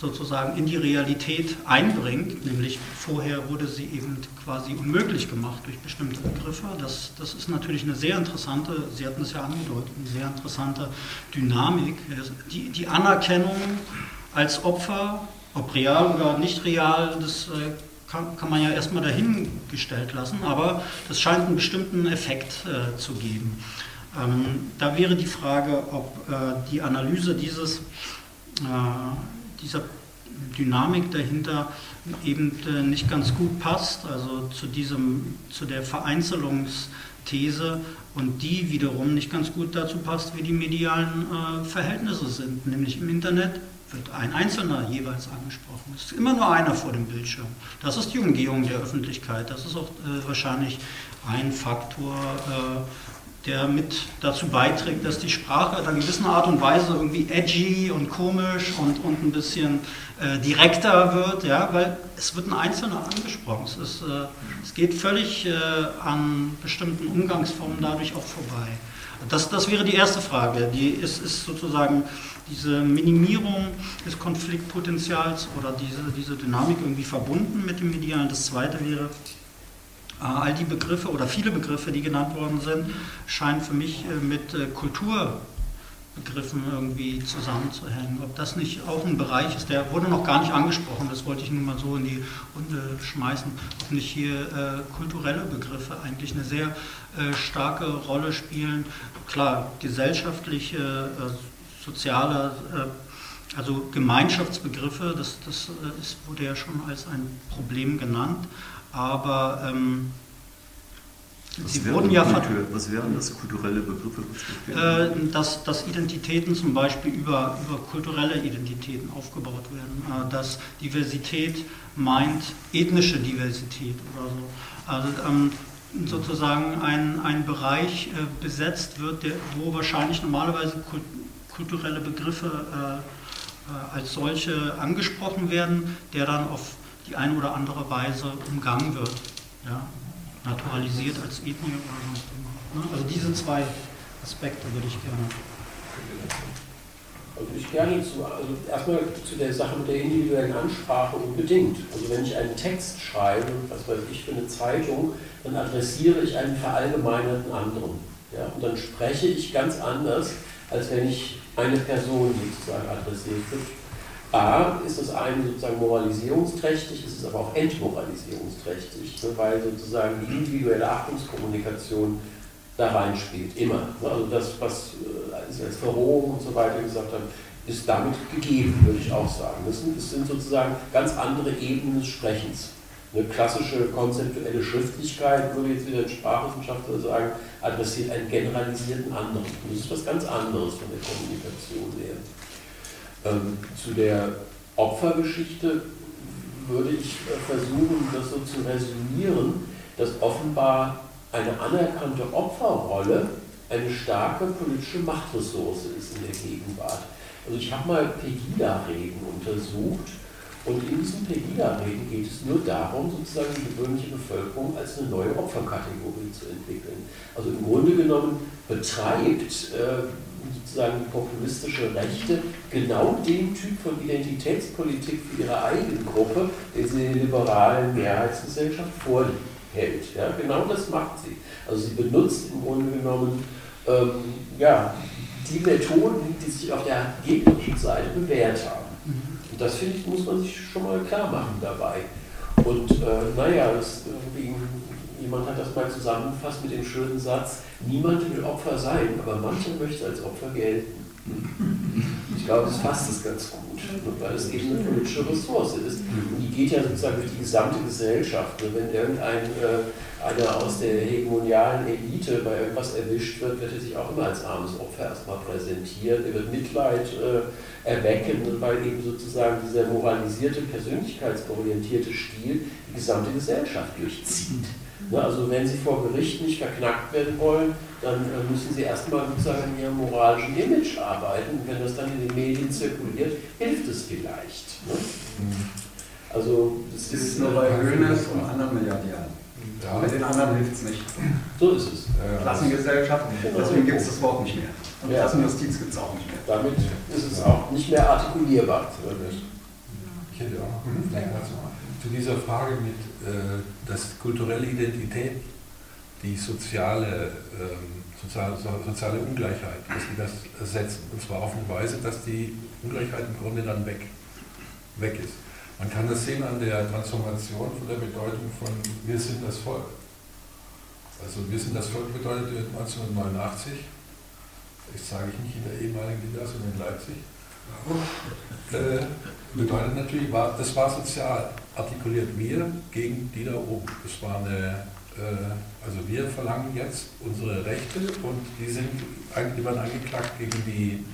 sozusagen in die Realität einbringt, nämlich vorher wurde sie eben quasi unmöglich gemacht durch bestimmte Begriffe. Das, das ist natürlich eine sehr interessante, Sie hatten es ja angedeutet, eine sehr interessante Dynamik. Die, die Anerkennung als Opfer, ob real oder nicht real, das äh, kann, kann man ja erstmal dahingestellt lassen, aber das scheint einen bestimmten Effekt äh, zu geben. Ähm, da wäre die Frage, ob äh, die Analyse dieses, dieser Dynamik dahinter eben äh, nicht ganz gut passt, also zu, diesem, zu der Vereinzelungsthese und die wiederum nicht ganz gut dazu passt, wie die medialen äh, Verhältnisse sind, nämlich im Internet wird ein Einzelner jeweils angesprochen. Es ist immer nur einer vor dem Bildschirm. Das ist die Umgehung der Öffentlichkeit. Das ist auch äh, wahrscheinlich ein Faktor, äh, der mit dazu beiträgt, dass die Sprache in einer gewissen Art und Weise irgendwie edgy und komisch und, und ein bisschen äh, direkter wird, ja, weil es wird ein Einzelner angesprochen. Es, ist, äh, es geht völlig äh, an bestimmten Umgangsformen dadurch auch vorbei. Das, das wäre die erste Frage. Die ist, ist sozusagen diese Minimierung des Konfliktpotenzials oder diese, diese Dynamik irgendwie verbunden mit dem Medialen. Das zweite wäre, all die Begriffe oder viele Begriffe, die genannt worden sind, scheinen für mich äh, mit äh, Kulturbegriffen irgendwie zusammenzuhängen. Ob das nicht auch ein Bereich ist, der wurde noch gar nicht angesprochen, das wollte ich nun mal so in die Runde schmeißen, ob nicht hier äh, kulturelle Begriffe eigentlich eine sehr äh, starke Rolle spielen. Klar, gesellschaftliche äh, soziale, äh, also Gemeinschaftsbegriffe, das, das äh, ist, wurde ja schon als ein Problem genannt, aber ähm, Sie wurden ja Kultur, Was wären das kulturelle Begriffe? Äh, dass, dass Identitäten zum Beispiel über, über kulturelle Identitäten aufgebaut werden. Äh, dass Diversität meint ethnische Diversität oder so. Also ähm, sozusagen ein, ein Bereich äh, besetzt wird, der, wo wahrscheinlich normalerweise kulturelle Begriffe äh, äh, als solche angesprochen werden, der dann auf die eine oder andere Weise umgangen wird. Ja? Naturalisiert als Ethnie oder sonst irgendwas. Ne? Also diese zwei Aspekte würde ich gerne. Also ich gerne zu, also erstmal zu der Sache mit der individuellen Ansprache unbedingt. Also wenn ich einen Text schreibe, was weiß ich, für eine Zeitung, dann adressiere ich einen verallgemeinerten anderen. Ja? Und dann spreche ich ganz anders, als wenn ich eine Person sozusagen adressiert wird. A, ist das eine sozusagen moralisierungsträchtig, ist es aber auch entmoralisierungsträchtig, ne, weil sozusagen die individuelle Achtungskommunikation da reinspielt, immer. Ne, also das, was äh, als Verrohung und so weiter gesagt haben, ist damit gegeben, würde ich auch sagen. Das sind, das sind sozusagen ganz andere Ebenen des Sprechens. Eine klassische konzeptuelle Schriftlichkeit, würde jetzt wieder ein Sprachwissenschaftler sagen, adressiert einen generalisierten anderen. Und das ist was ganz anderes von der Kommunikation her. Ähm, zu der Opfergeschichte würde ich äh, versuchen, das so zu resümieren, dass offenbar eine anerkannte Opferrolle eine starke politische Machtressource ist in der Gegenwart. Also ich habe mal Pegida-Reden untersucht und in diesen Pegida-Reden geht es nur darum, sozusagen die gewöhnliche Bevölkerung als eine neue Opferkategorie zu entwickeln. Also im Grunde genommen betreibt äh, sozusagen die populistische Rechte genau den Typ von Identitätspolitik für ihre eigene Gruppe, den sie in der liberalen Mehrheitsgesellschaft vorhält. Ja, genau das macht sie. Also sie benutzt im Grunde genommen ähm, ja, die Methoden, die sich auf der gegnerischen Seite bewährt haben. Und das finde ich, muss man sich schon mal klar machen dabei. Und äh, naja, das, jemand hat das mal zusammengefasst mit dem schönen Satz, niemand will Opfer sein, aber mancher möchte als Opfer gelten. Ich glaube, das fasst es ganz gut, weil es eben eine politische Ressource ist. Und die geht ja sozusagen durch die gesamte Gesellschaft. Wenn irgendein äh, einer aus der hegemonialen Elite bei irgendwas erwischt wird, wird er sich auch immer als armes Opfer erstmal präsentieren. Er wird Mitleid äh, erwecken, weil eben sozusagen dieser moralisierte, persönlichkeitsorientierte Stil die gesamte Gesellschaft durchzieht. Ne, also wenn Sie vor Gericht nicht verknackt werden wollen, dann äh, müssen Sie erstmal sozusagen an Ihrem moralischen Image arbeiten. Und wenn das dann in den Medien zirkuliert, hilft es vielleicht. Ne? Mhm. Also das, das ist nur bei Hönes und anderen Milliardären. Ja. Mit den anderen hilft es nicht. So ist es. Klassengesellschaft, genau. deswegen gibt es das Wort nicht mehr. Und ja. Klassenjustiz gibt es auch nicht mehr. Damit ist es auch nicht mehr artikulierbar. Ich hätte auch noch eine Frage zu dieser Frage mit, äh, dass kulturelle Identität die soziale, ähm, soziale, soziale Ungleichheit, dass die das ersetzt. Und zwar auf eine Weise, dass die Ungleichheit im Grunde dann weg, weg ist. Man kann das sehen an der Transformation von der Bedeutung von wir sind das Volk. Also wir sind das Volk bedeutet 1989, das sage ich nicht in der ehemaligen Liga, sondern in Leipzig, äh, bedeutet natürlich, war, das war sozial artikuliert wir gegen die da oben. Das war eine, äh, also wir verlangen jetzt unsere Rechte und die sind die werden angeklagt gegen die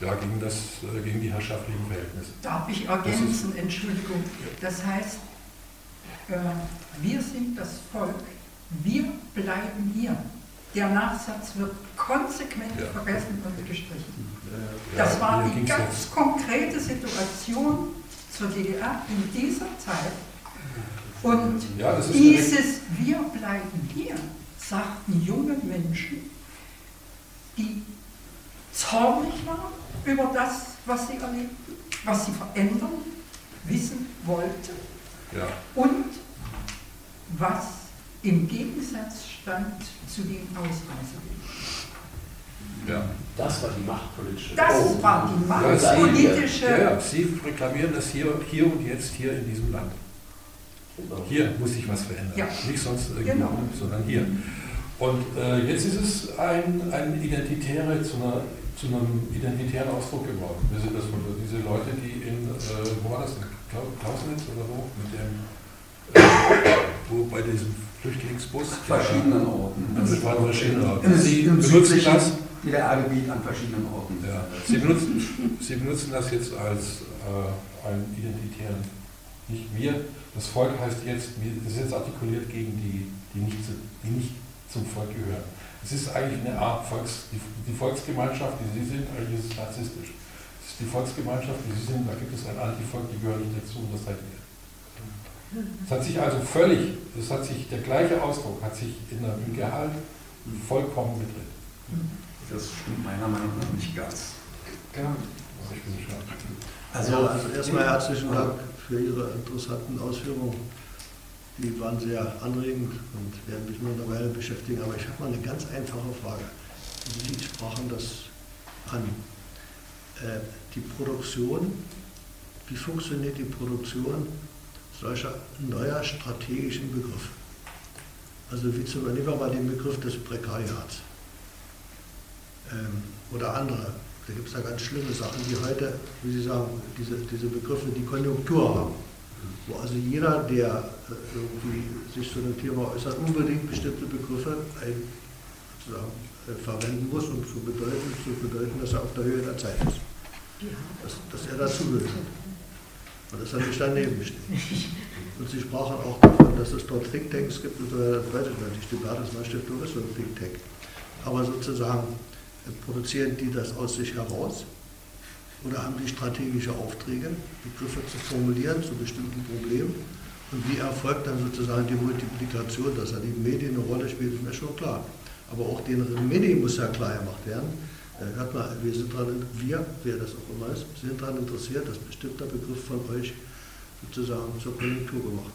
ja, gegen, das, äh, gegen die herrschaftlichen Verhältnisse. Darf ich ergänzen, Entschuldigung. Das heißt, äh, wir sind das Volk, wir bleiben hier. Der Nachsatz wird konsequent ja. vergessen und gestrichen. Das war die ganz konkrete Situation zur DDR in dieser Zeit. Und ja, dieses Wir bleiben hier, sagten junge Menschen, die zornig waren über das, was sie erlebten, was sie verändern, wissen wollten ja. und was im Gegensatz stand zu den Ausreisewegen. Ja. Das war die machtpolitische. Das oh. war die machtpolitische. Ja, ja, Sie reklamieren das hier, hier und jetzt hier in diesem Land. Genau. Hier muss sich was verändern. Ja. Nicht sonst irgendwo, genau. sondern hier. Und äh, jetzt ist es ein, ein identitäre, zu, einer, zu einem identitären Ausdruck geworden. Wir sind das von diese Leute, die in, äh, wo war das, in Klausnitz oder wo, mit dem, äh, wo bei diesem Flüchtlingsbus. Verschiedenen Orten. Das waren verschiedene Orten. Sie benutzen das. DDR-Gebiet an verschiedenen Orten. Ja. Sie, benutzen, Sie benutzen das jetzt als äh, einen identitären, nicht wir, das Volk heißt jetzt, das ist jetzt artikuliert gegen die, die nicht, die nicht zum Volk gehören. Es ist eigentlich eine Art Volks, die, die, Volksgemeinschaft, die Sie sind, eigentlich ist es narzisstisch. Es ist die Volksgemeinschaft, die Sie sind, da gibt es ein Antivolk, die gehören nicht dazu und das seid ihr. Es hat sich also völlig, es hat sich, der gleiche Ausdruck hat sich in der Gehalt vollkommen gedreht. Das stimmt meiner Meinung nach nicht ganz. Also, also erstmal herzlichen Dank für Ihre interessanten Ausführungen. Die waren sehr anregend und werden mich nur eine Weile beschäftigen. Aber ich habe mal eine ganz einfache Frage. Sie sprachen das an. Äh, die Produktion, wie funktioniert die Produktion solcher neuer strategischen Begriffe? Also wie zum Beispiel mal den Begriff des Prekariats ähm, oder andere. Da gibt es ja ganz schlimme Sachen, die heute, wie Sie sagen, diese, diese Begriffe die Konjunktur haben. Wo also jeder, der äh, irgendwie sich zu einem Thema äußert, unbedingt bestimmte Begriffe ein, sozusagen, äh, verwenden muss, um zu bedeuten, zu bedeuten, dass er auf der Höhe der Zeit ist. Dass, dass er dazugehört. Und dass er nicht daneben steht. Und Sie sprachen auch davon, dass es dort Thinktanks gibt, und das weiß ich nicht, die Bertelsmann Stiftung ist so ein Think Tank. Aber sozusagen produzieren die das aus sich heraus oder haben die strategische Aufträge, Begriffe zu formulieren zu bestimmten Problemen? Und wie erfolgt dann sozusagen die Multiplikation, dass da die Medien eine Rolle spielen, ist mir schon klar. Aber auch den Medien muss ja klar gemacht werden. Mal, wir sind daran, wir, wer das auch immer ist, sind daran interessiert, dass bestimmter Begriff von euch sozusagen zur Konjunktur gemacht.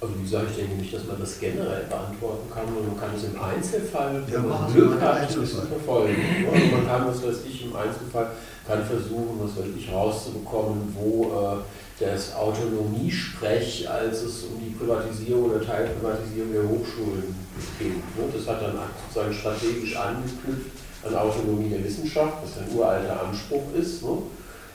Also wie gesagt, ich denke nicht, dass man das generell beantworten kann, sondern man kann es im Einzelfall, wenn ja, man Glück hat, verfolgen. Also man kann, was weiß ich, im Einzelfall kann versuchen, was weiß ich, rauszubekommen, wo äh, das Autonomiesprech, als es um die Privatisierung oder Teilprivatisierung der Hochschulen ging. Ne? Das hat dann sozusagen strategisch angeknüpft an Autonomie der Wissenschaft, was ein uralter Anspruch ist. Ne?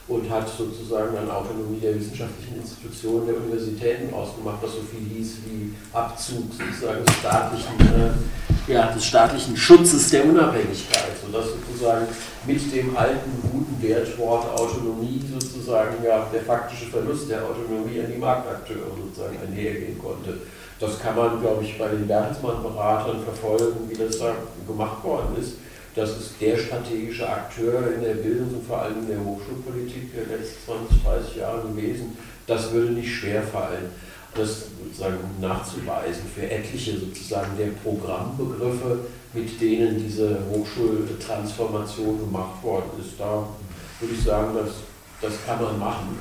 Und hat sozusagen an Autonomie der wissenschaftlichen Institutionen der Universitäten ausgemacht, was so viel hieß wie Abzug sozusagen des staatlichen, äh, ja, des staatlichen Schutzes der Unabhängigkeit, sodass sozusagen mit dem alten guten Wertwort Autonomie sozusagen ja, der faktische Verlust der Autonomie an die Marktakteure sozusagen einhergehen konnte. Das kann man, glaube ich, bei den Bertelsmann-Beratern verfolgen, wie das da gemacht worden ist. Das ist der strategische Akteur in der Bildung und vor allem in der Hochschulpolitik der letzten 20, 30 Jahre gewesen. Das würde nicht schwer fallen, das sozusagen nachzuweisen für etliche sozusagen der Programmbegriffe, mit denen diese Hochschultransformation gemacht worden ist. Da würde ich sagen, das, das kann man machen.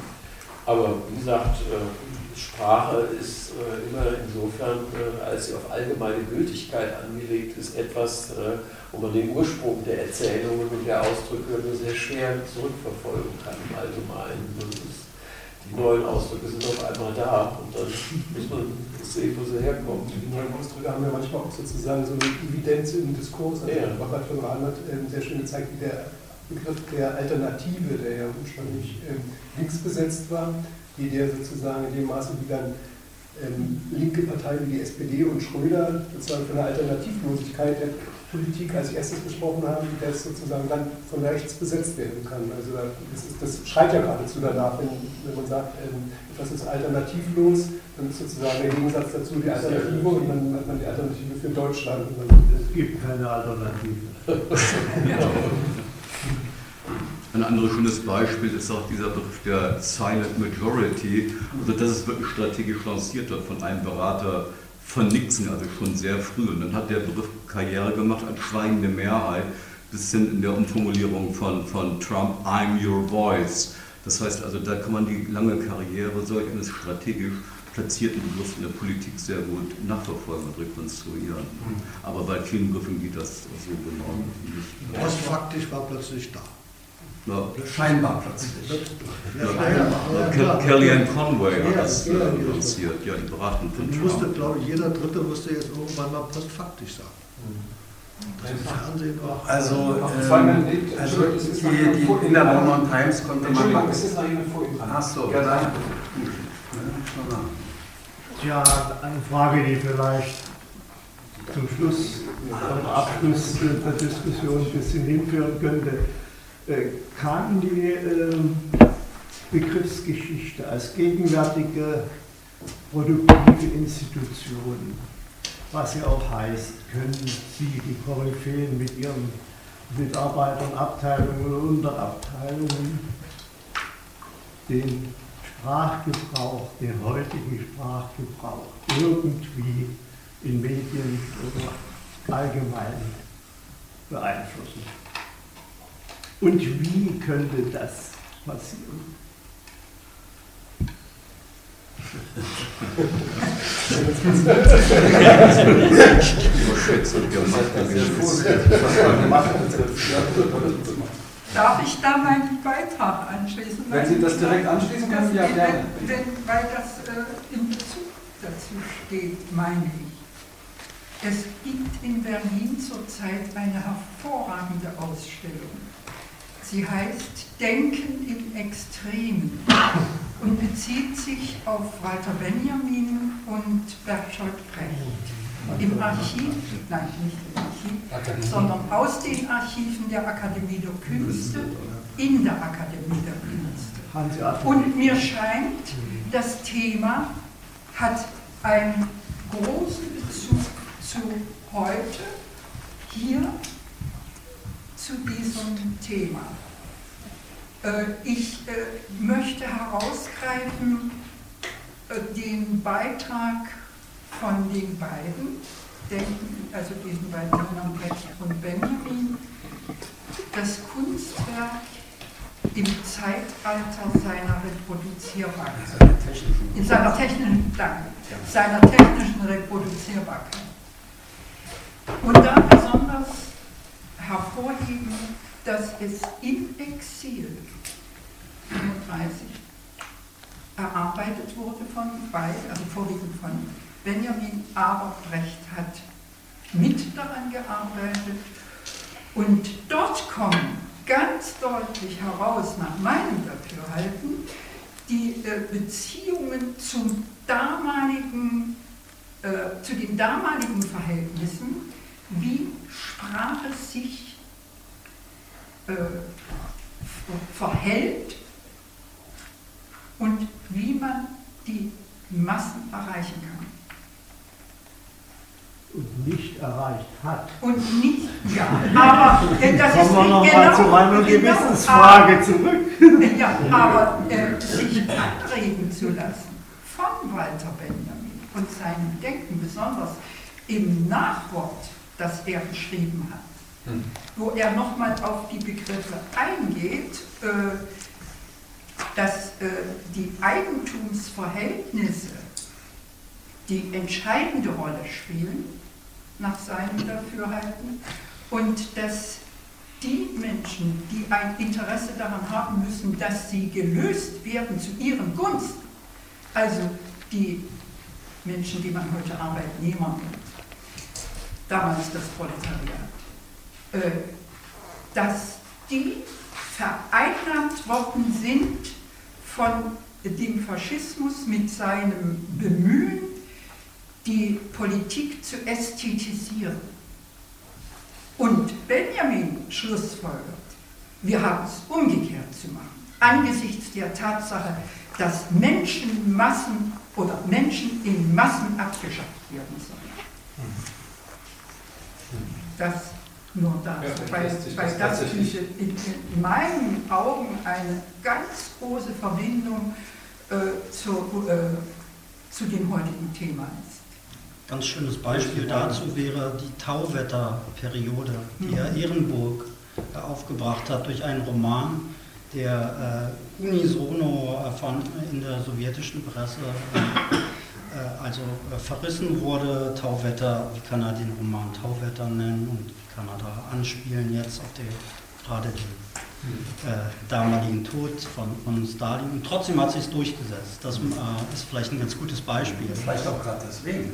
Aber wie gesagt, äh, Sprache ist äh, immer insofern, äh, als sie auf allgemeine Gültigkeit angelegt ist, etwas, wo man den Ursprung der Erzählungen und der Ausdrücke nur sehr schwer zurückverfolgen kann im Allgemeinen. Ist die neuen Ausdrücke sind auf einmal da und dann muss man sehen, wo sie herkommen. Die neuen Ausdrücke haben ja manchmal auch sozusagen so eine Evidenz im Diskurs. Also ja. Robert von Rahn hat ähm, sehr schön gezeigt, wie der Begriff der Alternative, der ja ursprünglich ähm, links besetzt war, wie der sozusagen in dem Maße, wie dann ähm, linke Parteien wie die SPD und Schröder sozusagen von der Alternativlosigkeit der Politik als erstes besprochen haben, wie das sozusagen dann von rechts besetzt werden kann. Also das, ist, das schreit ja geradezu danach, wenn, wenn man sagt, ähm, etwas ist alternativlos, dann ist sozusagen der Gegensatz dazu die Alternative und dann hat man die Alternative für Deutschland. es gibt keine Alternative. *laughs* *laughs* Ein anderes schönes Beispiel ist auch dieser Begriff der Silent Majority, also dass es wirklich strategisch lanciert wird von einem Berater von Nixon, also schon sehr früh. Und dann hat der Begriff Karriere gemacht als schweigende Mehrheit, bis hin in der Umformulierung von, von Trump, I'm your voice. Das heißt also, da kann man die lange Karriere solch eines strategisch platzierten Begriffs in der Politik sehr gut nachverfolgen und rekonstruieren. Aber bei vielen Begriffen geht das so genau nicht. Postfaktisch war plötzlich da. Ja. Scheinbar plötzlich. Ja, Ja, ja, klar. Kellyanne Conway hat Ja, das äh, genau. lanciert, ja, die Beratung von Und musste, Trump. glaube ich, jeder Dritte musste jetzt irgendwann mal postfaktisch sagen. Das im Fernsehen war. Also, ähm, also die, die, in der. London Times konnte man... Es ist noch jemand vor dran. Ja, dann. Ja, eine Frage, die vielleicht zum Schluss, am Abschluss der Diskussion ein bisschen hinführen könnte. Äh, Kann die ähm, Begriffsgeschichte als gegenwärtige produktive Institution, was ja auch heißt, können Sie, die Koryphäen mit Ihren Mitarbeitern, Abteilungen und Unterabteilungen, den Sprachgebrauch, den heutigen Sprachgebrauch irgendwie in Medien oder allgemein beeinflussen. Und wie könnte das passieren? Darf ich da meinen Beitrag anschließen? Wenn Sie das direkt anschließen können, ja, gerne. Weil das äh, in Bezug dazu steht, meine ich. Es gibt in Berlin zurzeit eine hervorragende Ausstellung. Sie heißt Denken im Extremen und bezieht sich auf Walter Benjamin und Bertolt Brecht. Im Archiv, nein, nicht im Archiv, sondern aus den Archiven der Akademie der Künste in der Akademie der Künste. Und mir scheint, das Thema hat einen großen Bezug zu heute, hier zu diesem Thema. Äh, Ich äh, möchte herausgreifen äh, den Beitrag von den beiden, also diesen beiden Männern Brecht und Benjamin, das Kunstwerk im Zeitalter seiner Reproduzierbarkeit. In seiner technischen, danke, seiner technischen Reproduzierbarkeit. Und da besonders hervorheben, dass es im Exil 35 erarbeitet wurde von beiden, also vorwiegend von Benjamin, aber Brecht hat mit daran gearbeitet. Und dort kommen ganz deutlich heraus, nach meinem Dafürhalten, die äh, Beziehungen zum damaligen, äh, zu den damaligen Verhältnissen, wie Sprache sich äh, verhält und wie man die Massen erreichen kann. Und nicht erreicht hat. Und nicht, ja, aber äh, das ist Kommen wir noch nicht mal zu meiner genau, Gewissensfrage aber- zurück. Ja, aber äh, sich anregen zu lassen von Walter Benjamin und seinem Denken, besonders im Nachwort, das er geschrieben hat, wo er nochmal auf die Begriffe eingeht, äh, dass äh, die Eigentumsverhältnisse die entscheidende Rolle spielen, nach seinem Dafürhalten, und dass die Menschen, die ein Interesse daran haben müssen, dass sie gelöst werden zu ihren Gunsten, also die Menschen, die man heute Arbeitnehmer nennt, damals das Proletariat, äh, dass die vereinnahmt worden sind von dem Faschismus mit seinem Bemühen, die Politik zu ästhetisieren. Und Benjamin schlussfolgert, wir haben es umgekehrt zu machen, angesichts der Tatsache, dass Menschenmassen oder Menschen in Massen abgeschafft werden sollen. Das nur dazu, Ja, weil, weil das das in, in meinen Augen eine ganz große Verbindung äh, zu, äh, zu dem heutigen Thema ist. Ganz schönes Beispiel dazu wäre die Tauwetterperiode, die Herr Ehrenburg äh, aufgebracht hat durch einen Roman, der äh, unisono äh, von, in der sowjetischen Presse äh, also äh, verrissen wurde. Tauwetter, wie kann er den Roman Tauwetter nennen und wie kann er da anspielen jetzt auf den, gerade den äh, damaligen Tod von, von Stalin. Und trotzdem hat sich durchgesetzt. Das äh, ist vielleicht ein ganz gutes Beispiel. Vielleicht auch gerade deswegen.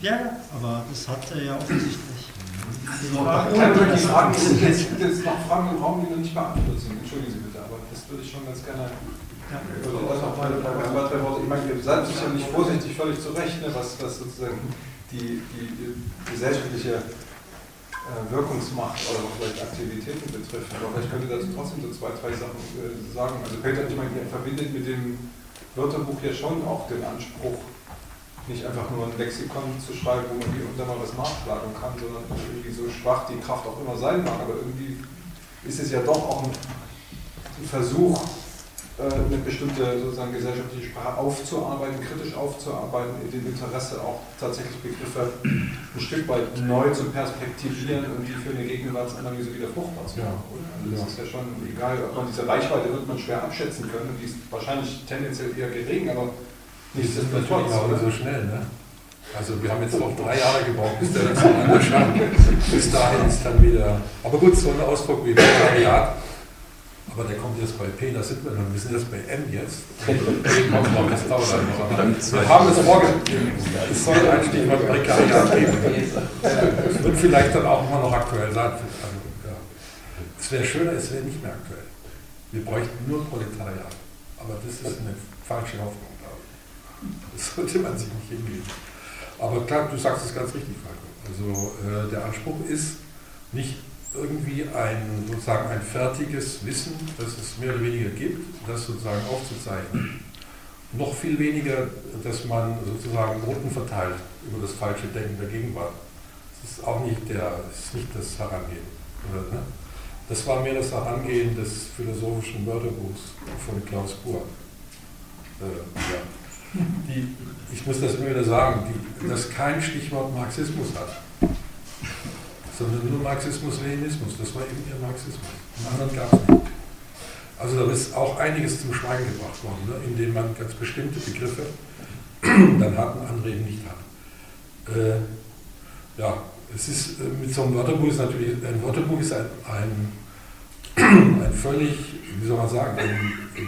Ja, ja, aber das hat er ja offensichtlich. So, Kleine die Fragen jetzt, sind jetzt noch Fragen im Raum, die noch nicht beantwortet sind. Entschuldigen Sie bitte, aber das würde ich schon ganz gerne. Ich würde auch noch mal ein paar, drei Worte. Ich meine, ihr seid sicherlich vorsichtig, völlig zu Recht, ne, was, was sozusagen die, die, die gesellschaftliche Wirkungsmacht oder auch vielleicht Aktivitäten betrifft. Aber ich könnte dazu trotzdem so zwei, drei Sachen sagen. Also Peter, ich meine, ihr verbindet mit dem Wörterbuch ja schon auch den Anspruch, nicht einfach nur ein Lexikon zu schreiben, wo man hier und mal was nachschlagen kann, sondern irgendwie so schwach die Kraft auch immer sein mag. Aber irgendwie ist es ja doch auch ein, Versuch, eine bestimmte sozusagen gesellschaftliche Sprache aufzuarbeiten, kritisch aufzuarbeiten, in dem Interesse auch tatsächlich Begriffe ein Stück weit neu zu perspektivieren und die für eine Gegenwartsanalyse wieder fruchtbar zu machen. Also das ist ja schon egal, ob man diese Reichweite wird man schwer abschätzen können, die ist wahrscheinlich tendenziell eher gering, aber nichtsdestotrotz. Auch nicht so schnell, ne? Also wir haben jetzt noch drei Jahre gebraucht, bis der das angeschaut *laughs* Bis dahin ist dann wieder. Aber gut, so ein Ausdruck wie Volontariat, aber der kommt jetzt bei P, da sind wir dann, wir sind jetzt bei M jetzt. Noch, das dauert Wir haben es vorgegeben. Es soll ein Stichwort Prekariat geben. Es wird vielleicht dann auch immer noch aktuell sein. Es wäre schöner, es wäre nicht mehr aktuell. Wir bräuchten nur Proletariat. Aber das ist eine falsche Hoffnung. Das sollte man sich nicht hingeben. Aber klar, du sagst es ganz richtig, Falco. Also äh, der Anspruch ist nicht irgendwie ein, sozusagen ein fertiges Wissen, das es mehr oder weniger gibt, das sozusagen aufzuzeichnen. Noch viel weniger, dass man sozusagen Noten verteilt über das falsche Denken der Gegenwart. Das ist auch nicht, der, das, ist nicht das Herangehen. Oder, ne? Das war mehr das Herangehen des philosophischen Wörterbuchs von Klaus Buhr. Äh, ja. die, ich muss das immer wieder sagen, die, das kein Stichwort Marxismus hat, sondern nur Marxismus-Leninismus. Das war eben ihr Marxismus. Den anderen gab es nicht. Also da ist auch einiges zum Schweigen gebracht worden, ne, indem man ganz bestimmte Begriffe *clears throat* dann hat und andere eben nicht hat. Äh, ja, es ist äh, mit so einem Wörterbuch ist natürlich, ein Wörterbuch ist ein, ein, *clears throat* ein völlig, wie soll man sagen,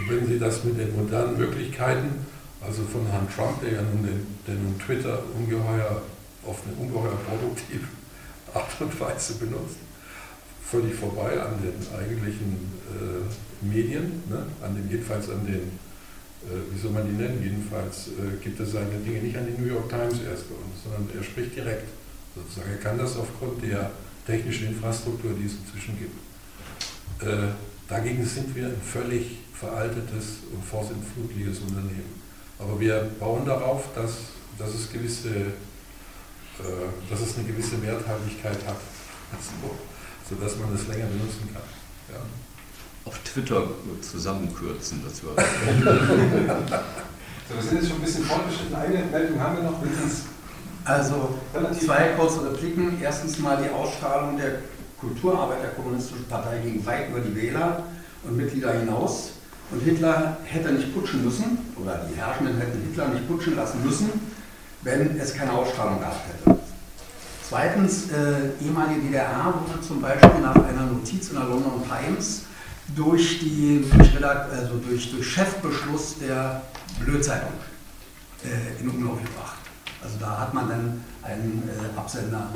wenn Sie das mit den modernen Möglichkeiten, also von Herrn Trump, der ja nun, den, der nun Twitter ungeheuer auf eine ungeheuer produktive Art und Weise benutzt, völlig vorbei an den eigentlichen äh, Medien, ne? an den, jedenfalls an den, äh, wie soll man die nennen, jedenfalls äh, gibt er seine Dinge nicht an die New York Times erst bei uns, sondern er spricht direkt. Sozusagen. Er kann das aufgrund der technischen Infrastruktur, die es inzwischen gibt. Äh, dagegen sind wir ein völlig veraltetes und vorsintflutliches Unternehmen. Aber wir bauen darauf, dass, dass, es, gewisse, dass es eine gewisse Werthaltigkeit hat, so, sodass man es länger benutzen kann. Ja. Auf Twitter zusammenkürzen, das war. So, wir sind jetzt schon ein bisschen fortgeschritten. Eine Meldung haben wir noch, Also zwei kurze Repliken. Erstens mal die Ausstrahlung der Kulturarbeit der Kommunistischen Partei ging weit über die Wähler und Mitglieder hinaus. Und Hitler hätte nicht putschen müssen, oder die Herrschenden hätten Hitler nicht putschen lassen müssen, wenn es keine Ausstrahlung gehabt hätte. Zweitens, äh, ehemalige DDR wurde zum Beispiel nach einer Notiz in der London Times durch, die, also durch, durch Chefbeschluss der Blödzeitung äh, in Umlauf gebracht. Also da hat man dann einen äh, Absender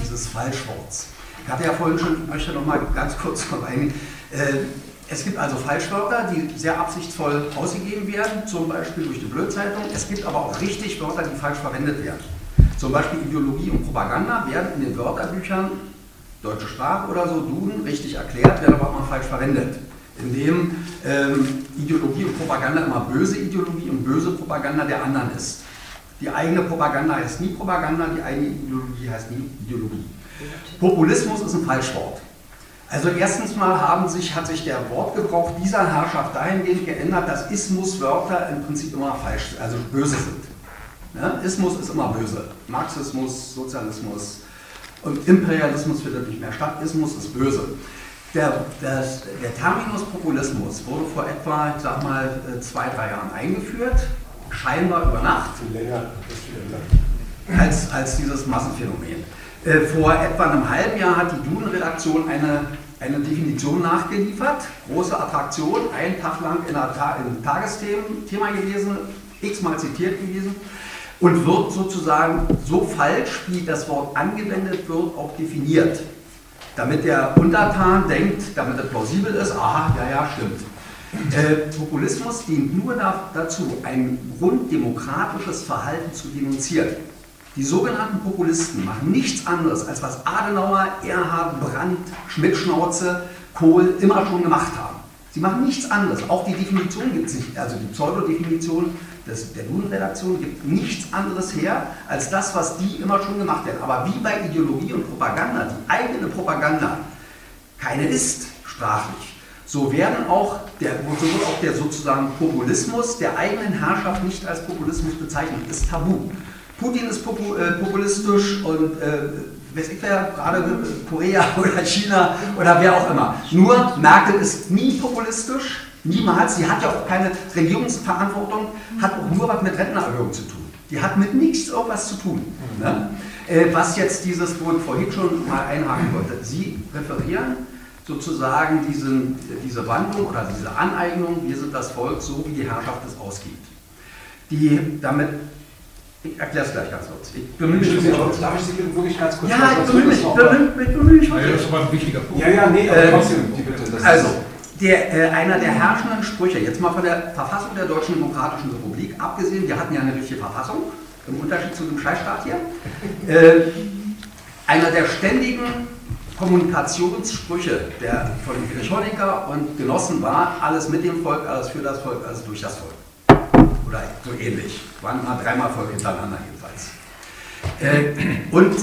dieses Falschworts. Ich hatte ja vorhin schon, ich möchte noch mal ganz kurz darauf äh, es gibt also Falschwörter, die sehr absichtsvoll ausgegeben werden, zum Beispiel durch die Blödzeitung. Es gibt aber auch richtig Wörter, die falsch verwendet werden. Zum Beispiel Ideologie und Propaganda werden in den Wörterbüchern, deutsche Sprache oder so, Duden, richtig erklärt, werden aber auch mal falsch verwendet. Indem ähm, Ideologie und Propaganda immer böse Ideologie und böse Propaganda der anderen ist. Die eigene Propaganda heißt nie Propaganda, die eigene Ideologie heißt nie Ideologie. Populismus ist ein Falschwort. Also erstens mal haben sich, hat sich der Wortgebrauch dieser Herrschaft dahingehend geändert, dass Ismuswörter im Prinzip immer falsch, also böse sind. Ja? Ismus ist immer böse. Marxismus, Sozialismus und Imperialismus findet nicht mehr statt. Ismus ist böse. Der, das, der Terminus Populismus wurde vor etwa, ich sag mal, zwei, drei Jahren eingeführt, scheinbar über Nacht. Länger, als, als dieses Massenphänomen. Äh, vor etwa einem halben Jahr hat die Duden-Redaktion eine, eine Definition nachgeliefert. Große Attraktion, einen Tag lang in einem Tagesthema gewesen, x-mal zitiert gewesen und wird sozusagen so falsch, wie das Wort angewendet wird, auch definiert. Damit der Untertan denkt, damit es plausibel ist, aha, ja, ja, stimmt. Äh, Populismus dient nur da, dazu, ein grunddemokratisches Verhalten zu denunzieren. Die sogenannten Populisten machen nichts anderes, als was Adenauer, Erhard, Brandt, Schmidt-Schnauze, Kohl immer schon gemacht haben. Sie machen nichts anderes. Auch die Definition gibt es nicht, also die Pseudodefinition des, der Duden-Redaktion gibt nichts anderes her, als das, was die immer schon gemacht haben. Aber wie bei Ideologie und Propaganda, die eigene Propaganda keine ist, sprachlich, so werden auch der, so wird auch der sozusagen Populismus der eigenen Herrschaft nicht als Populismus bezeichnet, ist tabu. Putin ist äh, populistisch und äh, weiß ich wer, gerade Korea *laughs* oder China oder wer auch immer. Nur Merkel ist nie populistisch, niemals. Sie hat ja auch keine Regierungsverantwortung, hat auch nur was mit Rentenerhöhung zu tun. Die hat mit nichts irgendwas zu tun. Ne? Äh, was jetzt dieses, wo ich vorhin schon mal einhaken wollte, Sie referieren sozusagen diesen, diese Wandlung oder diese Aneignung, wir sind das Volk, so wie die Herrschaft es ausgibt. Die damit ich erkläre es gleich ganz kurz. Ich bemühe mich. Darf ich Sie wirklich ganz kurz Ja, ich bemühe mich. Bemühe mich. Ja, das ist aber ein wichtiger Punkt. Ja, ja, nee, aber äh, trotzdem, die Bitte. also, der, äh, einer der herrschenden Sprüche, jetzt mal von der Verfassung der Deutschen Demokratischen Republik abgesehen, wir hatten ja eine richtige Verfassung, im Unterschied zu dem Scheißstaat hier, äh, einer der ständigen Kommunikationssprüche der, von Friedrich Honecker und Genossen war, alles mit dem Volk, alles für das Volk, alles durch das Volk oder so ähnlich. Waren mal dreimal hintereinander jedenfalls. Äh, und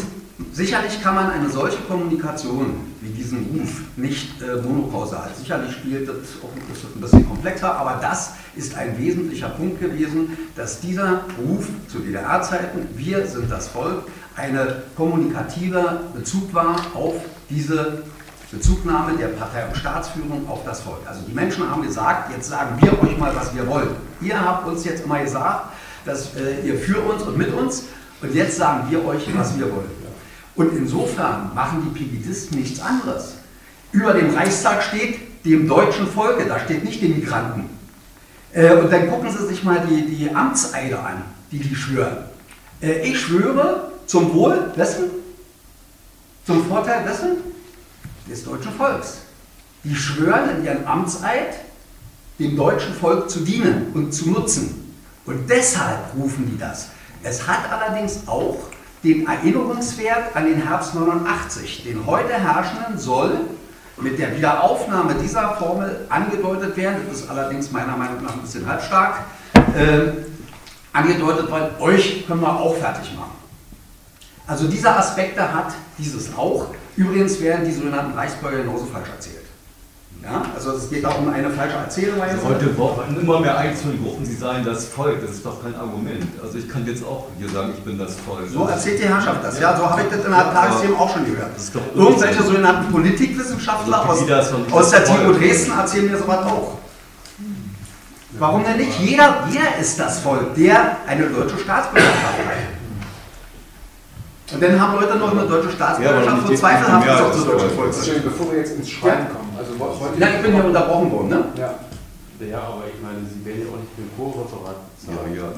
sicherlich kann man eine solche Kommunikation wie diesen Ruf nicht äh, monokausal. Sicherlich spielt das auch das ein bisschen komplexer, aber das ist ein wesentlicher Punkt gewesen, dass dieser Ruf zu DDR-Zeiten, wir sind das Volk, eine kommunikative Bezug war auf diese Bezugnahme der Partei- und Staatsführung auf das Volk. Also die Menschen haben gesagt, jetzt sagen wir euch mal, was wir wollen. Ihr habt uns jetzt immer gesagt, dass äh, ihr für uns und mit uns und jetzt sagen wir euch, was wir wollen. Und insofern machen die Pegidisten nichts anderes. Über dem Reichstag steht dem deutschen Volke, da steht nicht den Migranten. Äh, und dann gucken Sie sich mal die, die Amtseide an, die die schwören. Äh, ich schwöre zum Wohl wessen? Zum Vorteil wessen? Des deutschen Volks. Die schwören in ihrem Amtseid, dem deutschen Volk zu dienen und zu nutzen. Und deshalb rufen die das. Es hat allerdings auch den Erinnerungswert an den Herbst 89. Den heute Herrschenden soll mit der Wiederaufnahme dieser Formel angedeutet werden, das ist allerdings meiner Meinung nach ein bisschen halbstark, äh, angedeutet werden, euch können wir auch fertig machen. Also diese Aspekte hat dieses auch. Übrigens werden die sogenannten Reichsbürger genauso falsch erzählt. Ja, also es geht auch um eine falsche Erzählweise. Also heute wochen immer mehr einzelne Gruppen, sie seien das Volk. Das ist doch kein Argument. Also ich kann jetzt auch hier sagen, ich bin das Volk. So erzählt die Herrschaft das. Ja, so habe ich das in der Tagesthemen auch schon gehört. Irgendwelche sogenannten Politikwissenschaftler aus, aus der TU Dresden erzählen mir sowas auch. Warum denn nicht? Jeder, jeder ist das Volk, der eine deutsche Staatsbürgerschaft hat. Und dann haben Leute noch eine deutsche Staatsbürgerschaft und zweifelhaft ist auch zur deutschen Volksrepublik. Bevor wir jetzt ins Schreiben kommen, also heute. Ja, ich bin ja unterbrochen worden, ne? Ja. Ja, aber ich meine, Sie werden ja auch nicht für ein Co-Referat Ja, ja.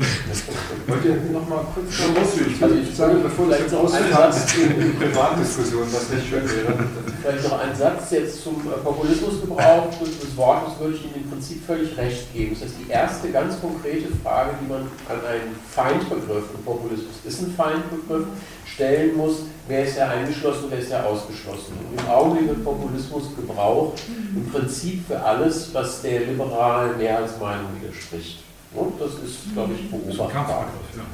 Wollt ihr noch mal kurz ausführlich. Also ich sage, bevor Vielleicht noch jetzt einen Satz. in, Privatdiskussionen, was nicht schön wäre. Vielleicht noch ein Satz jetzt zum äh, Populismusgebrauch des Wortes, würde ich Ihnen im Prinzip völlig recht geben. Das heißt, die erste ganz konkrete Frage, die man an einen Feindbegriff, und Populismus ist ein Feindbegriff, stellen muss, wer ist ja eingeschlossen, wer ist ja ausgeschlossen. Und im Augenblick wird Populismus gebraucht im Prinzip für alles, was der liberalen Mehrheitsmeinung widerspricht. Und das ist, glaube ich, beobachtbar.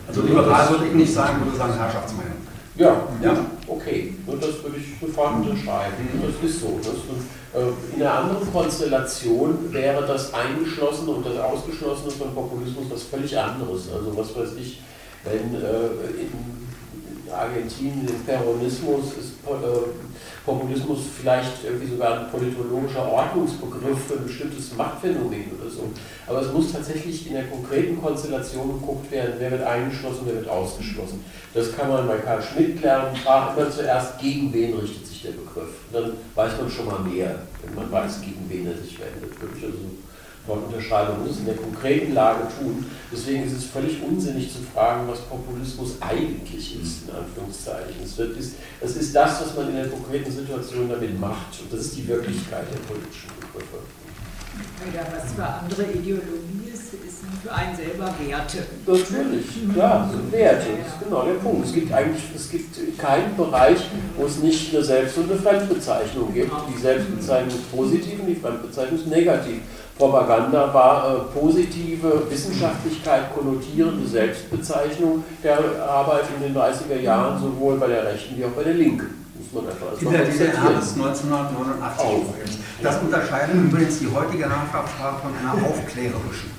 Also liberal würde ich nicht sagen, würde sagen Herrschaftsmeinung. Ja, Ja. okay, und das würde ich sofort unterschreiben. Das ist so. Das, äh, in einer anderen Konstellation wäre das Eingeschlossene und das Ausgeschlossene von Populismus was völlig anderes. Also was weiß ich, wenn äh, in Argentinien im Peronismus ist äh, Populismus vielleicht irgendwie sogar ein politologischer Ordnungsbegriff für ein bestimmtes Machtphänomen oder so. Aber es muss tatsächlich in der konkreten Konstellation geguckt werden, wer wird eingeschlossen, wer wird ausgeschlossen. Das kann man bei Karl Schmidt lernen, fragt immer zuerst, gegen wen richtet sich der Begriff. Dann weiß man schon mal mehr, wenn man weiß, gegen wen er sich wendet. Wirklich also man muss in der konkreten Lage tun. Deswegen ist es völlig unsinnig zu fragen, was Populismus eigentlich ist, in Anführungszeichen. Es wird, ist, es ist das, was man in der konkreten Situation damit macht. Und das ist die Wirklichkeit der politischen Begriffe. Ja, was für andere Ideologie ist, ist für einen selber Werte. Natürlich, klar, sind Werte, das ist genau der Punkt. Es gibt eigentlich, es gibt keinen Bereich, wo es nicht eine Selbst- und eine Fremdbezeichnung gibt. Die Selbstbezeichnung ist positiv und die Fremdbezeichnung ist negativ. Propaganda war äh, positive Wissenschaftlichkeit konnotierende Selbstbezeichnung der Arbeit in den 30er Jahren, sowohl bei der Rechten wie auch bei der Linken. Muss man als In der DDR bis 1989 Auch. übrigens. Das unterscheidet übrigens die heutige Herrschaftssprache von einer aufklärerischen.